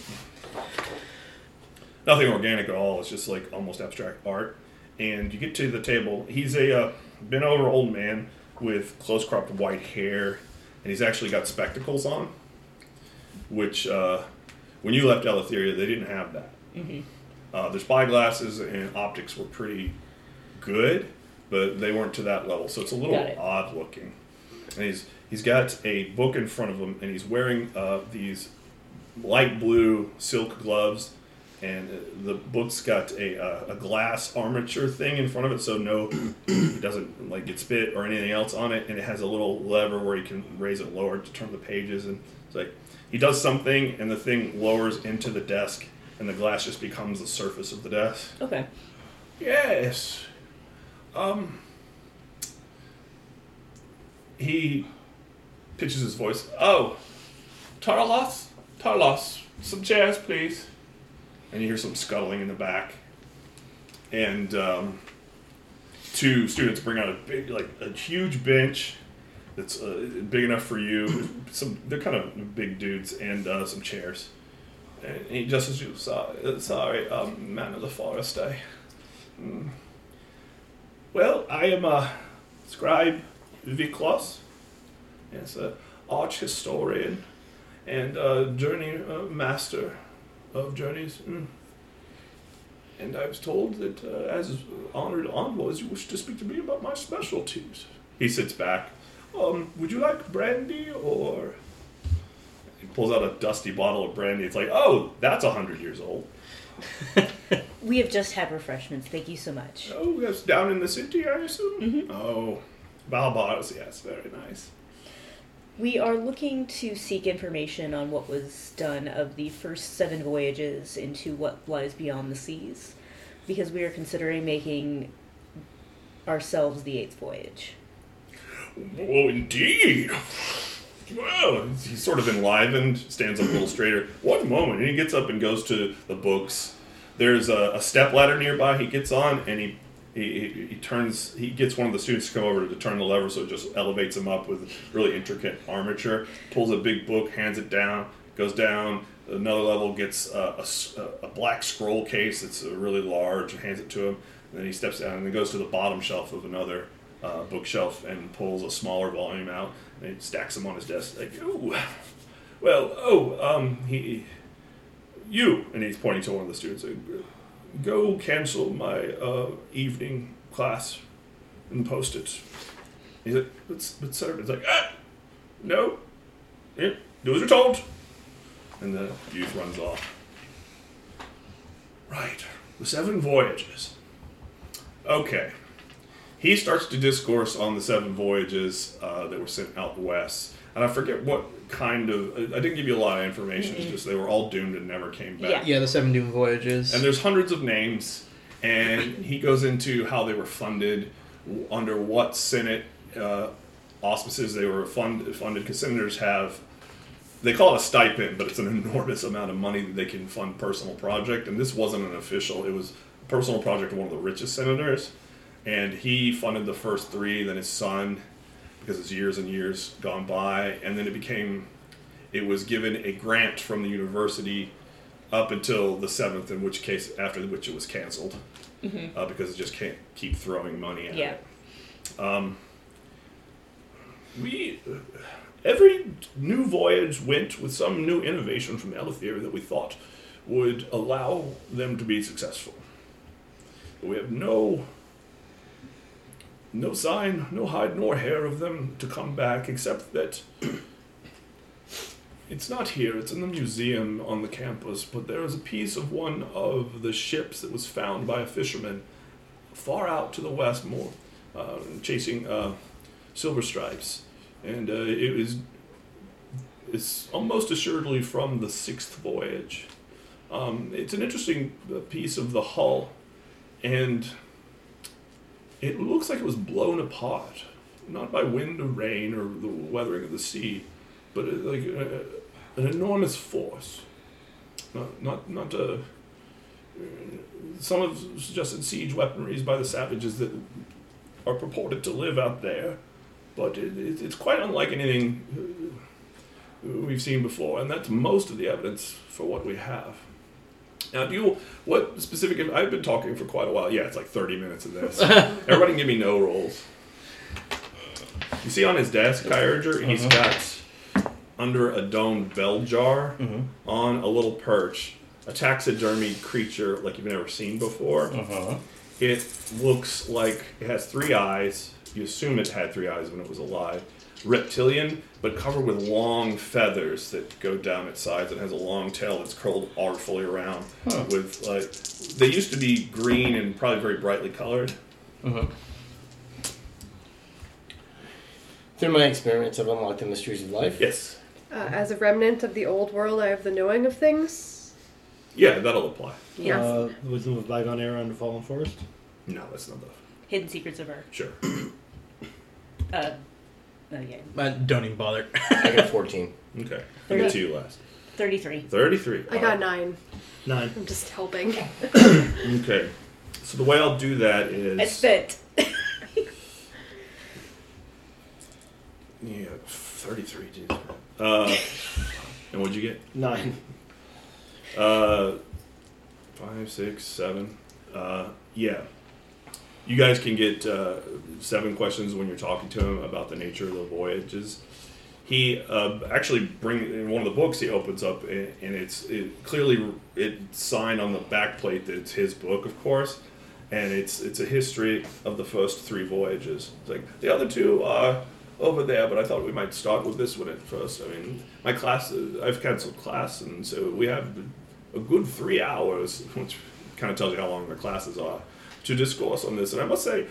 nothing organic at all. It's just like almost abstract art. And you get to the table. He's a uh, bent over old man with close cropped white hair, and he's actually got spectacles on, which uh, when you left Eleutheria, they didn't have that. Uh, their spyglasses and optics were pretty good, but they weren't to that level, so it's a little it. odd looking. And he's he's got a book in front of him, and he's wearing uh, these light blue silk gloves, and the book's got a, uh, a glass armature thing in front of it, so no, it doesn't like get spit or anything else on it, and it has a little lever where you can raise it lower to turn the pages, and it's like he does something, and the thing lowers into the desk, and the glass just becomes the surface of the desk. Okay. Yes. Um. He pitches his voice. Oh, Tarlos, Tarlos, some chairs, please. And you hear some scuttling in the back. And um, two students bring out a big, like a huge bench that's uh, big enough for you. Some they're kind of big dudes and uh, some chairs. And he just as you sorry, sorry, um, man of the forest, I. Mm. Well, I am a scribe Viklos. Yes, a arch historian and a journey uh, master of journeys. Mm. And I was told that uh, as honored envoys, you wish to speak to me about my specialties. He sits back. Um, would you like brandy or? He pulls out a dusty bottle of brandy. It's like, oh, that's a hundred years old. [LAUGHS] We have just had refreshments. Thank you so much. Oh, that's down in the city, I assume. Mhm. Oh, Balbars, yes, very nice. We are looking to seek information on what was done of the first seven voyages into what lies beyond the seas, because we are considering making ourselves the eighth voyage. Oh, indeed. Well, he's sort of enlivened, stands up a little straighter. One moment, and he gets up and goes to the books. There's a, a step ladder nearby. He gets on and he, he he turns. He gets one of the students to come over to turn the lever, so it just elevates him up with really intricate armature. Pulls a big book, hands it down, goes down. Another level gets a black scroll case that's really large, hands it to him. And then he steps down and then goes to the bottom shelf of another uh, bookshelf and pulls a smaller volume out and he stacks them on his desk. Like, oh, well, oh, um, he, you, and he's pointing to one of the students. Like, Go cancel my uh, evening class and post it. He's like, but, but sir, it's like, ah, no, yeah, do as you're told. And the youth runs off. Right, the seven voyages. Okay. He starts to discourse on the seven voyages uh, that were sent out west. And I forget what kind of. I didn't give you a lot of information. It's just they were all doomed and never came back. Yeah. Yeah, the Seven Doom Voyages. And there's hundreds of names, and he goes into how they were funded, under what Senate uh, auspices they were fund, funded. Because senators have, they call it a stipend, but it's an [LAUGHS] enormous amount of money that they can fund personal project. And this wasn't an official; it was a personal project of one of the richest senators, and he funded the first three. Then his son, because it's years and years gone by, and then it became, it was given a grant from the university up until the seventh, in which case after which it was canceled mm-hmm. uh, because it just can't keep throwing money at Yeah. it. Um, we uh, every new voyage went with some new innovation from Eleutheria that we thought would allow them to be successful. But we have no no sign, no hide nor hair of them to come back, except that [CLEARS THROAT] it's not here, it's in the museum on the campus, but there is a piece of one of the ships that was found by a fisherman far out to the west, more uh, chasing uh, silver stripes. And uh, it is it's almost assuredly from the sixth voyage. Um, it's an interesting uh, piece of the hull, and it looks like it was blown apart, not by wind or rain or the weathering of the sea, but uh, like uh, an enormous force. Not not not a. Some have suggested siege weaponries by the savages that are purported to live out there, but it, it, it's quite unlike anything uh, we've seen before, and that's most of the evidence for what we have. Now, do you what specific? I've been talking for quite a while. Yeah, it's like thirty minutes of this. [LAUGHS] Everybody, can give me no rolls. You see on his desk, Kyurger, he's got under a domed bell jar on a little perch a taxidermy creature like you've never seen before. Uh-huh. It looks like it has three eyes. You assume it had three eyes when it was alive. Reptilian, but covered with long feathers that go down its sides. It has a long tail that's curled artfully around. With like, they used to be green and probably very brightly colored. Uh-huh. Through my experiments, I've unlocked the mysteries of life. Yes, Uh, as a remnant of the old world, I have the knowing of things. yeah, that'll apply. Yes. Uh, the wisdom of bygone era and the fallen forest. No, that's not the Hidden secrets of Earth. sure. Uh, oh yeah. Uh, don't even bother. I got [LAUGHS] 14. Okay, I'll get to you last. Thirty-three. Thirty-three. I got nine. Nine. I'm just helping. [COUGHS] Okay, so the way I'll do that is I spent. [LAUGHS] yeah, thirty-three. Geez. Uh, and what'd you get? Nine. Uh, five, six, seven. Uh, yeah. You guys can get uh, seven questions when you're talking to him about the nature of the voyages. He uh, actually bring in one of the books he opens up, and, it's it, clearly it's signed on the back plate that it's his book, of course, and it's it's a history of the first three voyages. It's like the other two are over there, but I thought we might start with this one at first. I mean, my class, I've canceled class, and so we have a good three hours, [LAUGHS] which kind of tells you how long the classes are, to discourse on this. And I must say,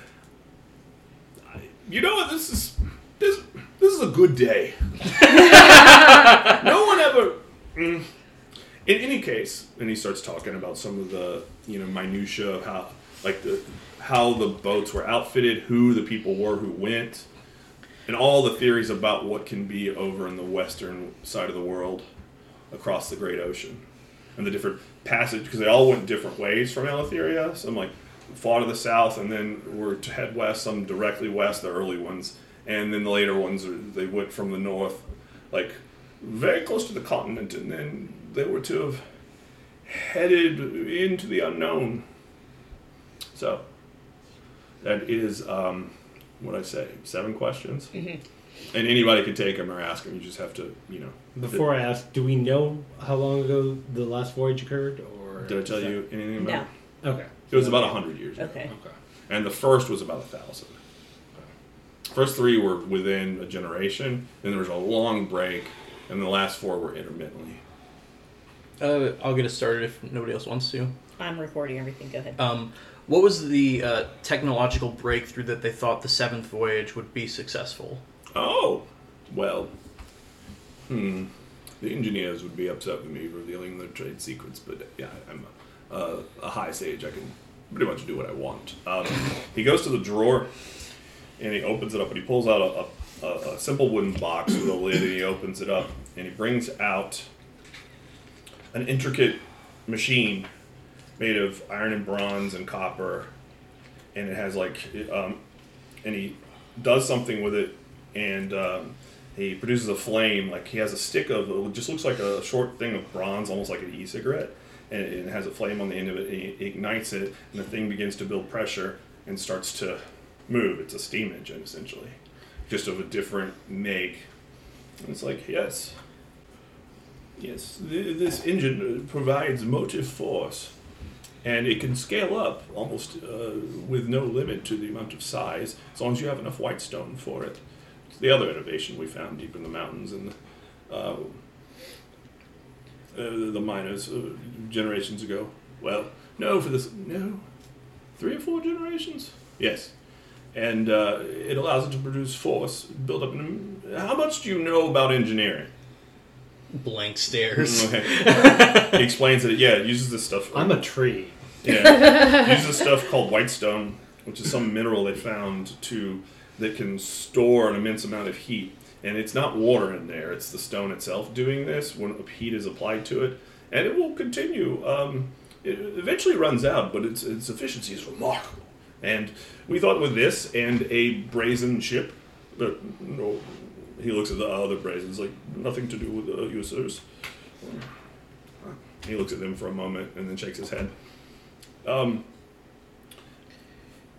you know what? This is this this is a good day. [LAUGHS] no one ever. Mm. In any case, and he starts talking about some of the you know minutia of how like the how the boats were outfitted, who the people were who went, and all the theories about what can be over in the western side of the world across the great ocean and the different passage because they all went different ways from Eleutheria. Some like far to the south and then were to head west. Some directly west, the early ones, and then the later ones are- they went from the north, like very close to the continent, and then they were to have headed into the unknown. So that is um, what I say. Seven questions, and anybody can take them or ask them. You just have to, you know. Before I ask, do we know how long ago the last voyage occurred? Or Did I tell you anything about No. it? Okay. It was about a hundred years ago. Okay. Okay. And the first was about a thousand. First three were within a generation, then there was a long break, and the last four were intermittently. Uh, I'll get us started if nobody else wants to. I'm recording everything. Go ahead. Um, what was the uh, technological breakthrough that they thought the seventh voyage would be successful? Oh, well, hmm. The engineers would be upset with me revealing their trade secrets, but yeah, I'm a, a high sage. I can pretty much do what I want. Um, he goes to the drawer and he opens it up, and he pulls out a, a, a simple wooden box with a lid, and he opens it up, and he brings out an intricate machine made of iron and bronze and copper, and it has like, um, and he does something with it, and um, he produces a flame. Like he has a stick of it just looks like a short thing of bronze, almost like an e-cigarette, and it has a flame on the end of it. He ignites it, and the thing begins to build pressure and starts to move. It's a steam engine essentially, just of a different make. And it's like yes, yes, th- this engine provides motive force and it can scale up almost uh, with no limit to the amount of size as long as you have enough white stone for it. It's the other innovation we found deep in the mountains and uh, uh, the miners uh, generations ago. Well, no, for this, no, three or four generations? Yes. And uh, it allows it to produce force, build up. An, how much do you know about engineering? blank stares. [LAUGHS] Okay. he explains that yeah, it uses this stuff. I'm a tree. Yeah. uses this stuff called whitestone, which is some mineral they found to that can store an immense amount of heat. And it's not water in there; it's the stone itself doing this when heat is applied to it, and it will continue. Um, it eventually runs out, but its its efficiency is remarkable. And we thought with this and a brazen ship, but no, he looks at the other brazens like nothing to do with the users. He looks at them for a moment and then shakes his head. Um,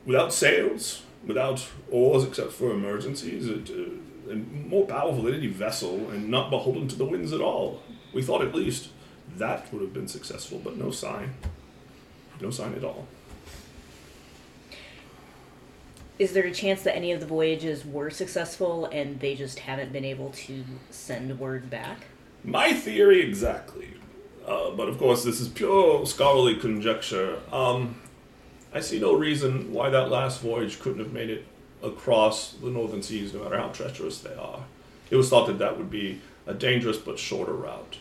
without sails, without oars except for emergencies, it, uh, and more powerful than any vessel, and not beholden to the winds at all. We thought at least that would have been successful, but no sign. No sign at all. Is there a chance that any of the voyages were successful and they just haven't been able to send word back? My theory exactly. Uh, but of course, this is pure scholarly conjecture. Um, I see no reason why that last voyage couldn't have made it across the northern seas, no matter how treacherous they are. It was thought that that would be a dangerous but shorter route.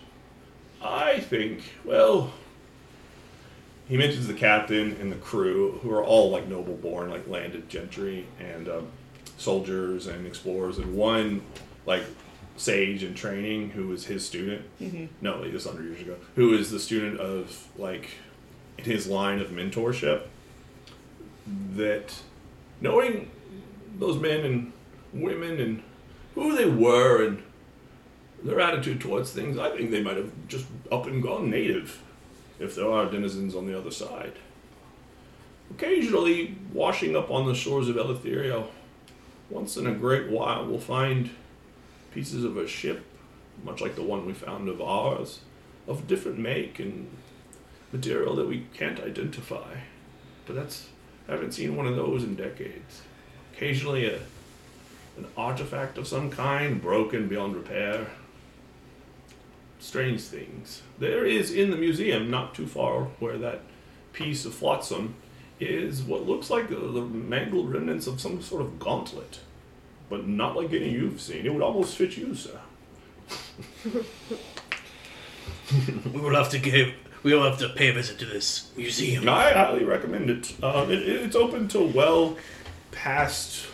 I think, well, he mentions the captain and the crew, who are all like noble born, like landed gentry and um, soldiers and explorers, and one like sage in training who was his student. No, he was hundred years ago. Who is the student of like in his line of mentorship. That knowing those men and women and who they were and their attitude towards things, I think they might have just up and gone native if there are denizens on the other side. Occasionally, washing up on the shores of Eleutheria, once in a great while, we'll find pieces of a ship, much like the one we found of ours, of different make and material that we can't identify. But that's I haven't seen one of those in decades. Occasionally, a an artifact of some kind, broken beyond repair. Strange things. There is in the museum, not too far, where that piece of flotsam is what looks like the, the mangled remnants of some sort of gauntlet, but not like any you've seen. It would almost fit you, sir. [LAUGHS] We will have to give. We will have to pay a visit to this museum. I highly recommend it. Um, it it's open till well past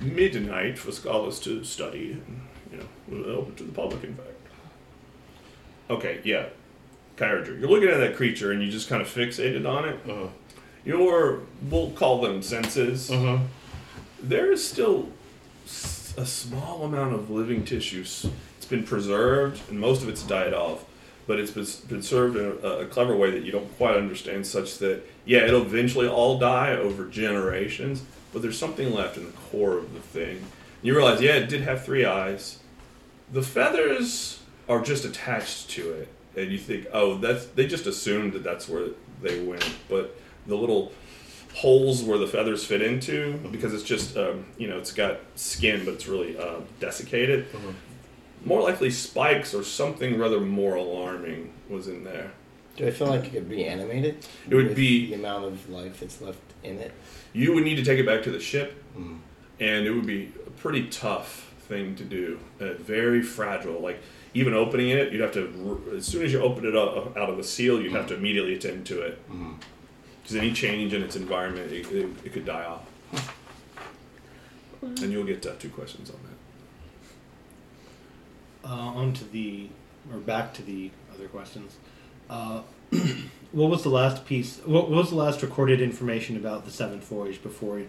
midnight for scholars to study. And, you know, open to the public, in fact. Okay, yeah. Kyrager, you're looking at that creature and you just kind of fixated on it. Uh-huh. Your, we'll call them senses. Uh-huh. There is still a small amount of living tissue. S- It's been preserved, and most of it's died off. But it's been s- been served in a, a clever way that you don't quite understand, such that yeah, it'll eventually all die over generations. But there's something left in the core of the thing. You realize, yeah, it did have three eyes. The feathers are just attached to it, and you think, oh, that's they just assumed that that's where they went. But the little holes where the feathers fit into, because it's just um, you know it's got skin, but it's really uh, desiccated. More likely, spikes or something rather more alarming was in there. Do I feel like it could be animated? It would be- the amount of life that's left in it. You would need to take it back to the ship, Mm. and it would be a pretty tough thing to do. Uh, very fragile. Like even opening it, you'd have to as soon as you open it up out of the seal, you'd have to immediately attend to it. Mm. Because any change in its environment, it, it, it could die off. And you'll get uh, two questions on that. Uh, on to the, or back to the other questions. Uh, [CLEARS THROAT] what was the last piece? What was the last recorded information about the seventh voyage before it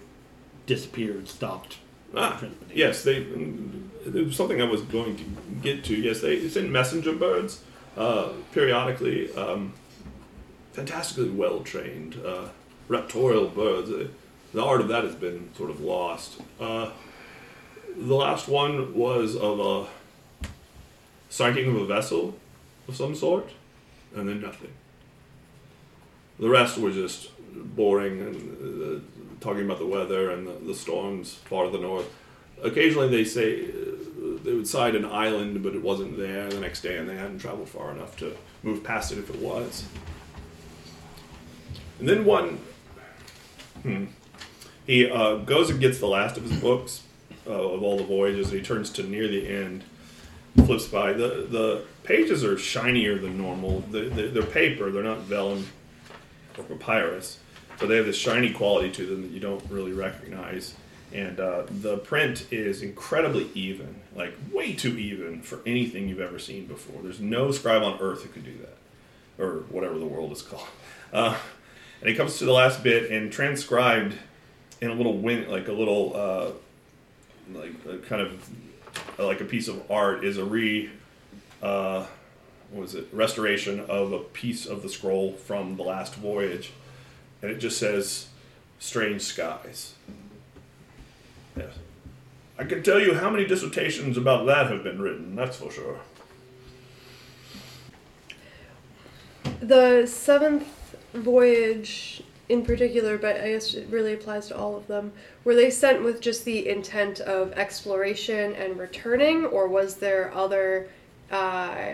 disappeared, stopped Ah, yes, they. It was something I was going to get to. Yes, they send messenger birds uh, periodically. Um, fantastically well trained uh, raptorial birds. Uh, the art of that has been sort of lost. Uh, the last one was of a sighting of a vessel of some sort, and then nothing. The rest were just boring and uh, talking about the weather and the, the storms far to the north. Occasionally, they say uh, they would sight an island, but it wasn't there the next day, and they hadn't traveled far enough to move past it if it was. And then one, hmm, he uh, goes and gets the last of his books uh, of all the voyages, and he turns to near the end, flips by. The the pages are shinier than normal. The, the, they're paper. They're not vellum or papyrus, but they have this shiny quality to them that you don't really recognize. And uh, the print is incredibly even, like way too even for anything you've ever seen before. There's no scribe on earth who could do that, or whatever the world is called. [LAUGHS] Uh, and it comes to the last bit and transcribed in a little win, like a little, uh, like a kind of like a piece of art is a re, uh, was it, restoration of a piece of the scroll from the last voyage, and it just says, "Strange skies." Yes, I can tell you how many dissertations about that have been written. That's for sure. The seventh voyage in particular, but I guess it really applies to all of them, were they sent with just the intent of exploration and returning, or was there other, uh,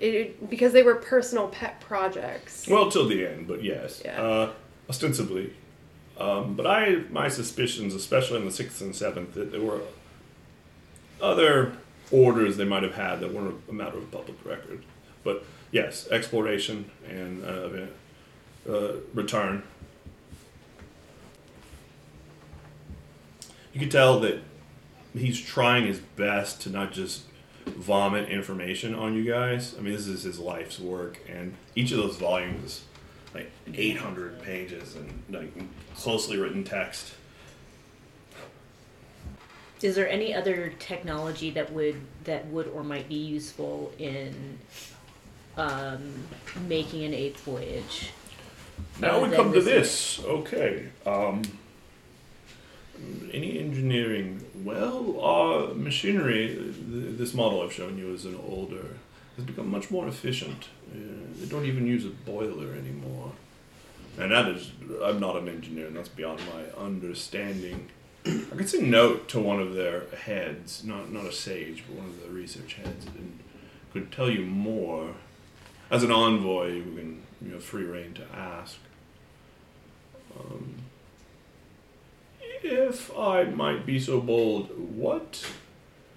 it, because they were personal pet projects? Well, till the end, but yes, Yeah. uh, ostensibly. Um, but I, my suspicions, especially in the sixth and seventh, that there were other orders they might have had that weren't a matter of public record. But yes, exploration and uh, uh, return. You can tell that he's trying his best to not just vomit information on you guys. I mean, this is his life's work, and each of those volumes is like 800 pages and like closely written text. Is there any other technology that would that would or might be useful in um, making an eighth voyage? Now we come to this- this. Okay. Um, any engineering? Well, our machinery, th- this model I've shown you is an older, has become much more efficient. Uh, they don't even use a boiler anymore. And that is, I'm not an engineer, and that's beyond my understanding. I could say note to one of their heads, not not a sage, but one of the research heads, and could tell you more. As an envoy, you can you know free reign to ask. Um, if I might be so bold, what,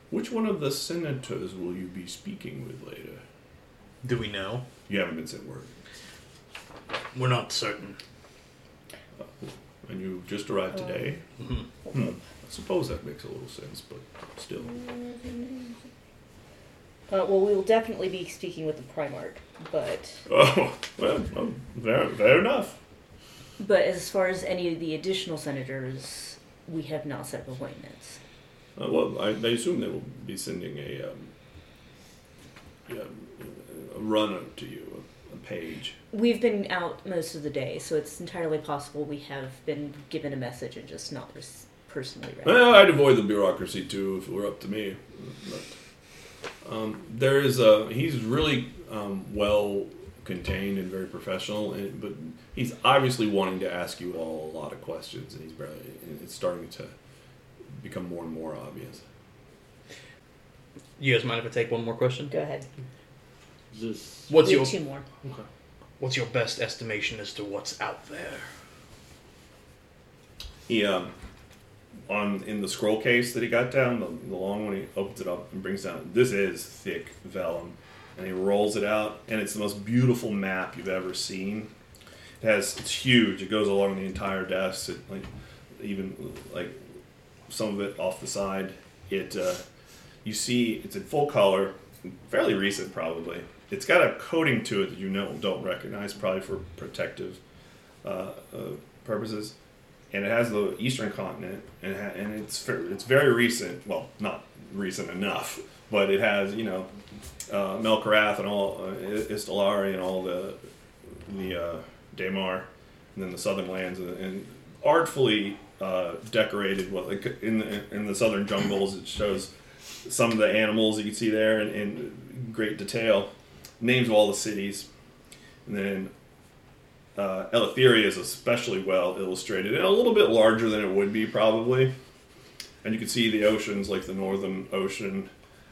which one of the senators will you be speaking with later? Do we know? You haven't been sent word, We're not certain. and you just arrived today. Mhm. Hmm. I suppose that makes a little sense, but still. Uh, well, we will definitely be speaking with the Primarch, but Oh well, oh, fair, fair enough. But as far as any of the additional senators, we have not set up appointments. Uh, well, I, I assume they will be sending a um, yeah, a runner to you, a, a page. We've been out most of the day, so it's entirely possible we have been given a message and just not res- personally read. Well, I'd avoid the bureaucracy too if it were up to me. But um, there is a he's really um, well contained and very professional, and, but he's obviously wanting to ask you all a lot of questions, and he's barely. and It's starting to become more and more obvious. You guys mind if I take one more question? Go ahead. Is this What's we your have two more. Okay. What's your best estimation as to what's out there? He um, on in the scroll case that he got down, the, the long one, he opens it up and brings down. This is thick vellum, and he rolls it out, and it's the most beautiful map you've ever seen. It has it's huge. It goes along the entire desk. It like even like some of it off the side. It uh, you see it's in full color, fairly recent probably. It's got a coating to it that you know don't recognize, probably for protective uh, uh, purposes and it has the eastern continent, and, ha- and it's it's very recent. Well, not recent enough, but it has you know uh, Melkarath and all uh, Istalari and all the the uh, and then the southern lands, and, and artfully uh, decorated. What like in the in the southern jungles, it shows some of the animals you can see there in, in great detail. Names of all the cities, and then uh, Eleutheria is especially well illustrated and a little bit larger than it would be probably. And you can see the oceans like the Northern Ocean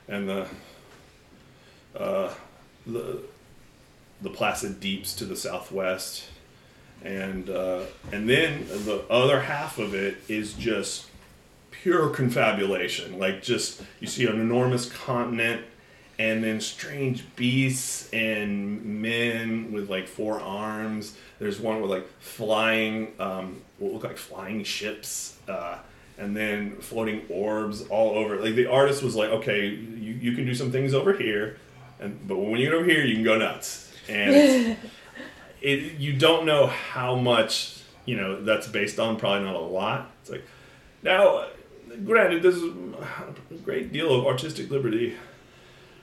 and the uh, the the placid deeps to the southwest, and uh, and then the other half of it is just pure confabulation. Like just you see an enormous continent, and then strange beasts and men with like four arms. There's one with like flying, um, what look like flying ships, uh, and then floating orbs all over. Like the artist was like, okay, you, you can do some things over here, and but when you get over here, you can go nuts. And [LAUGHS] it, you don't know how much you know that's based on. Probably not a lot. It's like now, granted, there's a great deal of artistic liberty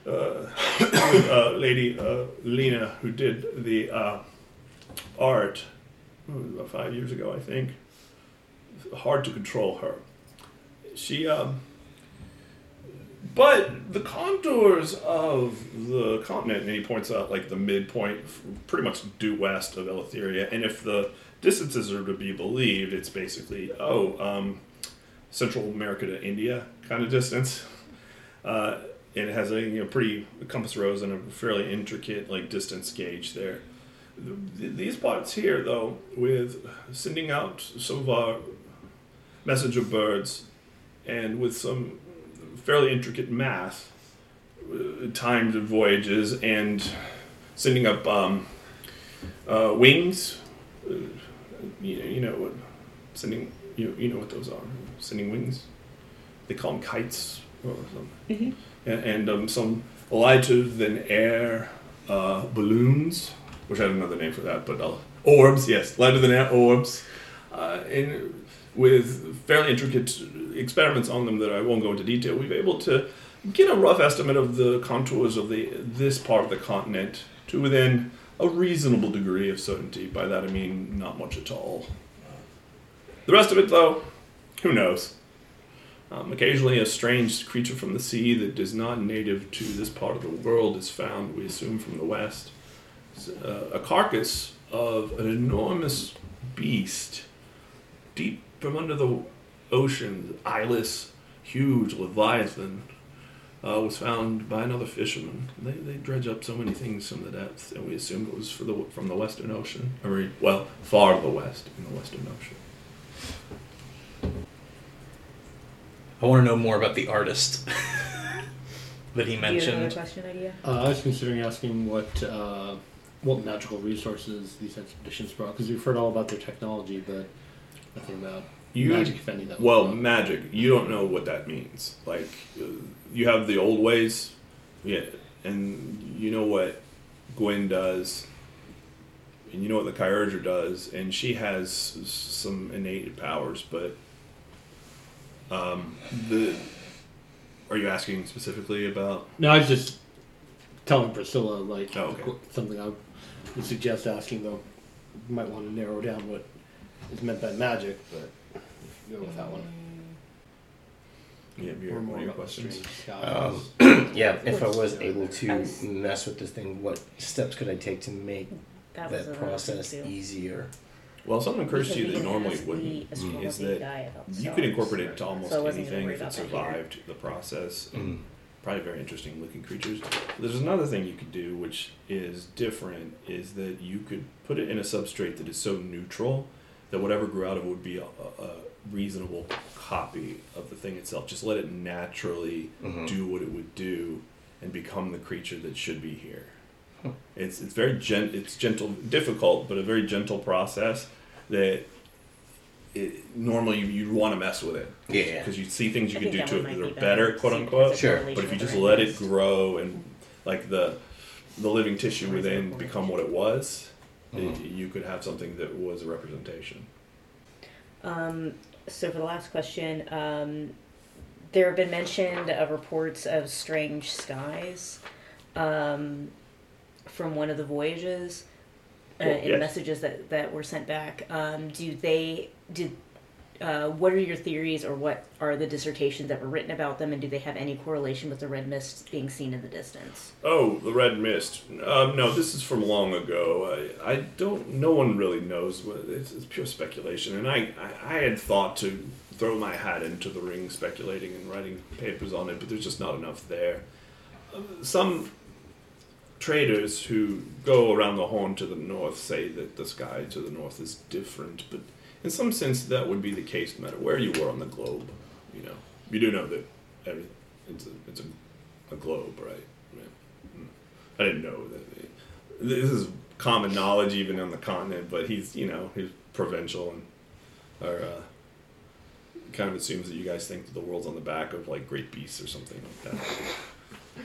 uh, with uh, Lady uh, Lena, who did the uh, art about five years ago, I think. Hard to control her. She, um, but the contours of the continent, and he points out like the midpoint, pretty much due west of Eleutheria, and if the distances are to be believed, it's basically oh, um, Central America to India kind of distance. Uh, it has a you know, pretty compass rose and a fairly intricate like distance gauge there. These plots here, though, with sending out some of our messenger birds and with some fairly intricate math, uh, timed voyages, and sending up um, uh, wings. Uh, you, you know what? Sending you you know what those are? Sending wings. They call them kites or something. And, and um, some lighter than air uh, balloons, which I have another name for that, but uh, orbs. Yes, lighter than air orbs. Uh, and with fairly intricate experiments on them that I won't go into detail, we've able to get a rough estimate of the contours of the this part of the continent to within a reasonable degree of certainty. By that I mean not much at all. The rest of it, though, who knows? Um, occasionally, a strange creature from the sea that is not native to this part of the world is found, we assume, from the west. Uh, a carcass of an enormous beast deep from under the ocean, eyeless, huge leviathan, uh, was found by another fisherman. They, they dredge up so many things from the depths, and we assumed it was for the, from the Western Ocean, or well, far to the west in the Western Ocean. I want to know more about the artist [LAUGHS] that he Do you have another mentioned. question idea? Uh, I was considering asking what uh, what magical resources these expeditions brought because we've heard all about their technology, but nothing about You- magic, if any. That was Well, magic. You don't know what that means. Like, you have the old ways, yeah, and you know what Gwen does, and you know what the Kyurger does, and she has some innate powers. But um, the are you asking specifically about? no, I was just telling Priscilla like Oh, okay. something I would suggest asking though. You might want to narrow down what is meant by magic, but go with that one. Yeah, your, more your questions? Um, [COUGHS] yeah, if I was able I to was- mess with this thing, what steps could I take to make That, that, was a process too. easier? Well, something occurs to you that normally didn't ask wouldn't. the Is that guy about you could stars. incorporate it into almost So I wasn't gonna anything worry if it about that here. survived the process. Mm. probably very interesting looking creatures. There's another thing you could do, which is different, is that you could put it in a substrate that is so neutral that whatever grew out of it would be a, a, a reasonable copy of the thing itself. Just let it naturally Mhm. do what it would do and become the creature that should be here. It's it's very gent it's gentle difficult but a very gentle process that it, normally you, you'd want to mess with it Yeah. because you see things you I can do that to it might that are be better better, quote unquote Sure. but if you just let it grow and like the the living tissue Or is there a within become what it was Mhm. you could have something that was a representation Um, so for the last question, um, there have been mentioned of reports of strange skies um, from one of the voyages uh, Well, and yes. messages that, that were sent back. Um, do they did uh, what are your theories or what are the dissertations that were written about them and do they have any correlation with the red mist being seen in the distance? Oh, the red mist. Um, no, this is from long ago. I, I don't. No one really knows. What, it's, it's pure speculation. And I, I, I had thought to throw my hat into the ring, speculating and writing papers on it, but there's just not enough there. Uh, Some traders who go around the horn to the north say that the sky to the north is different, but in some sense that would be the case no matter where you were on the globe. You know, you do know that every, it's a, it's a, a globe, right? Yeah. I didn't know that. This is common knowledge even on the continent, but he's you know he's provincial and or uh, kind of assumes that you guys think that the world's on the back of like great beasts or something like that.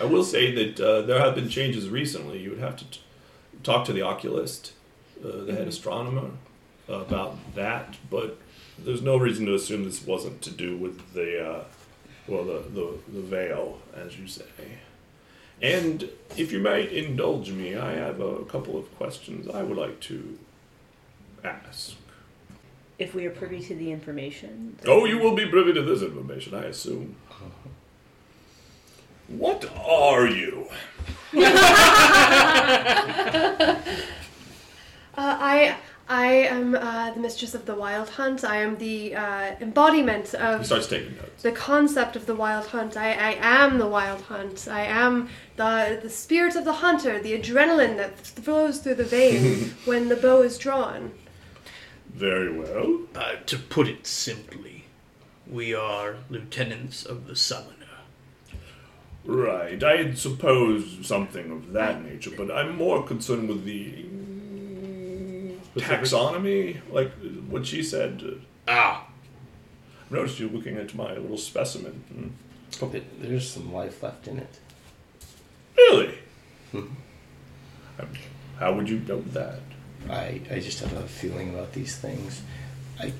I will say that uh, there have been changes recently. You would have to t- talk to the oculist, uh, the head astronomer, about that. But there's no reason to assume this wasn't to do with the uh, well the, the the veil, as you say. And if you might indulge me, I have a couple of questions I would like to ask. If we are privy to the information. then- Oh, you will be privy to this information, I assume. What are you? [LAUGHS] Uh, I I am uh, the mistress of the wild hunt. I am the uh, embodiment He of starts taking notes. the concept of the wild hunt. I, I am the wild hunt. I am the the spirit of the hunter, the adrenaline that flows through the veins [LAUGHS] when the bow is drawn. Very well. Uh, to put it simply, we are lieutenants of the summoner. Right. I had supposed something of that nature, but I'm more concerned with the taxonomy, like what she said. Ah, I've noticed you looking at my little specimen. Hmm. There- There's some life left in it. Really? Um, How would you know that? I, I just have a feeling about these things. I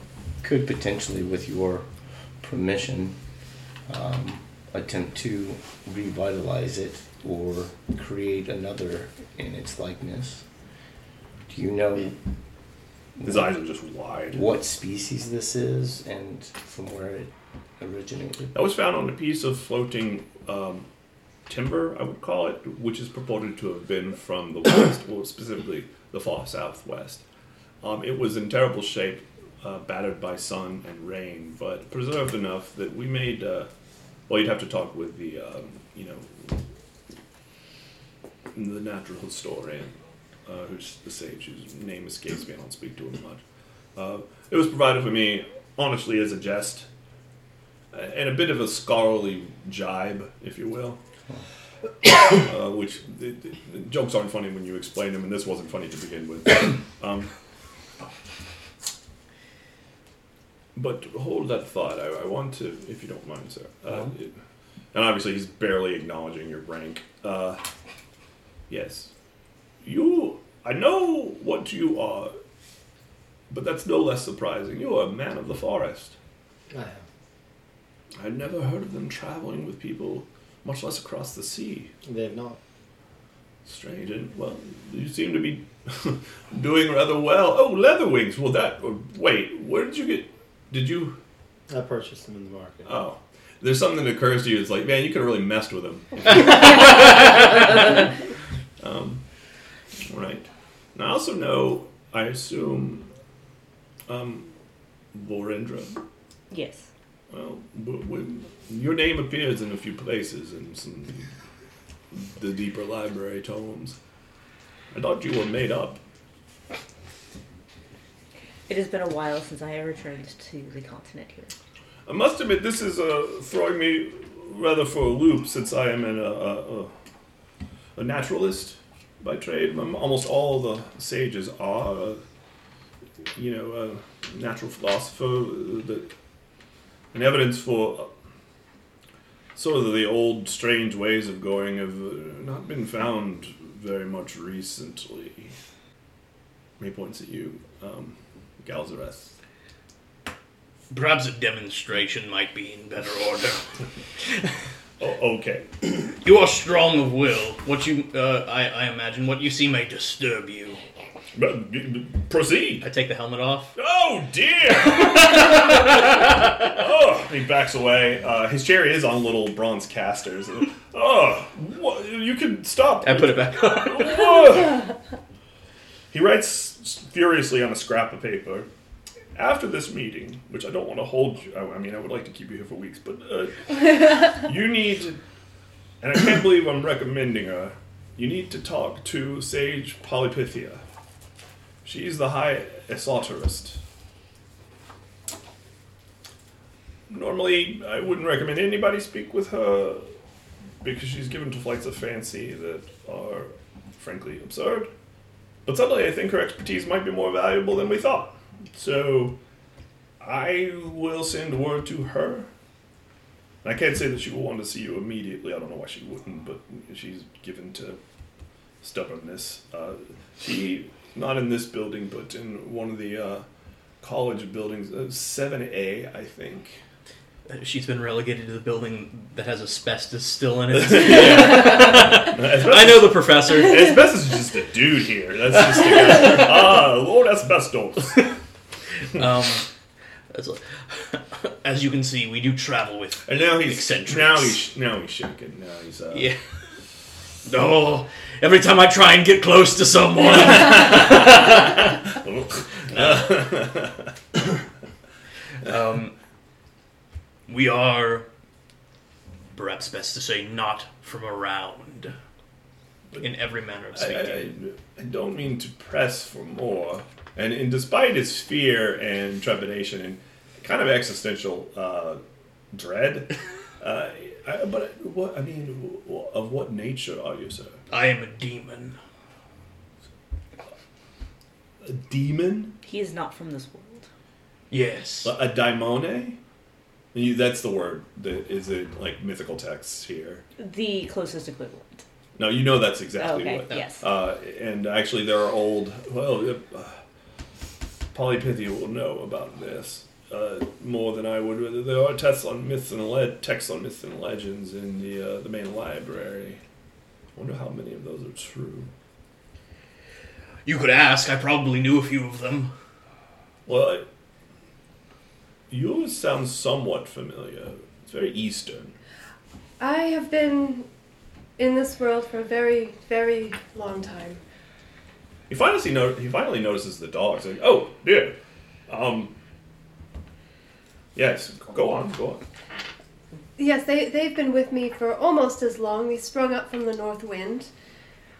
could potentially, with your permission, um, attempt to revitalize it or create another in its likeness. Do you know His eyes are just wide. what species this is and from where it originated? That was found on a piece of floating um, timber, I would call it, which is purported to have been from the west, well, specifically the far southwest. Um, it was in terrible shape, uh, battered by sun and rain, but preserved enough that we made. Uh, well, you'd have to talk with the, um, you know, the natural historian, uh, who's the sage whose name escapes me. I don't speak to him much. Uh, it was provided for me, honestly, as a jest and a bit of a scholarly jibe, if you will. uh, which the, the, the jokes aren't funny when you explain them, and this wasn't funny to begin with. [COUGHS] Um, but hold that thought. I, I want to, if you don't mind, sir. Uh, it- and obviously, he's barely acknowledging your rank. Uh, yes, you. I know what you are, but that's no less surprising. You are a man of the forest. I am. I'd never heard of them traveling with people, much less across the sea. They have not. Strange, and well, you seem to be [LAUGHS] doing rather well. Oh, leather wings. Well, that. uh, Wait, where did you get? Did you? I purchased them in the market. Oh, there's something that occurs to you. It's like, man, you could have really messed with them. [LAUGHS] um, right. And I also know. I assume. Um, Vorendra. Yes. Well, w- w- your name appears in a few places in some the deeper library tomes. I thought you were made up. It has been a while since I have returned to the continent here. I must admit, this is uh, throwing me rather for a loop since I am an, uh, uh, a naturalist by trade. Um, Almost all the sages are, uh, you know, a natural philosopher. uh, The, an evidence for uh, sort of the old strange ways of going have uh, not been found very much recently. He points at you, um, Galzareth. perhaps a demonstration might be in better order. [LAUGHS] Oh, okay. [CLEARS THROAT] You are strong of will. What you, uh, I, I imagine, what you see may disturb you. But, b- b- proceed. I take the helmet off. Oh dear! [LAUGHS] oh, he backs away. Uh, his chair is on little bronze casters. Oh, you can stop. I put it back on. [LAUGHS] Ugh. he writes furiously on a scrap of paper. After this meeting, which I don't want to hold you, I, I mean, I would like to keep you here for weeks, but uh, [LAUGHS] you need, and I can't believe I'm recommending her. You need to talk to Sage Polypithia. She's the high esoterist. Normally, I wouldn't recommend anybody speak with her, because she's given to flights of fancy that are, frankly, absurd. But suddenly, I think her expertise might be more valuable than we thought. So, I will send word to her. I can't say that she will want to see you immediately. I don't know why she wouldn't, but she's given to stubbornness. Uh, she, not in this building, but in one of the uh, college buildings, uh, 7A, I think. Uh, She's been relegated to the building that has asbestos still in it. [LAUGHS] I know the professor. Asbestos is just a dude here. That's just a guy. [LAUGHS] Ah, Lord Asbestos. [LAUGHS] Um, like- [LAUGHS] as you can see, we do travel with. And now he's Eccentrics. now he's now he's shaking. Now he's uh, Yeah. No. Every time I try and get close to someone, [LAUGHS] um, we are, perhaps best to say, not from around. In every manner of I, speaking. I, I don't mean to press for more. And, and despite his fear and trepidation and kind of existential uh, dread, [LAUGHS] uh, I, but what I mean, of what nature are you, sir? I am a demon. A demon? He is not from this world. Yes. A daimone? You, that's the word that is in like mythical texts here. The closest equivalent. No, you know that's exactly okay, what. yes. Uh, and actually, there are old. Well, uh, Polypithia will know about this uh, more than I would. There are texts on myths and le- texts on myths and legends in the uh, the main library. I wonder how many of those are true. You could ask. I probably knew a few of them. Well, I, yours sounds somewhat familiar. It's very Eastern. I have been in this world for a very, very long time. He finally no- he finally notices the dogs. Like, "Oh dear, um, yes, go on, go on." Yes, they, they've been with me for almost as long. They sprung up from the north wind.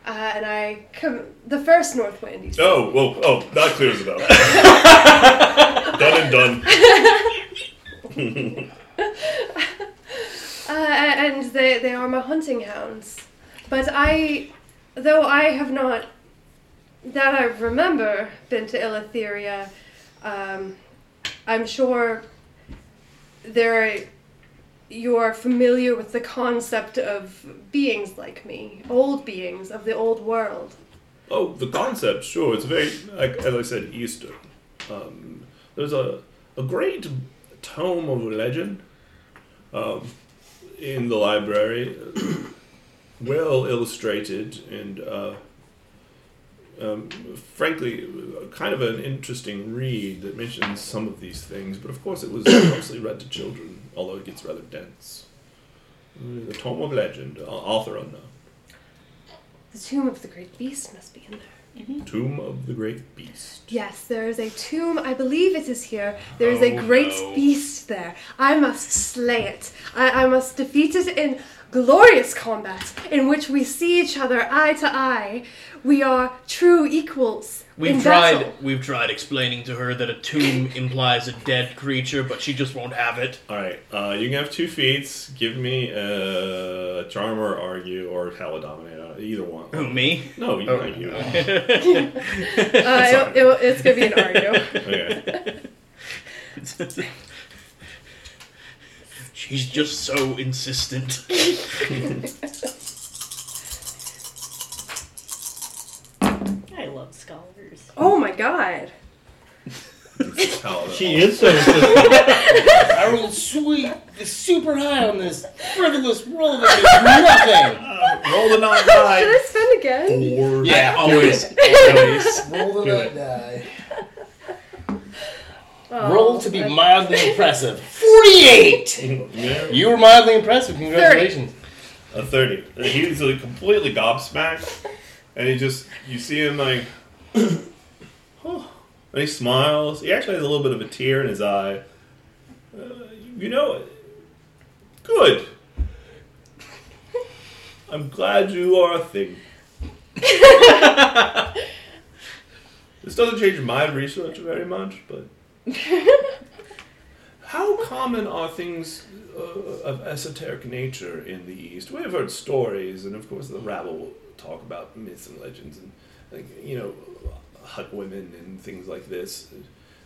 Uh, and I come the first north wind. You see. Oh, well, oh, that clears it up. [LAUGHS] done and done. [LAUGHS] Uh, and they, they are my hunting hounds. But I, though I have not, that I remember, been to Eleutheria, um, I'm sure there you are familiar with the concept of beings like me, old beings of the old world. Oh, the concept, sure. It's very, like, as I said, Eastern. Um, there's a, a great tome of legend um, in the library, [CLEARS THROAT] well illustrated and, uh, um, frankly, kind of an interesting read that mentions some of these things. But of course, it was [COUGHS] mostly read to children, although it gets rather dense. The Tome of Legend, uh, author unknown. The tomb of the great beast must be in there. Tomb of the Great Beast. Yes, there is a tomb. I believe it is here. There is a Oh, great no. beast there. I must slay it. I, I must defeat it in glorious combat, in which we see each other eye to eye. We are true equals. We've tried. battle. We've tried explaining to her that a tomb [LAUGHS] implies a dead creature, but she just won't have it. All right, uh, you can have two feats. Give me a charm or argue or hell a dominate. Uh, either one. Who me? No, you. Oh. you. [LAUGHS] Uh, it'll- it'll- it's gonna be an [LAUGHS] argue. Okay. She's just so insistent. Oh my god. She is so insistent. [LAUGHS] I rolled sweet, super high on this frivolous roll that means Roll the non Should I spend again? Four. Yeah, always. Always. Roll the Do it. die. Oh, Roll to be I- mildly impressive. 48! Yeah. You were mildly impressive. Congratulations. A thirty. He's like completely gobsmacked, and he just you see him like, oh, and he smiles. He actually has a little bit of a tear in his eye. Uh, you know, good. I'm glad you are a thing. [LAUGHS] this doesn't change my research very much, but [LAUGHS] How common are things uh, of esoteric nature in the East? We have heard stories, and of course, the rabble will talk about myths and legends, and like you know, hut women and things like this.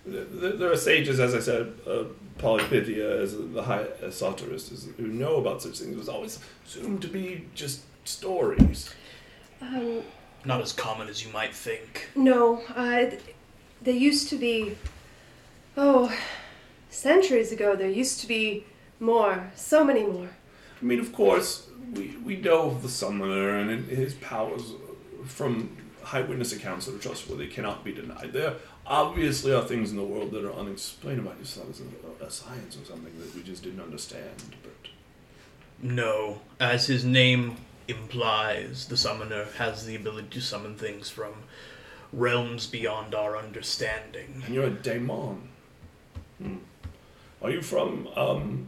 Th- th- There are sages, as I said, uh, Polypithia, as the high esoterist, is, who know about such things. It was always assumed to be just stories. Um, Not as common as you might think. no, uh, they used to be. Oh, centuries ago, there used to be more, so many more. I mean, of course, we, we know of the summoner and his powers from high witness accounts that are trustworthy, cannot be denied. There obviously are things in the world that are unexplainable. I just thought it was a, a science or something that we just didn't understand. But No, as his name implies, the summoner has the ability to summon things from realms beyond our understanding. and you're a daemon. Hmm. Are you from um,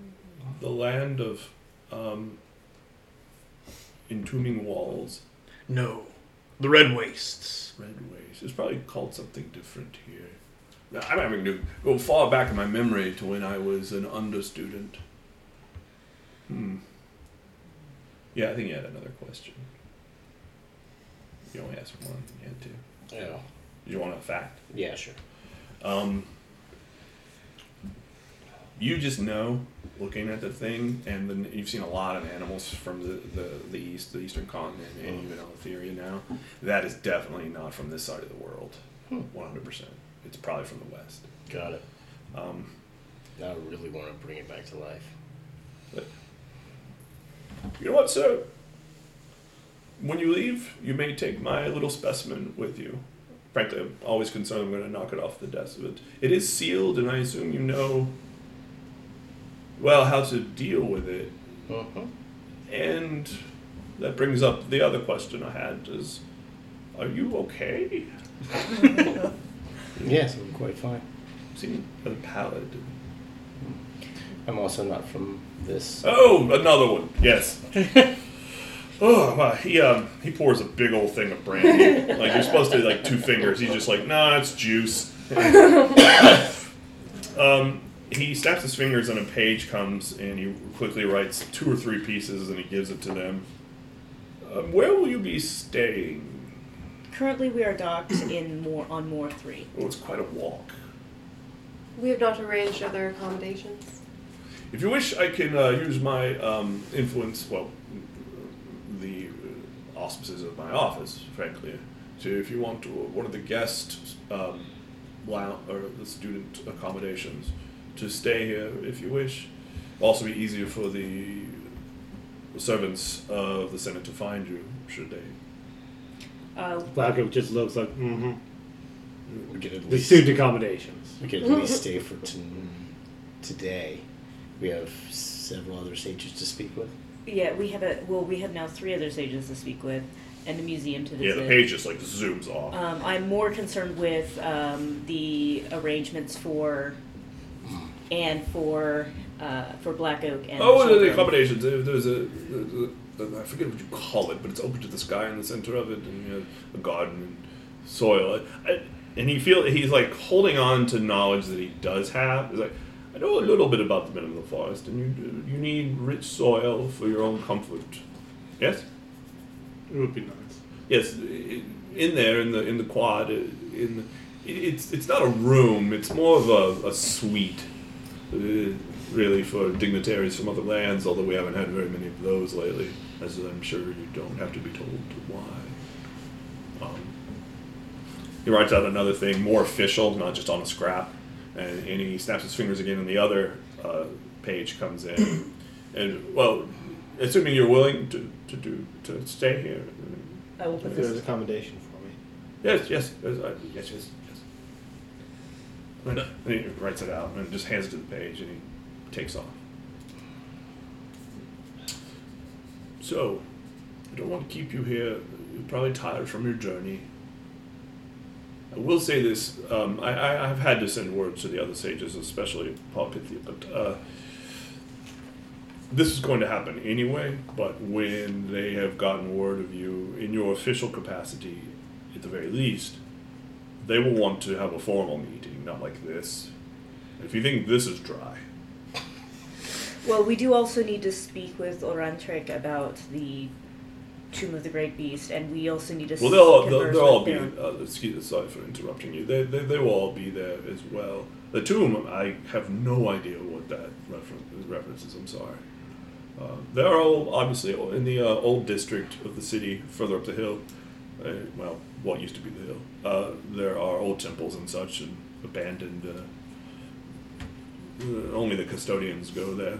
the land of um, entombing walls? No, the Red Wastes. Red Wastes. It's probably called something different here. Now, I'm having to go far back in my memory to when I was an understudent. Hmm. Yeah, I think you had another question. You only asked one. You had two. Yeah. You want a fact? Yeah, sure. Um, you just know, looking at the thing, and then you've seen a lot of animals from the, the, the east, the eastern continent, and even Eleutheria now. That is definitely not from this side of the world. One hundred percent. It's probably from the west. Got it. Um, I really want to bring it back to life. you know what, sir? When you leave, you may take my little specimen with you. Frankly, I'm always concerned I'm going to knock it off the desk. But it is sealed, and I assume you know, well, how to deal with it. Uh-huh. And that brings up the other question I had: Is are you okay? [LAUGHS] Yes, I'm quite fine. You seem rather pallid. I'm also not from this. Oh, another one. Yes. [LAUGHS] oh, wow. He um he pours a big old thing of brandy. like you're supposed to like two fingers. He's just like, nah, it's juice. [LAUGHS] um, he snaps his fingers and a page comes and he quickly writes two or three pieces and he gives it to them. Um, where will you be staying? Currently, we are docked in more on Moor Three. Oh, it's quite a walk. We have not arranged other accommodations. If you wish, I can uh, use my um, influence, well, the uh, auspices of my office, frankly, to, if you want to, one of the guest um, lou- or the student accommodations, to stay here if you wish. Also, be easier for the servants of the Senate to find you, should they. Uh, Black Oak just looks like, mm-hmm. We could at The least student accommodations. we could at least stay for t- today. We have several other sages to speak with. yeah, we have a well, we have now three other sages to speak with, and the museum to Yeah, visit. the page just like zooms off. Um, I'm more concerned with um, the arrangements for and for uh, for Black Oak and Oh, the, the accommodations. There- There's a, there's a, I forget what you call it, but it's open to the sky in the center of it, and you know, a garden and soil. I, and he feel he's like holding on to knowledge that he does have. He's like, I know a little bit about the men of the forest, and you you need rich soil for your own comfort. Yes, It would be nice. yes. In there, in the in the quad, in it, it's it's not a room. It's more of a, a suite, really, for dignitaries from other lands. Although we haven't had very many of those lately, as I'm sure you don't have to be told why. Um, he writes out another thing, more official, not just on a scrap, and, and he snaps his fingers again, and the other uh, page comes in. and well, assuming you're willing to, to do to stay here. I will put If there's this. accommodation for me. Yes, yes, yes, uh, yes, yes, And he writes it out and just hands it to the page, and he takes off. So, I don't want to keep you here. You're probably tired from your journey. I will say this: um, I, I, I've had to send words to the other sages, especially Polypithia, but uh, this is going to happen anyway. But when they have gotten word of you in your official capacity, at the very least, they will want to have a formal meeting, not like this. If you think this is dry, Well, we do also need to speak with Orantrek about the Tomb of the Great Beast, and we also need to. Well, they'll, they'll, converse they'll all with be. Uh, excuse, sorry for interrupting you. They, they, they will all be there as well. The tomb, I have no idea what that reference, reference is. I'm sorry. Uh, they're all obviously in the uh, old district of the city, further up the hill. Uh, well, what used to be the hill. Uh, there are old temples and such, and abandoned. Uh, uh, only the custodians go there.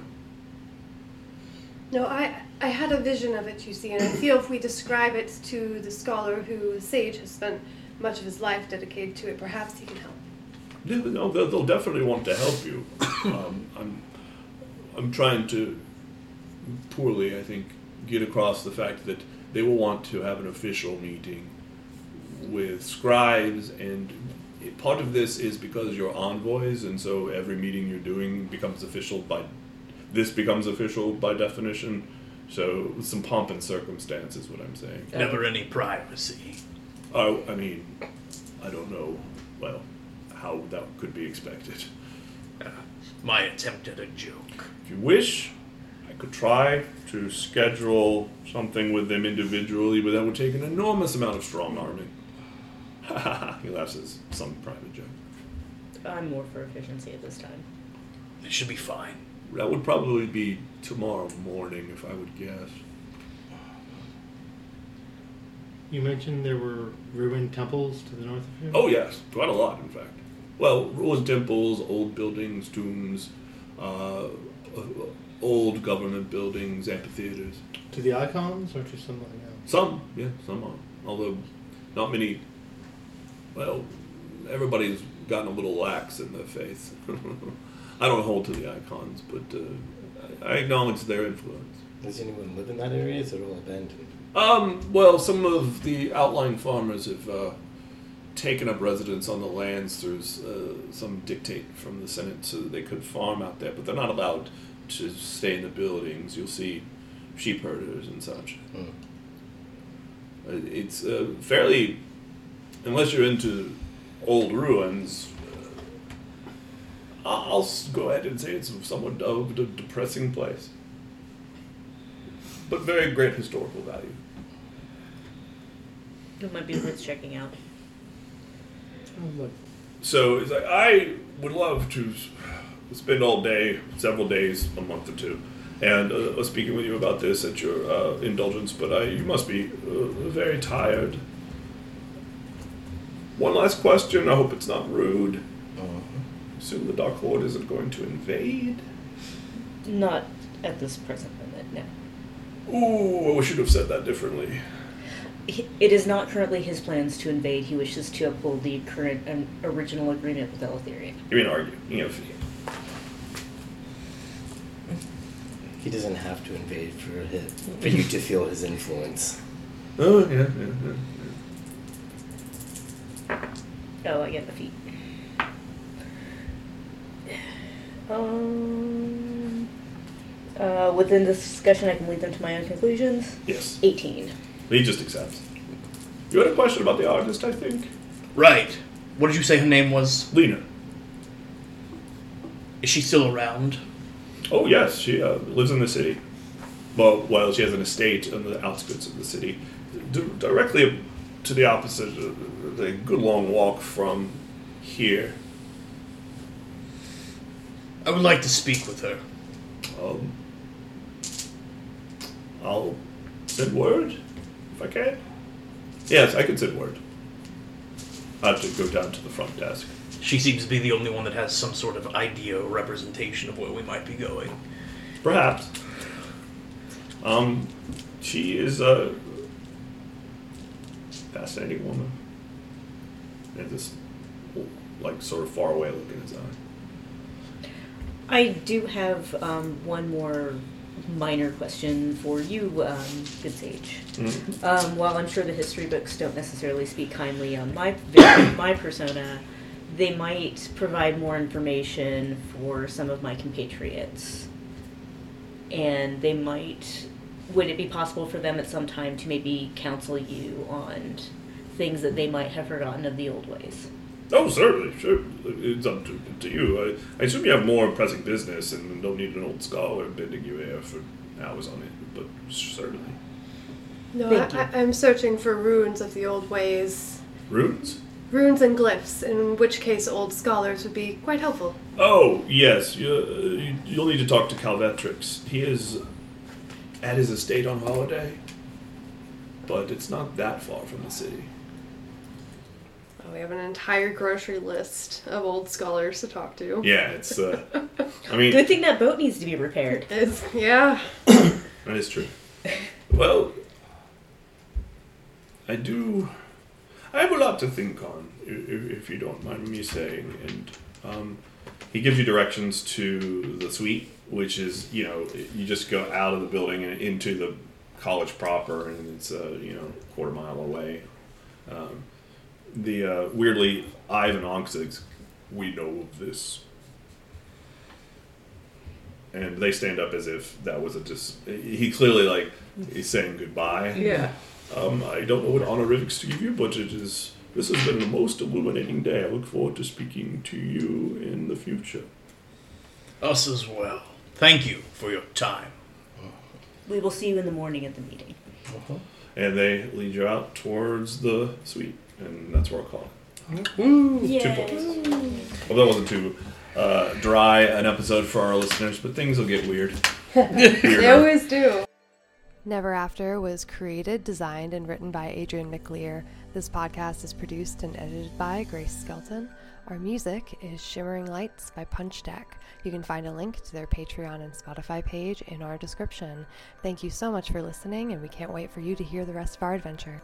No, I I had a vision of it, you see, and I feel if we describe it to the scholar who, the sage, has spent much of his life dedicated to it, perhaps he can help. Yeah, no, they'll, they'll definitely want to help you. [COUGHS] Um, I'm, I'm trying to poorly, I think, get across the fact that they will want to have an official meeting with scribes, and part of this is because you're envoys, and so every meeting you're doing becomes official by. This becomes official by definition. So some pomp and circumstance is what I'm saying. Never any privacy. Oh, I mean, I don't know. Well, how that could be expected. Uh, my attempt at a joke. If you wish, I could try to schedule something with them individually, but that would take an enormous amount of strong arming. [LAUGHS] he laughs as some private joke. I'm more for efficiency at this time. It should be fine. That would probably be tomorrow morning, if I would guess. You mentioned there were ruined temples to the north of here. Oh yes, quite a lot, in fact. Well, ruined temples, old buildings, tombs, uh, uh, old government buildings, amphitheaters. To the icons or to something else? Some, yeah, some are. Although, not many. Well, everybody's gotten a little lax in their faith. [LAUGHS] I don't hold to the icons, but uh, I acknowledge their influence. Does anyone live in that area? Is it all abandoned? Um, well, some of the outlying farmers have uh, taken up residence on the lands through uh, some dictate from the Senate so that they could farm out there, but they're not allowed to stay in the buildings. You'll see sheep herders and such. Uh, It's uh, fairly, unless you're into old ruins. uh, I'll I'll go ahead and say it's somewhat of a depressing place, but very great historical value. It might be worth checking out. Oh. So it's like I would love to spend all day, several days, a month or two, and uh, speaking with you about this at your uh, indulgence. But I, you must be uh, very tired. One last question. I hope it's not rude. Assume the Dark Lord isn't going to invade. Not at this present moment, no. Ooh, I should have said that differently. It is not currently his plans to invade. He wishes to uphold the current um, original agreement with Eleutheria. You mean argue? You know, He doesn't have to invade for his, for you to feel his influence. oh yeah, yeah, yeah. Oh, I get the feet. [SIGHS] Um, uh, within this discussion, I can lead them to my own conclusions. Yes, 18. he just accepts. You had a question about the artist, I think. Right. What did you say her name was? Lena. Is she still around? Oh yes, she uh, lives in the city. Well, well, she has an estate on the outskirts of the city, D- directly to the opposite. A good long walk from here. I would like to speak with her. Um, I'll send word if I can. Yes, I can send word. I have to go down to the front desk. She seems to be the only one that has some sort of idea or representation of where we might be going. Perhaps. Um, she is a fascinating woman. And this, like, sort of far away look in his eye. I do have um, one more minor question for you, um, good sage. Mm-hmm. Um, while I'm sure the history books don't necessarily speak kindly on my [COUGHS] my persona, they might provide more information for some of my compatriots, and they might. Would it be possible for them at some time to maybe counsel you on things that they might have forgotten of the old ways? Oh, certainly, sure. It's up to, to you. I, I assume you have more pressing business and don't need an old scholar bending your ear for hours on it, but certainly. No, I, I, I'm searching for runes of the old ways. Runes? Runes and glyphs, in which case old scholars would be quite helpful. Oh, yes. You, uh, you'll need to talk to Calvetrix. He is at his estate on holiday, but it's not that far from the city. We have an entire grocery list of old scholars to talk to. Yeah, it's. Uh, I mean, Good thing that boat needs to be repaired. It's, yeah. [COUGHS] That is true. Well, I do. I have a lot to think on, if, if you don't mind me saying. And um, he gives you directions to the suite, which is, you know, you just go out of the building and into the college proper, and it's, uh, you know, a quarter mile away. Um, the uh, weirdly, Ivan Onksig, we know of this. And they stand up as if that was a just. He clearly like he's saying goodbye. Yeah. Um, I don't know what honorifics to give you, but it is. This has been the most illuminating day. I look forward to speaking to you in the future. Us as well. Thank you for your time. We will see you in the morning at the meeting. And they lead you out towards the suite, and that's where I'll call it. Yeah. Two points. Well, that wasn't too uh, dry an episode for our listeners, but things will get weird. [LAUGHS] They always do. Never After was created, designed, and written by Adrian McLear. This podcast is produced and edited by Grace Skelton. Our music is Shimmering Lights by Punch Deck. You can find a link to their Patreon and Spotify page in our description. Thank you so much for listening, and we can't wait for you to hear the rest of our adventure.